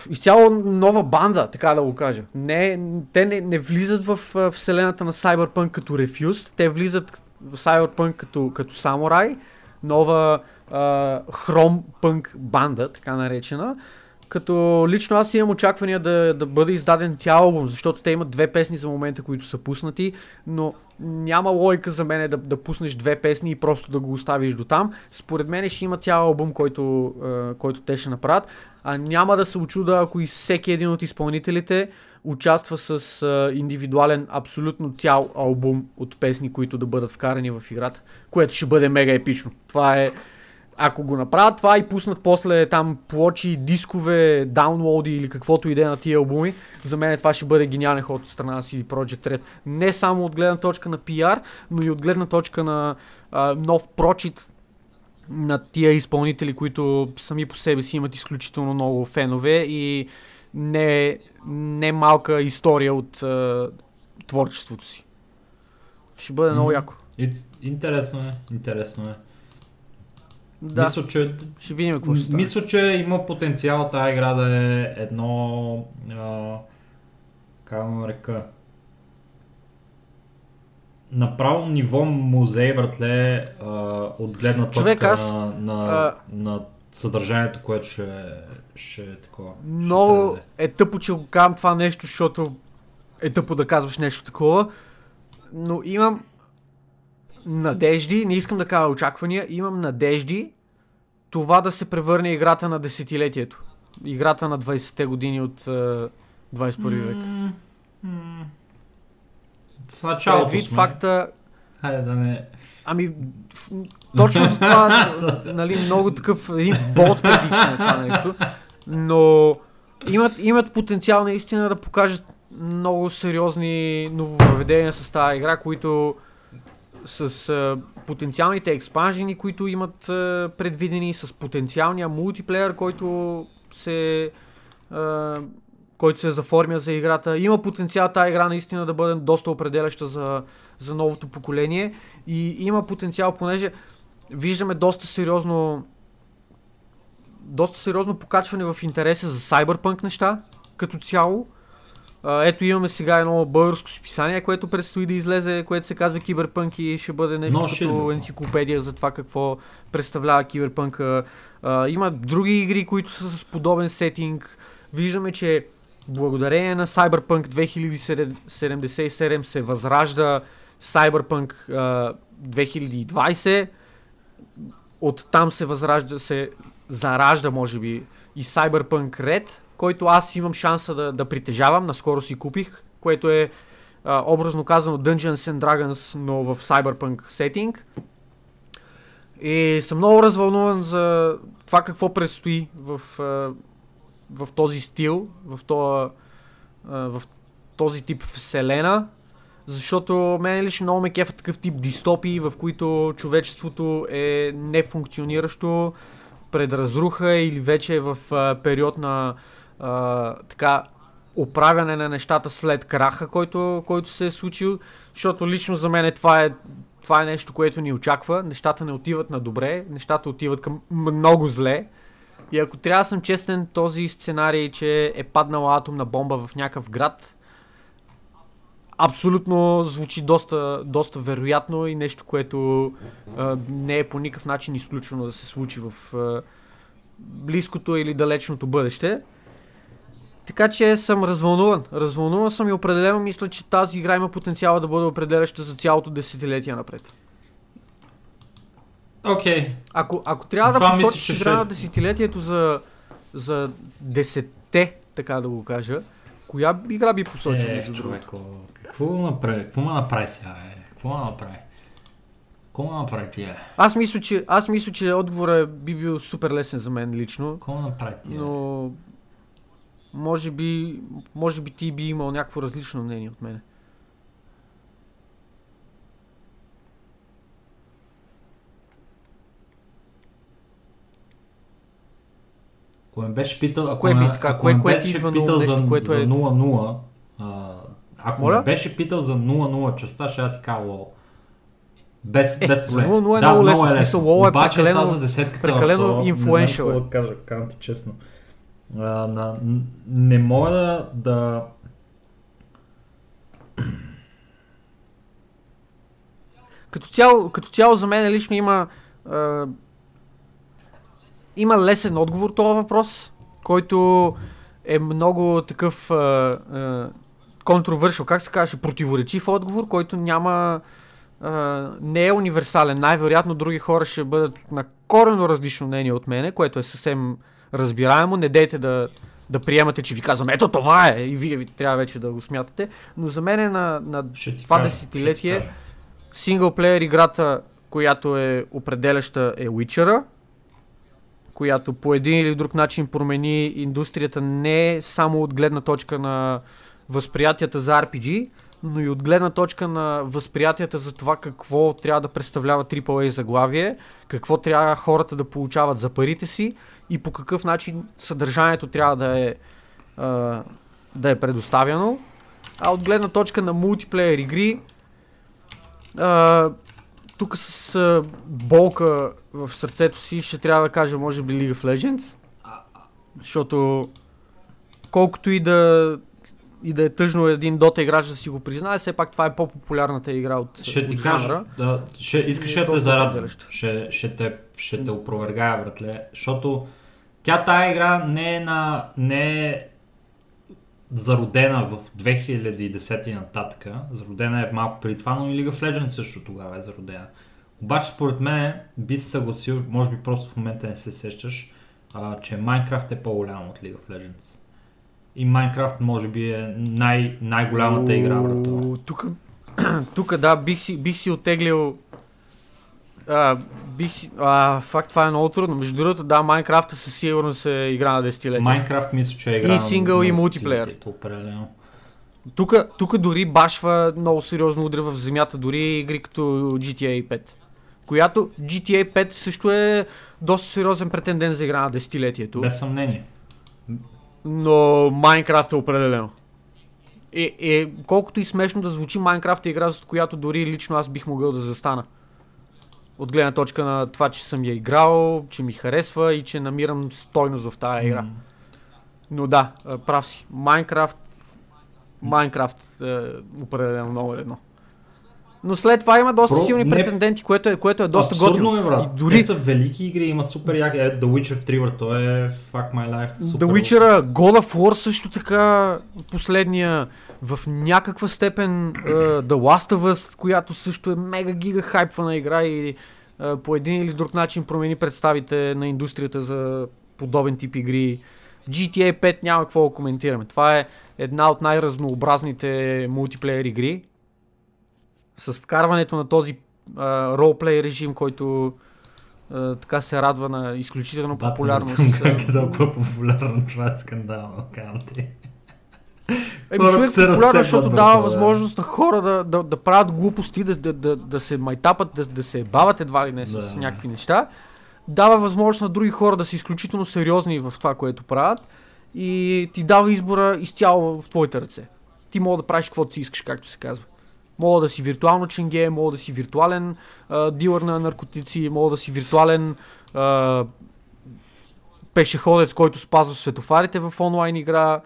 изцяло нова банда, така да го кажа. Не, те не, не влизат в вселената на Cyberpunk като Refused, те влизат в Cyberpunk като, като Samurai, нова хром пънк банда, така наречена. Като лично аз имам очаквания да, да бъде издаден цял албум, защото те имат две песни за момента, които са пуснати, но няма логика за мен да, да пуснеш две песни и просто да го оставиш до там. Според мен ще има цял албум, който, който те ще направят. А няма да се очуда, ако и всеки един от изпълнителите участва с е, индивидуален, абсолютно цял албум от песни, които да бъдат вкарани в играта, което ще бъде мега епично. Това е ако го направят това и пуснат после там плочи, дискове, даунлоуди или каквото иде на тия албуми, за мен това ще бъде гениален ход от страна на CD Projekt Red. Не само от гледна точка на PR, но и от гледна точка на а, нов прочит на тия изпълнители, които сами по себе си имат изключително много фенове и не, не малка история от а, творчеството си. Ще бъде mm-hmm. много яко. It's, интересно е, интересно е. Да. Мисля, че, ще видим какво ще стане. Мисля, че има потенциал тази игра да е едно... А, как да нарека? Направо ниво музей, братле, а, от гледна точка Човек, аз, на, на, а... на съдържанието, което ще, ще е такова. Много ще е тъпо, че го казвам това нещо, защото е тъпо да казваш нещо такова, но имам надежди, не искам да кажа очаквания, имам надежди това да се превърне играта на десетилетието. Играта на 20-те години от uh, 21 век. Mm-hmm. В началото Предвид сме. факта... Хайде да не... Ами, точно за това, нали, много такъв, един болт предичен е това нещо. Но имат, имат потенциал наистина да покажат много сериозни нововведения с тази игра, които с а, потенциалните експанжени, които имат а, предвидени, с потенциалния мултиплеер, който се, а, който се заформя за играта. Има потенциал тази игра наистина да бъде доста определяща за, за новото поколение и има потенциал, понеже виждаме доста сериозно доста сериозно покачване в интереса за Cyberpunk неща като цяло. Ето имаме сега едно българско списание, което предстои да излезе, което се казва Киберпънк и ще бъде нещо no, като shit, енциклопедия за това какво представлява Киберпънк. А, има други игри, които са с подобен сетинг. Виждаме, че благодарение на Cyberpunk 2077 се възражда Cyberpunk а, 2020. От там се възражда, се заражда, може би, и Cyberpunk Red, който аз имам шанса да, да притежавам. Наскоро си купих, което е а, образно казано Dungeons and Dragons, но в Cyberpunk сетинг. И съм много развълнуван за това какво предстои в, а, в този стил, в, това, а, в този тип вселена. Защото мен лично много ме кефа такъв тип дистопии, в които човечеството е нефункциониращо, предразруха или вече е в а, период на а, така оправяне на нещата след краха, който, който се е случил, защото лично за мен това е, това е нещо, което ни очаква. Нещата не отиват на добре, нещата отиват към много зле. И ако трябва да съм честен, този сценарий, че е паднала атомна бомба в някакъв град, абсолютно звучи доста, доста вероятно и нещо, което а, не е по никакъв начин изключено да се случи в а, близкото или далечното бъдеще. Така че съм развълнуван. Развълнуван съм и определено мисля, че тази игра има потенциал да бъде определяща за цялото десетилетие напред. Окей. Okay. Ако, ако трябва да посочиш игра ще... на десетилетието за, за десетте, така да го кажа, коя игра би посочил е, между другото? Какво направи? Какво ма направи сега? Е? Какво ма направи? Какво ма направи тия? Аз мисля, че, аз мисля, че отговорът би бил супер лесен за мен лично. Какво направи тия? Но може би, може би ти би имал някакво различно мнение от мене. Ако ме беше питал, ако кое ме, би, ако кое, ме кое беше кое питал нещо, за, за е- 0-0, а, ако Моля? ме беше питал за 0-0 частта, ще я ти кажа лол. Без, е, без проблем. 0-0 е да, много е лесно, смисъл лол е прекалено, за десетката, прекалено инфлуеншъл. Не знам какво е. да кажа, канти, честно. А, на, не мога да, Като цяло, като цяло за мен лично има а, има лесен отговор този въпрос, който е много такъв а, как се каже, противоречив отговор, който няма а, не е универсален. Най-вероятно други хора ще бъдат на корено различно мнение от мене, което е съвсем разбираемо. Не дейте да, да приемате, че ви казвам, ето това е и вие ви трябва вече да го смятате. Но за мен е на, на това кажа, десетилетие синглплеер играта, която е определяща е Witcher, която по един или друг начин промени индустрията не само от гледна точка на възприятията за RPG, но и от гледна точка на възприятията за това какво трябва да представлява AAA заглавие, какво трябва хората да получават за парите си и по какъв начин съдържанието трябва да е, а, да е предоставяно. А от гледна точка на мултиплеер игри, а, тук с а, болка в сърцето си ще трябва да кажа може би League of Legends. Защото колкото и да и да е тъжно един Dota играч да си го признае, все пак това е по-популярната игра от, Ще ти от кажа, жанра. да, ще, искаш И да е те зарадвам, ще, ще, те, ще те опровергая, братле, защото тя тая игра не е, на, не е зародена в 2010 и нататък, зародена е малко преди това, но и League of Legends също тогава е зародена. Обаче според мен би се съгласил, може би просто в момента не се сещаш, а, че Minecraft е по-голям от League of Legends. И Minecraft може би е най- най-голямата игра, брато. Тук, тук да, бих си, бих си оттеглил а, бих си... А, факт, това е много трудно. Между другото, да, Майнкрафта със сигурност е игра на десетилетие. Майнкрафт мисля, че е игра И сингъл, и мултиплеер. Тук, тук дори башва много сериозно удря в земята, дори игри като GTA 5. Която GTA 5 също е доста сериозен претендент за игра на десетилетието. Без съмнение. Но Майнкрафт е определено. Е, е, колкото и смешно да звучи, Майнкрафт е игра, за която дори лично аз бих могъл да застана. От гледна точка на това, че съм я играл, че ми харесва и че намирам стойност в тази игра. М. Но да, прав си. Майнкрафт, Майнкрафт е определено много едно. Но след това има доста Про- силни не- претенденти, което е, което е доста Абсурдно готино. е, брат. И дори Те са велики игри, има супер яки. Е, The Witcher 3, брат, той е fuck my life. Супер. The Witcher, God of War също така последния в някаква степен uh, The Last of Us, която също е мега гига хайпвана игра и uh, по един или друг начин промени представите на индустрията за подобен тип игри. GTA 5 няма какво да коментираме. Това е една от най-разнообразните мултиплеер игри. С вкарването на този uh, ролплей режим, който uh, така се радва на изключително популярност. Как е толкова популярно, това е скандално, ти. Еми, човек се е разцепват, защото дава да. възможност на хора да, да, да правят глупости, да, да, да, да се майтапат, да, да се бават едва ли не с Да. някакви неща. Дава възможност на други хора да са изключително сериозни в това, което правят и ти дава избора изцяло в твоите ръце. Ти мога да правиш каквото си искаш, както се казва. Мога да си виртуално ченге, мога да си виртуален а, дилър на наркотици, мога да си виртуален а, пешеходец, който спазва светофарите в онлайн игра.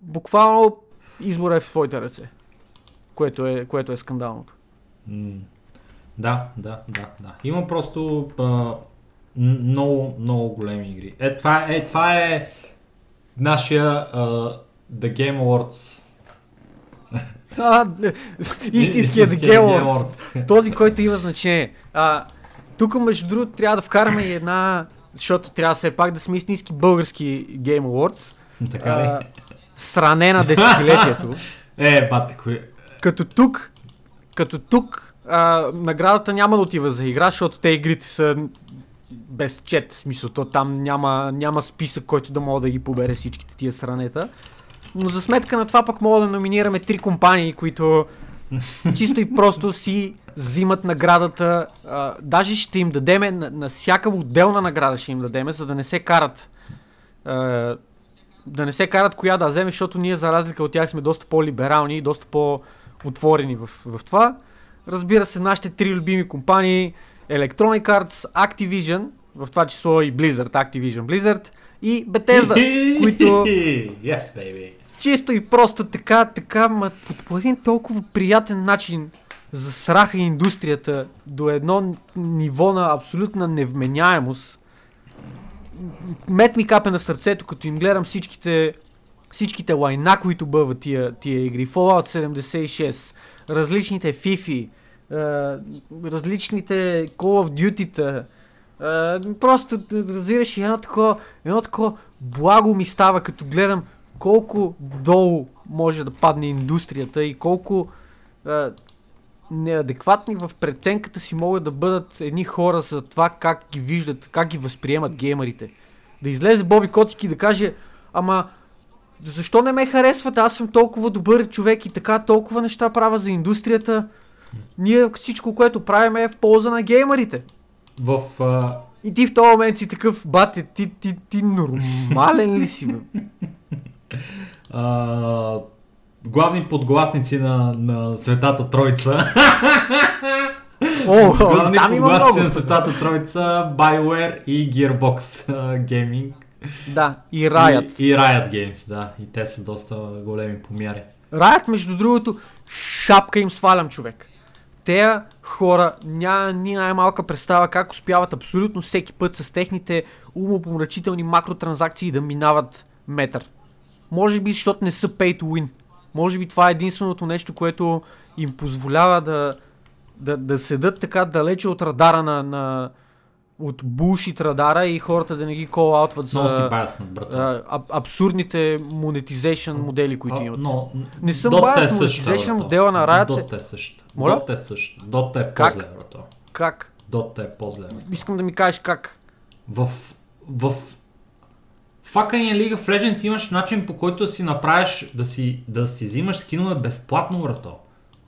Буквално избора е в твоите ръце. Което е, което е скандалното. Да, да, да, да. Има просто а, много, много големи игри. Е, това, е, това е нашия а, The Game Awards. А, истинския The Game Awards. Този, който има значение. А, тук, между другото, трябва да вкараме и една, защото трябва все пак да сме истински български Game Awards. така А, ли? Сране на десетилетието. Е, бате, кои... Като тук, като тук, а, наградата няма да отива за игра, защото те игрите са без чет, смисъл, то там няма, няма списък, който да мога да ги побере всичките тия сранета. Но за сметка на това пък мога да номинираме три компании, които чисто и просто си взимат наградата. А, даже ще им дадеме, на, на всяка отделна награда ще им дадеме, за да не се карат а, да не се карат коя да вземе, защото ние за разлика от тях сме доста по-либерални и доста по-отворени в, в това. Разбира се, нашите три любими компании Electronic Arts, Activision, в това число и Blizzard, Activision Blizzard и Bethesda, които Yes, baby. чисто и просто така, така, ма, по, един толкова приятен начин засраха индустрията до едно ниво на абсолютна невменяемост. Мет ми капе на сърцето, като им гледам всичките, всичките лайна, които бъват тия, тия игри. Fallout 76, различните FIFA, различните Call of Duty-та. Просто разбираш едно такова, едно такова благо ми става, като гледам колко долу може да падне индустрията и колко неадекватни в преценката си могат да бъдат едни хора за това как ги виждат, как ги възприемат геймерите. Да излезе Боби Котик и да каже, ама защо не ме харесват, аз съм толкова добър човек и така толкова неща правя за индустрията. Ние всичко, което правим е в полза на геймерите. В... А... И ти в този момент си такъв, бате, ти, ти, ти нормален ли си, бе? а, главни подгласници на, на Светата Троица. О, главни подгласници на Светата Троица, BioWare и Gearbox Gaming. Да, и Riot. И, и Riot Games, да. И те са доста големи помяри. Riot, между другото, шапка им свалям човек. Те хора няма ни най-малка представа как успяват абсолютно всеки път с техните умопомрачителни макротранзакции да минават метър. Може би, защото не са pay to win. Може би това е единственото нещо, което им позволява да, да, да седат така далече от радара на, на от булшит радара и хората да не ги си за баяснат, брат. а, аб- абсурдните монетизейшн модели, които имат. Но, Не съм е monetization брато. модела на Riot е- Dota е същата. Моля? Dota е същата. Dota е Как? по-зле, брато. Как? Dota е по-зле. Искам да ми кажеш как. В, в Fucking League of Legends имаш начин по който да си направиш, да си, да си взимаш скинове безплатно, брато.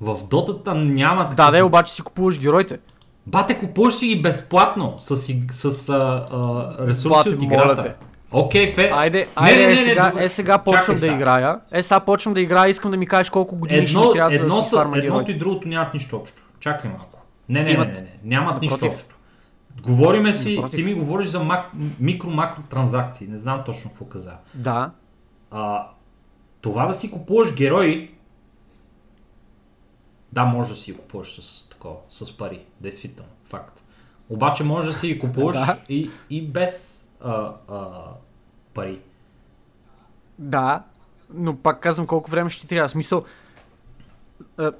В Дотата няма такива. Да, да, обаче си купуваш героите. Бате, купуваш си ги безплатно с, с а, а, ресурси Бате, от играта. Окей, фе. Айде, Не, айде, не, е, не, не, сега, добре. е сега почвам да играя. Е сега почвам да играя, искам да ми кажеш колко години ще ми Едно, трябва за едно да си фарма едното и другото нямат нищо общо. Чакай малко. Не, не, не, Имат. не, не. Нямат нищо общо. Говориме си, Напротив. ти ми говориш за мак, микро-макро транзакции. Не знам точно какво каза. Да. А, това да си купуваш герои, да, може да си ги купуваш с такова, с пари, действително, факт. Обаче може да си ги купуваш Да. и, и без а, а, пари. Да, но пак казвам колко време ще ти трябва. Смисъл, а,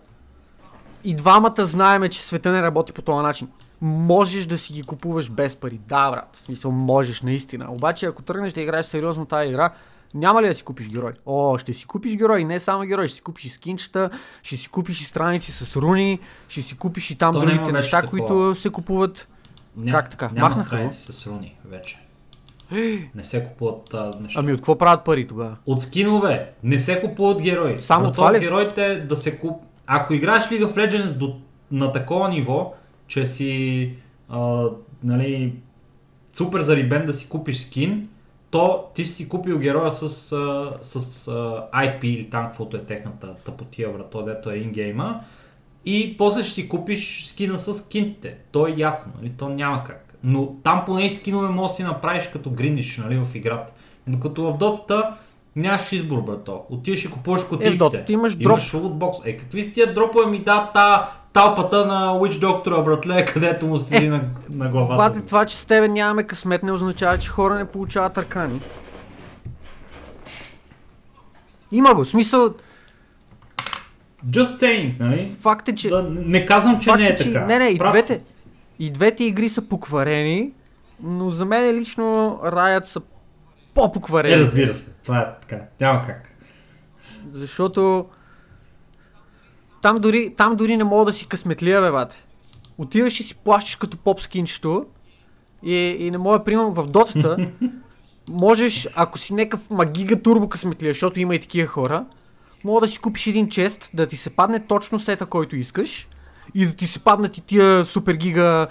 и двамата знаеме, че света не работи по този начин. Можеш да си ги купуваш без пари. Да, брат. В смисъл, можеш наистина. Обаче, ако тръгнеш да играеш сериозно тази игра, няма ли да си купиш герой? О, ще си купиш герой, не само герой, ще си купиш и скинчета, ще си купиш и страници с руни, ще си купиш и там То другите неща, такова. които се купуват. Ня, Как така? Няма Махнаха страници с руни вече. Не се купуват а, неща. Ами от какво правят пари тогава? От скинове не се купуват герои. Само това ли? Героите да се куп... Ако играеш League of Legends до, на такова ниво, че си а, нали, супер зарибен да си купиш скин, то ти си купил героя с, с а, IP или там каквото е техната тъпотия, брато, дето е ингейма. И после ще си купиш скина с скинтите. То е ясно, нали? то няма как. Но там поне и скинове можеш да си направиш като гриндиш нали, в играта. Докато в дотата нямаш избор, брато. Отиваш и купуваш кутийките. Дотата имаш дроп. Имаш лутбокс. Е, какви си тия дропове ми да та талпата на Witch Doctor, братле, където му седи на, на главата. Бате, това, че с тебе нямаме късмет, не означава, че хора не получават аркани. Има го, смисъл, Just saying, нали? факт е, че... Да, не казвам, че факт не е че, така. Не, не, и Прав двете, си. и двете игри са покварени, но за мен лично Riot са Е, по-покварени. разбира се. Това е така. Няма как. Защото там дори, там дори не мога да си късметлия, бе, бате. Отиваш и си плащаш като поп скинчето и, и не мога, примерно, в дотата можеш, ако си някакъв магига турбо късметлия, защото има и такива хора, мога да си купиш един чест, да ти се падне точно сета, който искаш и да ти се паднат и тия супер гига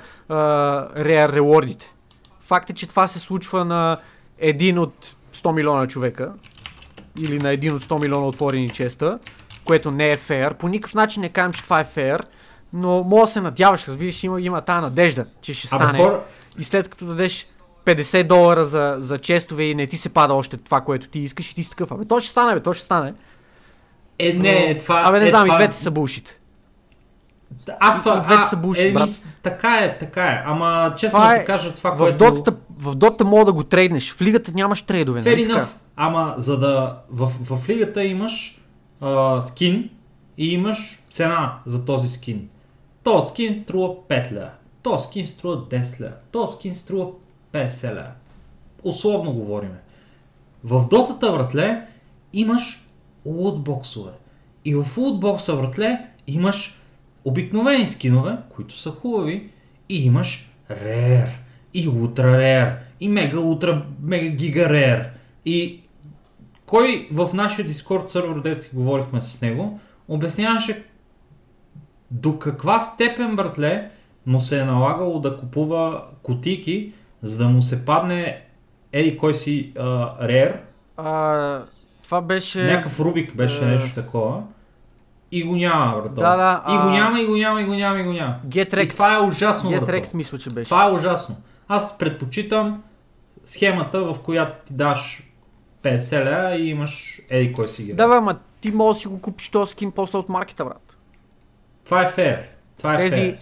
реар. Факт е, че това се случва на един от 100 милиона човека или на един от 100 милиона отворени честа, което не е фейер. По никакъв начин не казвам, че това е фейер, но мога да се надяваш, разбираш, има, има тази надежда, че ще Абе, стане. хора, И след като дадеш 50 долара за, за честове и не ти се пада още това, което ти искаш и ти си такъв, абе то ще стане, бе, то ще стане. е, не, е, това... Абе не е, знам, и това... двете са булшит. Аз това... двете са bullshit, еми, брат. Така е, така е. Ама честно Това да е- ти кажа това, В което... дотата, в дотата мога да го трейднеш, в лигата нямаш трейдове, нали Fair така? enough. Ама за да... В, в лигата имаш а, скин и имаш цена за този скин. То скин струва 5 ля. То скин струва 10 ля. То скин струва 50 ля. Условно говориме. В дотата, братле, имаш лутбоксове. И в лутбокса, братле, имаш обикновени скинове, които са хубави, и имаш рер, и ултра рер, и мега ултра, мега гига рер. И кой в нашия Дискорд сервер, дет си говорихме с него, обясняваше до каква степен, братле, му се е налагало да купува кутийки, за да му се падне ей кой си а, рер, А, това беше... някакъв Рубик беше е. нещо такова. И го няма, брато. Да, да, И го няма, и го няма, и го няма, и го няма. Get И това е ужасно, Get. Wrecked мисля, че беше. Това е ужасно. Аз предпочитам схемата, в която ти даш 50 ля и имаш еди кой си ги. Да, бе, ама ти можеш да си го купиш този скин после от маркета, брат. Това е фер. Това е Тези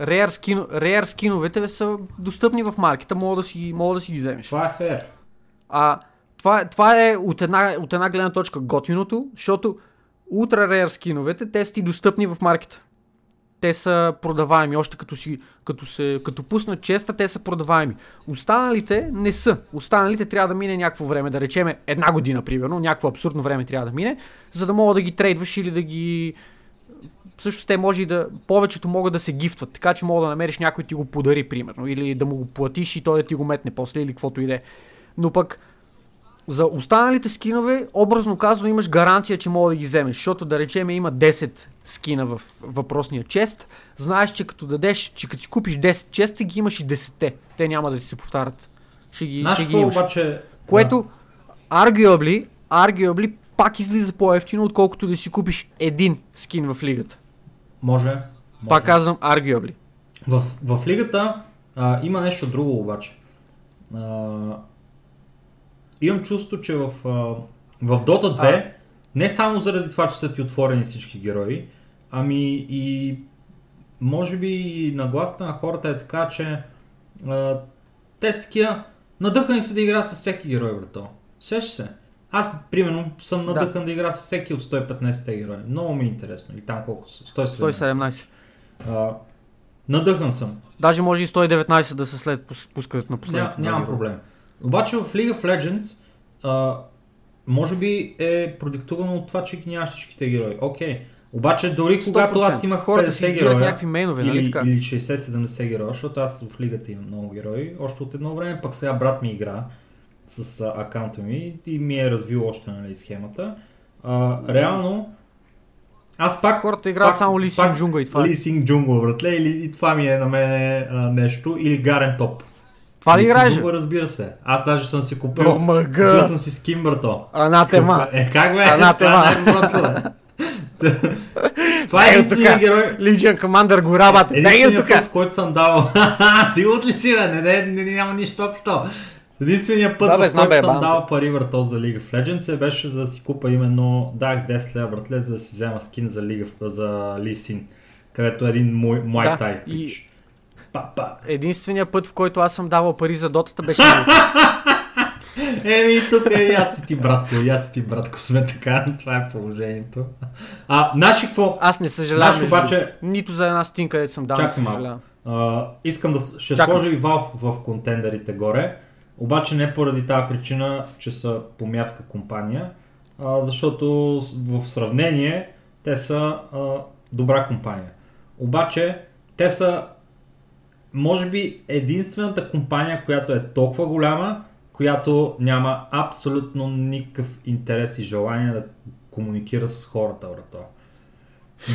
rare, скин, rare скиновете са достъпни в маркета, мога да си, мога да си ги вземеш. Това е фер. А това, е- това е от една, от една гледна точка готиното, защото ултра rare скиновете, те са ти достъпни в маркета. Те са продаваеми, още като, си, като, се, като пуснат честа, те са продаваеми. Останалите не са. Останалите трябва да мине някакво време, да речеме една година, примерно, някакво абсурдно време трябва да мине, за да мога да ги трейдваш или да ги... Всъщност те може и да... Повечето могат да се гифтват, така че мога да намериш някой ти го подари, примерно, или да му го платиш и той да ти го метне после, или каквото и да е. Но пък за останалите скинове, образно казано, имаш гаранция, че мога да ги вземеш, защото да речеме има 10 скина в въпросния чест, знаеш, че като дадеш, че като си купиш 10 честа, ги имаш и 10-те. Те няма да ти се повтарят. Ще ги, Знаеш ще ги имаш. обаче... Което, arguably, arguably, пак излиза по-ефтино, отколкото да си купиш един скин в лигата. Да, може. може. Пак казвам, arguably. В, в лигата а, има нещо друго обаче. А, имам чувство, че в, в Dota 2, А. не само заради това, че са ти отворени всички герои, ами и може би и нагласата на хората е така, че а, те са такива надъхани са да играят с всеки герой, брато. Сещаш се? Аз, примерно, съм Да. надъхан да, игра с всеки от 115 герои. Много ми е интересно. И там колко са? 117. 117. А, надъхан съм. Даже може и 119 да се след пус- пускането на Ня, последните. нямам два героя. Обаче в League of Legends, а, може би е продиктувано от това, че ги нямаш всичките герои. Окей. Обаче дори когато аз 100%. имах хората си 50 избират героя, някакви мейнове, нали или, така? или 60-70 героя, защото аз в лигата имам много герои, още от едно време, пък сега брат ми игра с а, акаунта ми и ми е развил още нали, схемата. А, реално, аз пак Хората играят пак- само Ли пак Син Джунга и това. е. Лисинг джунгла, братле, или и това ми е на мен нещо, или гарен топ. Това ли играеш? разбира се. Аз даже съм си купил, О, купил съм си скин, брато. Анатема! Е, как бе? Анатема. Това е е Ей, единствения герой. Лиджен Командър го тук! път, в който съм дал. Ти от ли си, бе? Не, не, не, няма нищо общо. Единственият път, Да, бе, в който бе, съм дал пари върто за League of Legends, е беше за да си купа именно, дах 10 лева, братле, за да си взема скин за, League of, за Lee Sin, където е един мой, мой Да, тай пич. Па. Единственият път, в който аз съм давал пари за дотата, беше Еми, тук е аз ти, братко, аз ти, братко, сме така, това е положението. А, наши какво? Аз не съжалявам. Наш обаче-. Нито за една стин, където съм дал, Чакай малко. А, искам да ще Чакам. сложа и Valve в контендерите горе, обаче не поради тази причина, че са помярска компания, а, защото в сравнение те са а, добра компания. Обаче те са може би единствената компания, която е толкова голяма, която няма абсолютно никакъв интерес и желание да комуникира с хората, брато.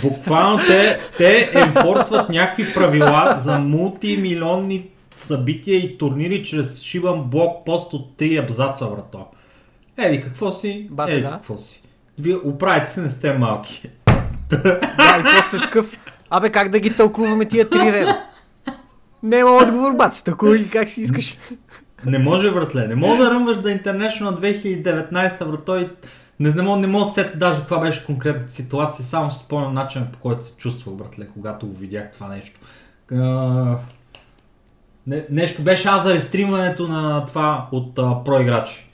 Буквално те, те енфорсват някакви правила за мултимилионни събития и турнири чрез шибан блокпост от 3 абзаца, брато. Еди, какво си? Бате, Еди, да. какво си? Вие оправите се, не сте малки. Да, и после такъв. Абе, как да ги тълкуваме тия три реда? Няма отговор, тълкувай ги как си искаш. Не може, братле. Не мога да ръмваш да International 2019, брат. Той не, не, мога, не мога да сета даже каква беше конкретната ситуация. Само си спомням начина по който се чувствах, братле, когато го видях това нещо. А, не, нещо беше аз за рестримването на това от а, проиграчи.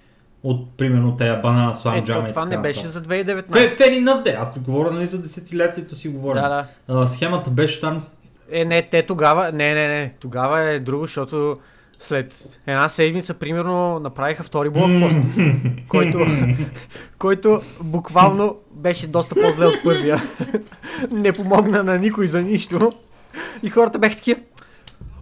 От, примерно, тея банана слам Ето, и това така не беше за 2019. Фе, fair enough, де. Аз ти говоря нали, за десетилетието си говоря. Да, да. А, схемата беше там. Е, не, те тогава, не, не, не, тогава е друго, защото след една седмица, примерно, направиха втори блокпост, който, който буквално беше доста по-зле от първия. не помогна на никой за нищо. И хората бяха такива,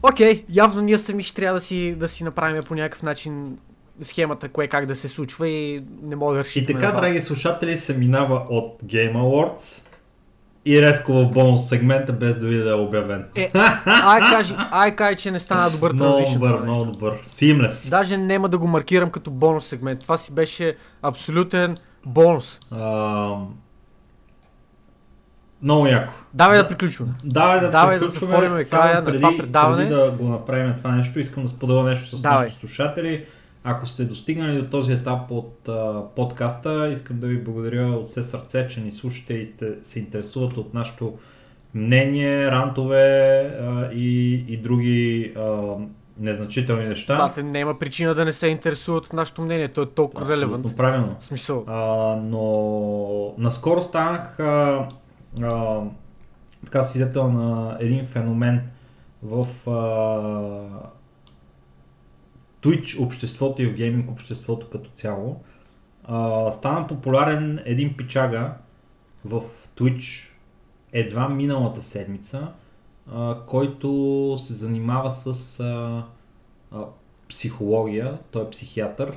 окей, явно ние сами ще трябва да си, да си направим по някакъв начин схемата, кое как да се случва и не мога да И разчитаме така, драги слушатели, се минава от Game Awards и резко в бонус сегмента, без да ви да е обявен. Е, ай кажи, ай кажи, че не стана добър много транзишн. добър, много добър. Seamless. Даже няма да го маркирам като бонус сегмент. Това си беше абсолютен бонус. А, много яко. Давай да приключваме. Давай да Давай да приключваме. затворим Само края на преди, това предаване. Преди да го направим това нещо, искам да споделя нещо с нашите слушатели. Ако сте достигнали до този етап от а, подкаста, искам да ви благодаря от все сърце, че ни слушате и сте, се интересувате от нашото мнение, рантове а, и, и други а, незначителни неща. Бате, няма причина да не се интересуват от нашето мнение. То е толкова релевант. Абсолютно правилно. В смисъл. А, но наскоро станах а, а, така свидетел на един феномен в а, Twitch обществото и в гейминг обществото като цяло. А, стана популярен един пичага в Twitch едва миналата седмица, а, който се занимава с а, а, психология, той е психиатър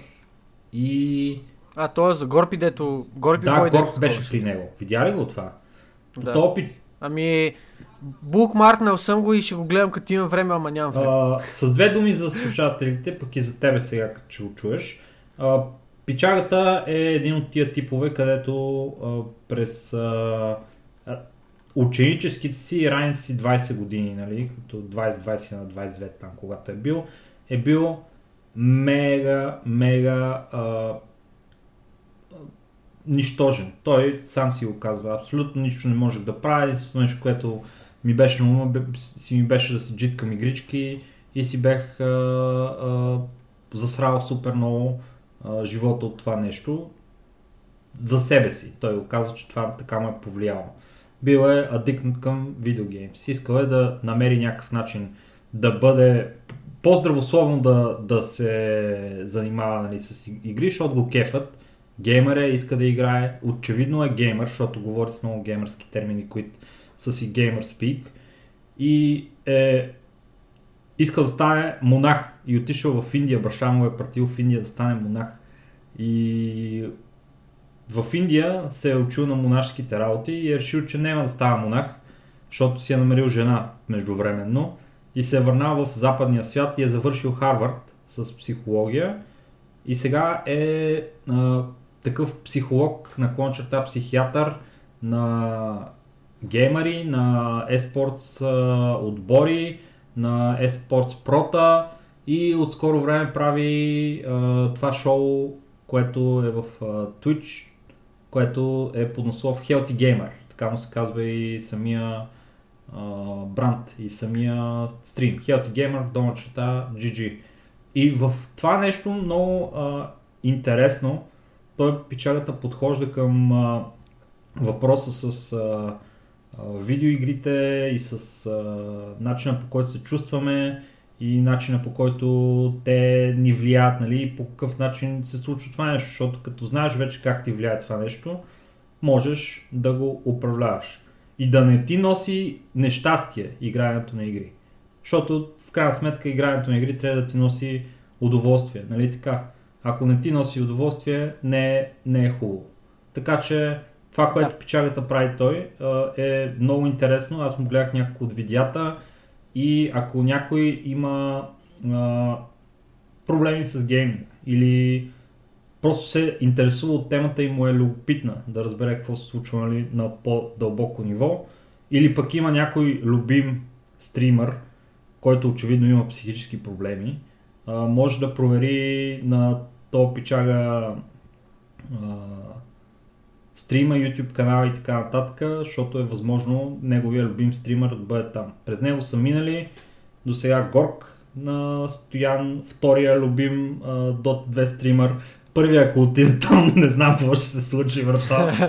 и А, то е за Горпи, дето... Горпи да, дето беше при него. Видя ли го това? Да. То опит Ами, букмаркнал съм го и ще го гледам като имам време, ама нямам време. а, с две думи за слушателите, пък и за тебе сега, като ще го чуеш. А, пичагата е един от тия типове, където а, през а, ученическите си и ранните си 20 години, нали, като 20-20 на 22 там, когато е бил, е бил мега, мега а, нищожен. Той сам си го казва. Абсолютно нищо не можех да правя. Единственото нещо, което ми беше на си ми беше да се джиткам игрички и си бех а, а, засрал супер много а, живота от това нещо за себе си. Той го каза, че това така му е повлияло. Бил е адикнат към видеогеймс. Искал е да намери някакъв начин да бъде по-здравословно да, да се занимава нали, с игри, защото го кефът. Геймър е, иска да играе. Очевидно е геймър, защото говори с много геймърски термини, които си геймър спик. И е искал да стане монах и отишъл в Индия. Баща му е пратил в Индия да стане монах. И в Индия се е учил на монашските работи и е решил, че няма да става монах, защото си е намерил жена междувременно и се е върнал в западния свят и е завършил Харвард с психология и сега е а, такъв психолог, наклон черта психиатър на геймери, на eSports отбори, на eSports прота и от скоро време прави а, това шоу, което е в а, Twitch, което е под наслов Healthy Gamer. Така му се казва и самия а, бранд и самия стрим. Healthy Gamer, дома черта GG. И в това нещо много а, интересно, той пичагата подхожда към а, въпроса с а, видеоигрите и с а, начина по който се чувстваме и начина по който те ни влияят, нали, и по какъв начин се случва това нещо, защото като знаеш вече как ти влияе това нещо, можеш да го управляваш. И да не ти носи нещастие игрането на игри. Защото в крайна сметка игрането на игри трябва да ти носи удоволствие, нали така? Ако не ти носи удоволствие, не е, не е хубаво. Така че това, което Да. печагата прави той е много интересно. Аз му гледах няколко от видеята и ако някой има а, проблеми с гейминг или просто се интересува от темата и му е любопитна да разбере какво се случва нали, на по-дълбоко ниво. Или пък има някой любим стример, който очевидно има психически проблеми, а, може да провери на то пичага а, стрима, YouTube канала и така нататък, защото е възможно неговия любим стример да бъде там. През него са минали до сега Горк на Стоян, втория любим а, Dot 2 стример, първия, ако отиде там, не знам какво ще се случи, брата.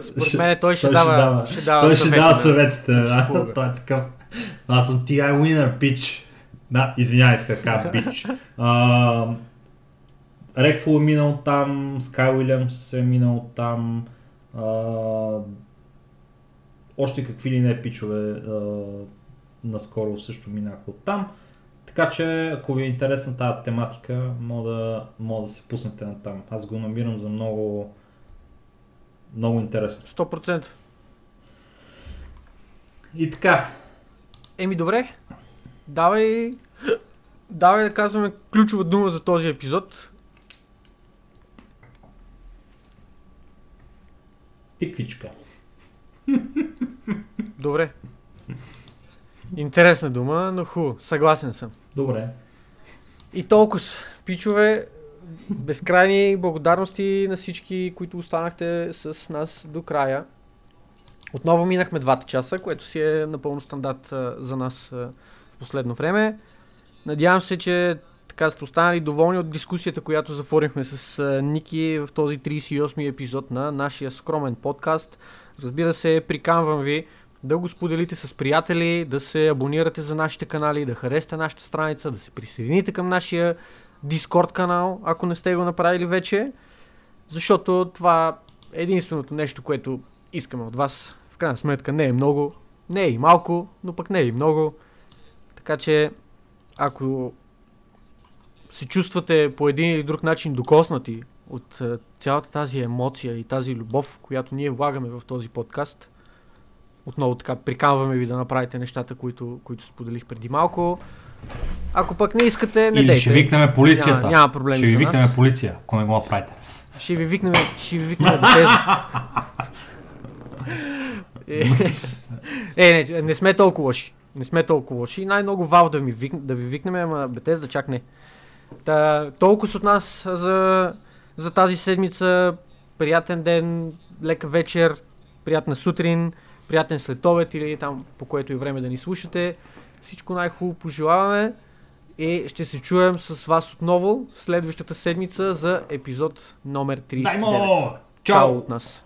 Според мен той ще, дава, ще дава Той ще дава съветите. Да. Той е такъв. Аз съм TI winner, пич. Да, извинявай се, така, пич. Рекфул е минал там, Скай Уилямс е минал там. А, още какви ли не пичове а, наскоро също минаха от там. Така че, ако ви е интересна тази тематика, мога да, мога да се пуснете на там. Аз го намирам за много, много интересно. 100%. И така. Еми добре, давай, давай да казваме ключова дума за този епизод. Тиквичка. Добре. Интересна дума, но хубаво. Съгласен съм. Добре. И толкова. Пичове, безкрайни благодарности на всички, които останахте с нас до края. Отново минахме двата часа, което си е напълно стандарт за нас в последно време. Надявам се, че така сте останали доволни от дискусията, която зафорихме с Ники в този 38 епизод на нашия скромен подкаст. Разбира се, приканвам ви да го споделите с приятели, да се абонирате за нашите канали, да харесате нашата страница, да се присъедините към нашия Discord канал, ако не сте го направили вече, защото това е единственото нещо, което искаме от вас. В крайна сметка не е много, не е и малко, но пък не е и много. Така че, ако се чувствате по един или друг начин докоснати от цялата тази емоция и тази любов, която ние влагаме в този подкаст, отново така приканваме ви да направите нещата, които, които споделих преди малко. Ако пък не искате, не Или дейте. ще викнеме полицията. Няма, няма проблеми Ще ви викнем полиция, ако не го направите. Ще ви викнем, ще ви викнем е, е, не, не сме толкова лоши. Не сме толкова лоши. Най-много Valve да, ми да ви викнем, ама Bethesda чак не. Та, толкова от нас за, за тази седмица. Приятен ден, лека вечер, приятна сутрин, приятен следобед или там по което и време да ни слушате. Всичко най-хубаво пожелаваме и ще се чуем с вас отново следващата седмица за епизод номер 39. Даймо! Чао от нас!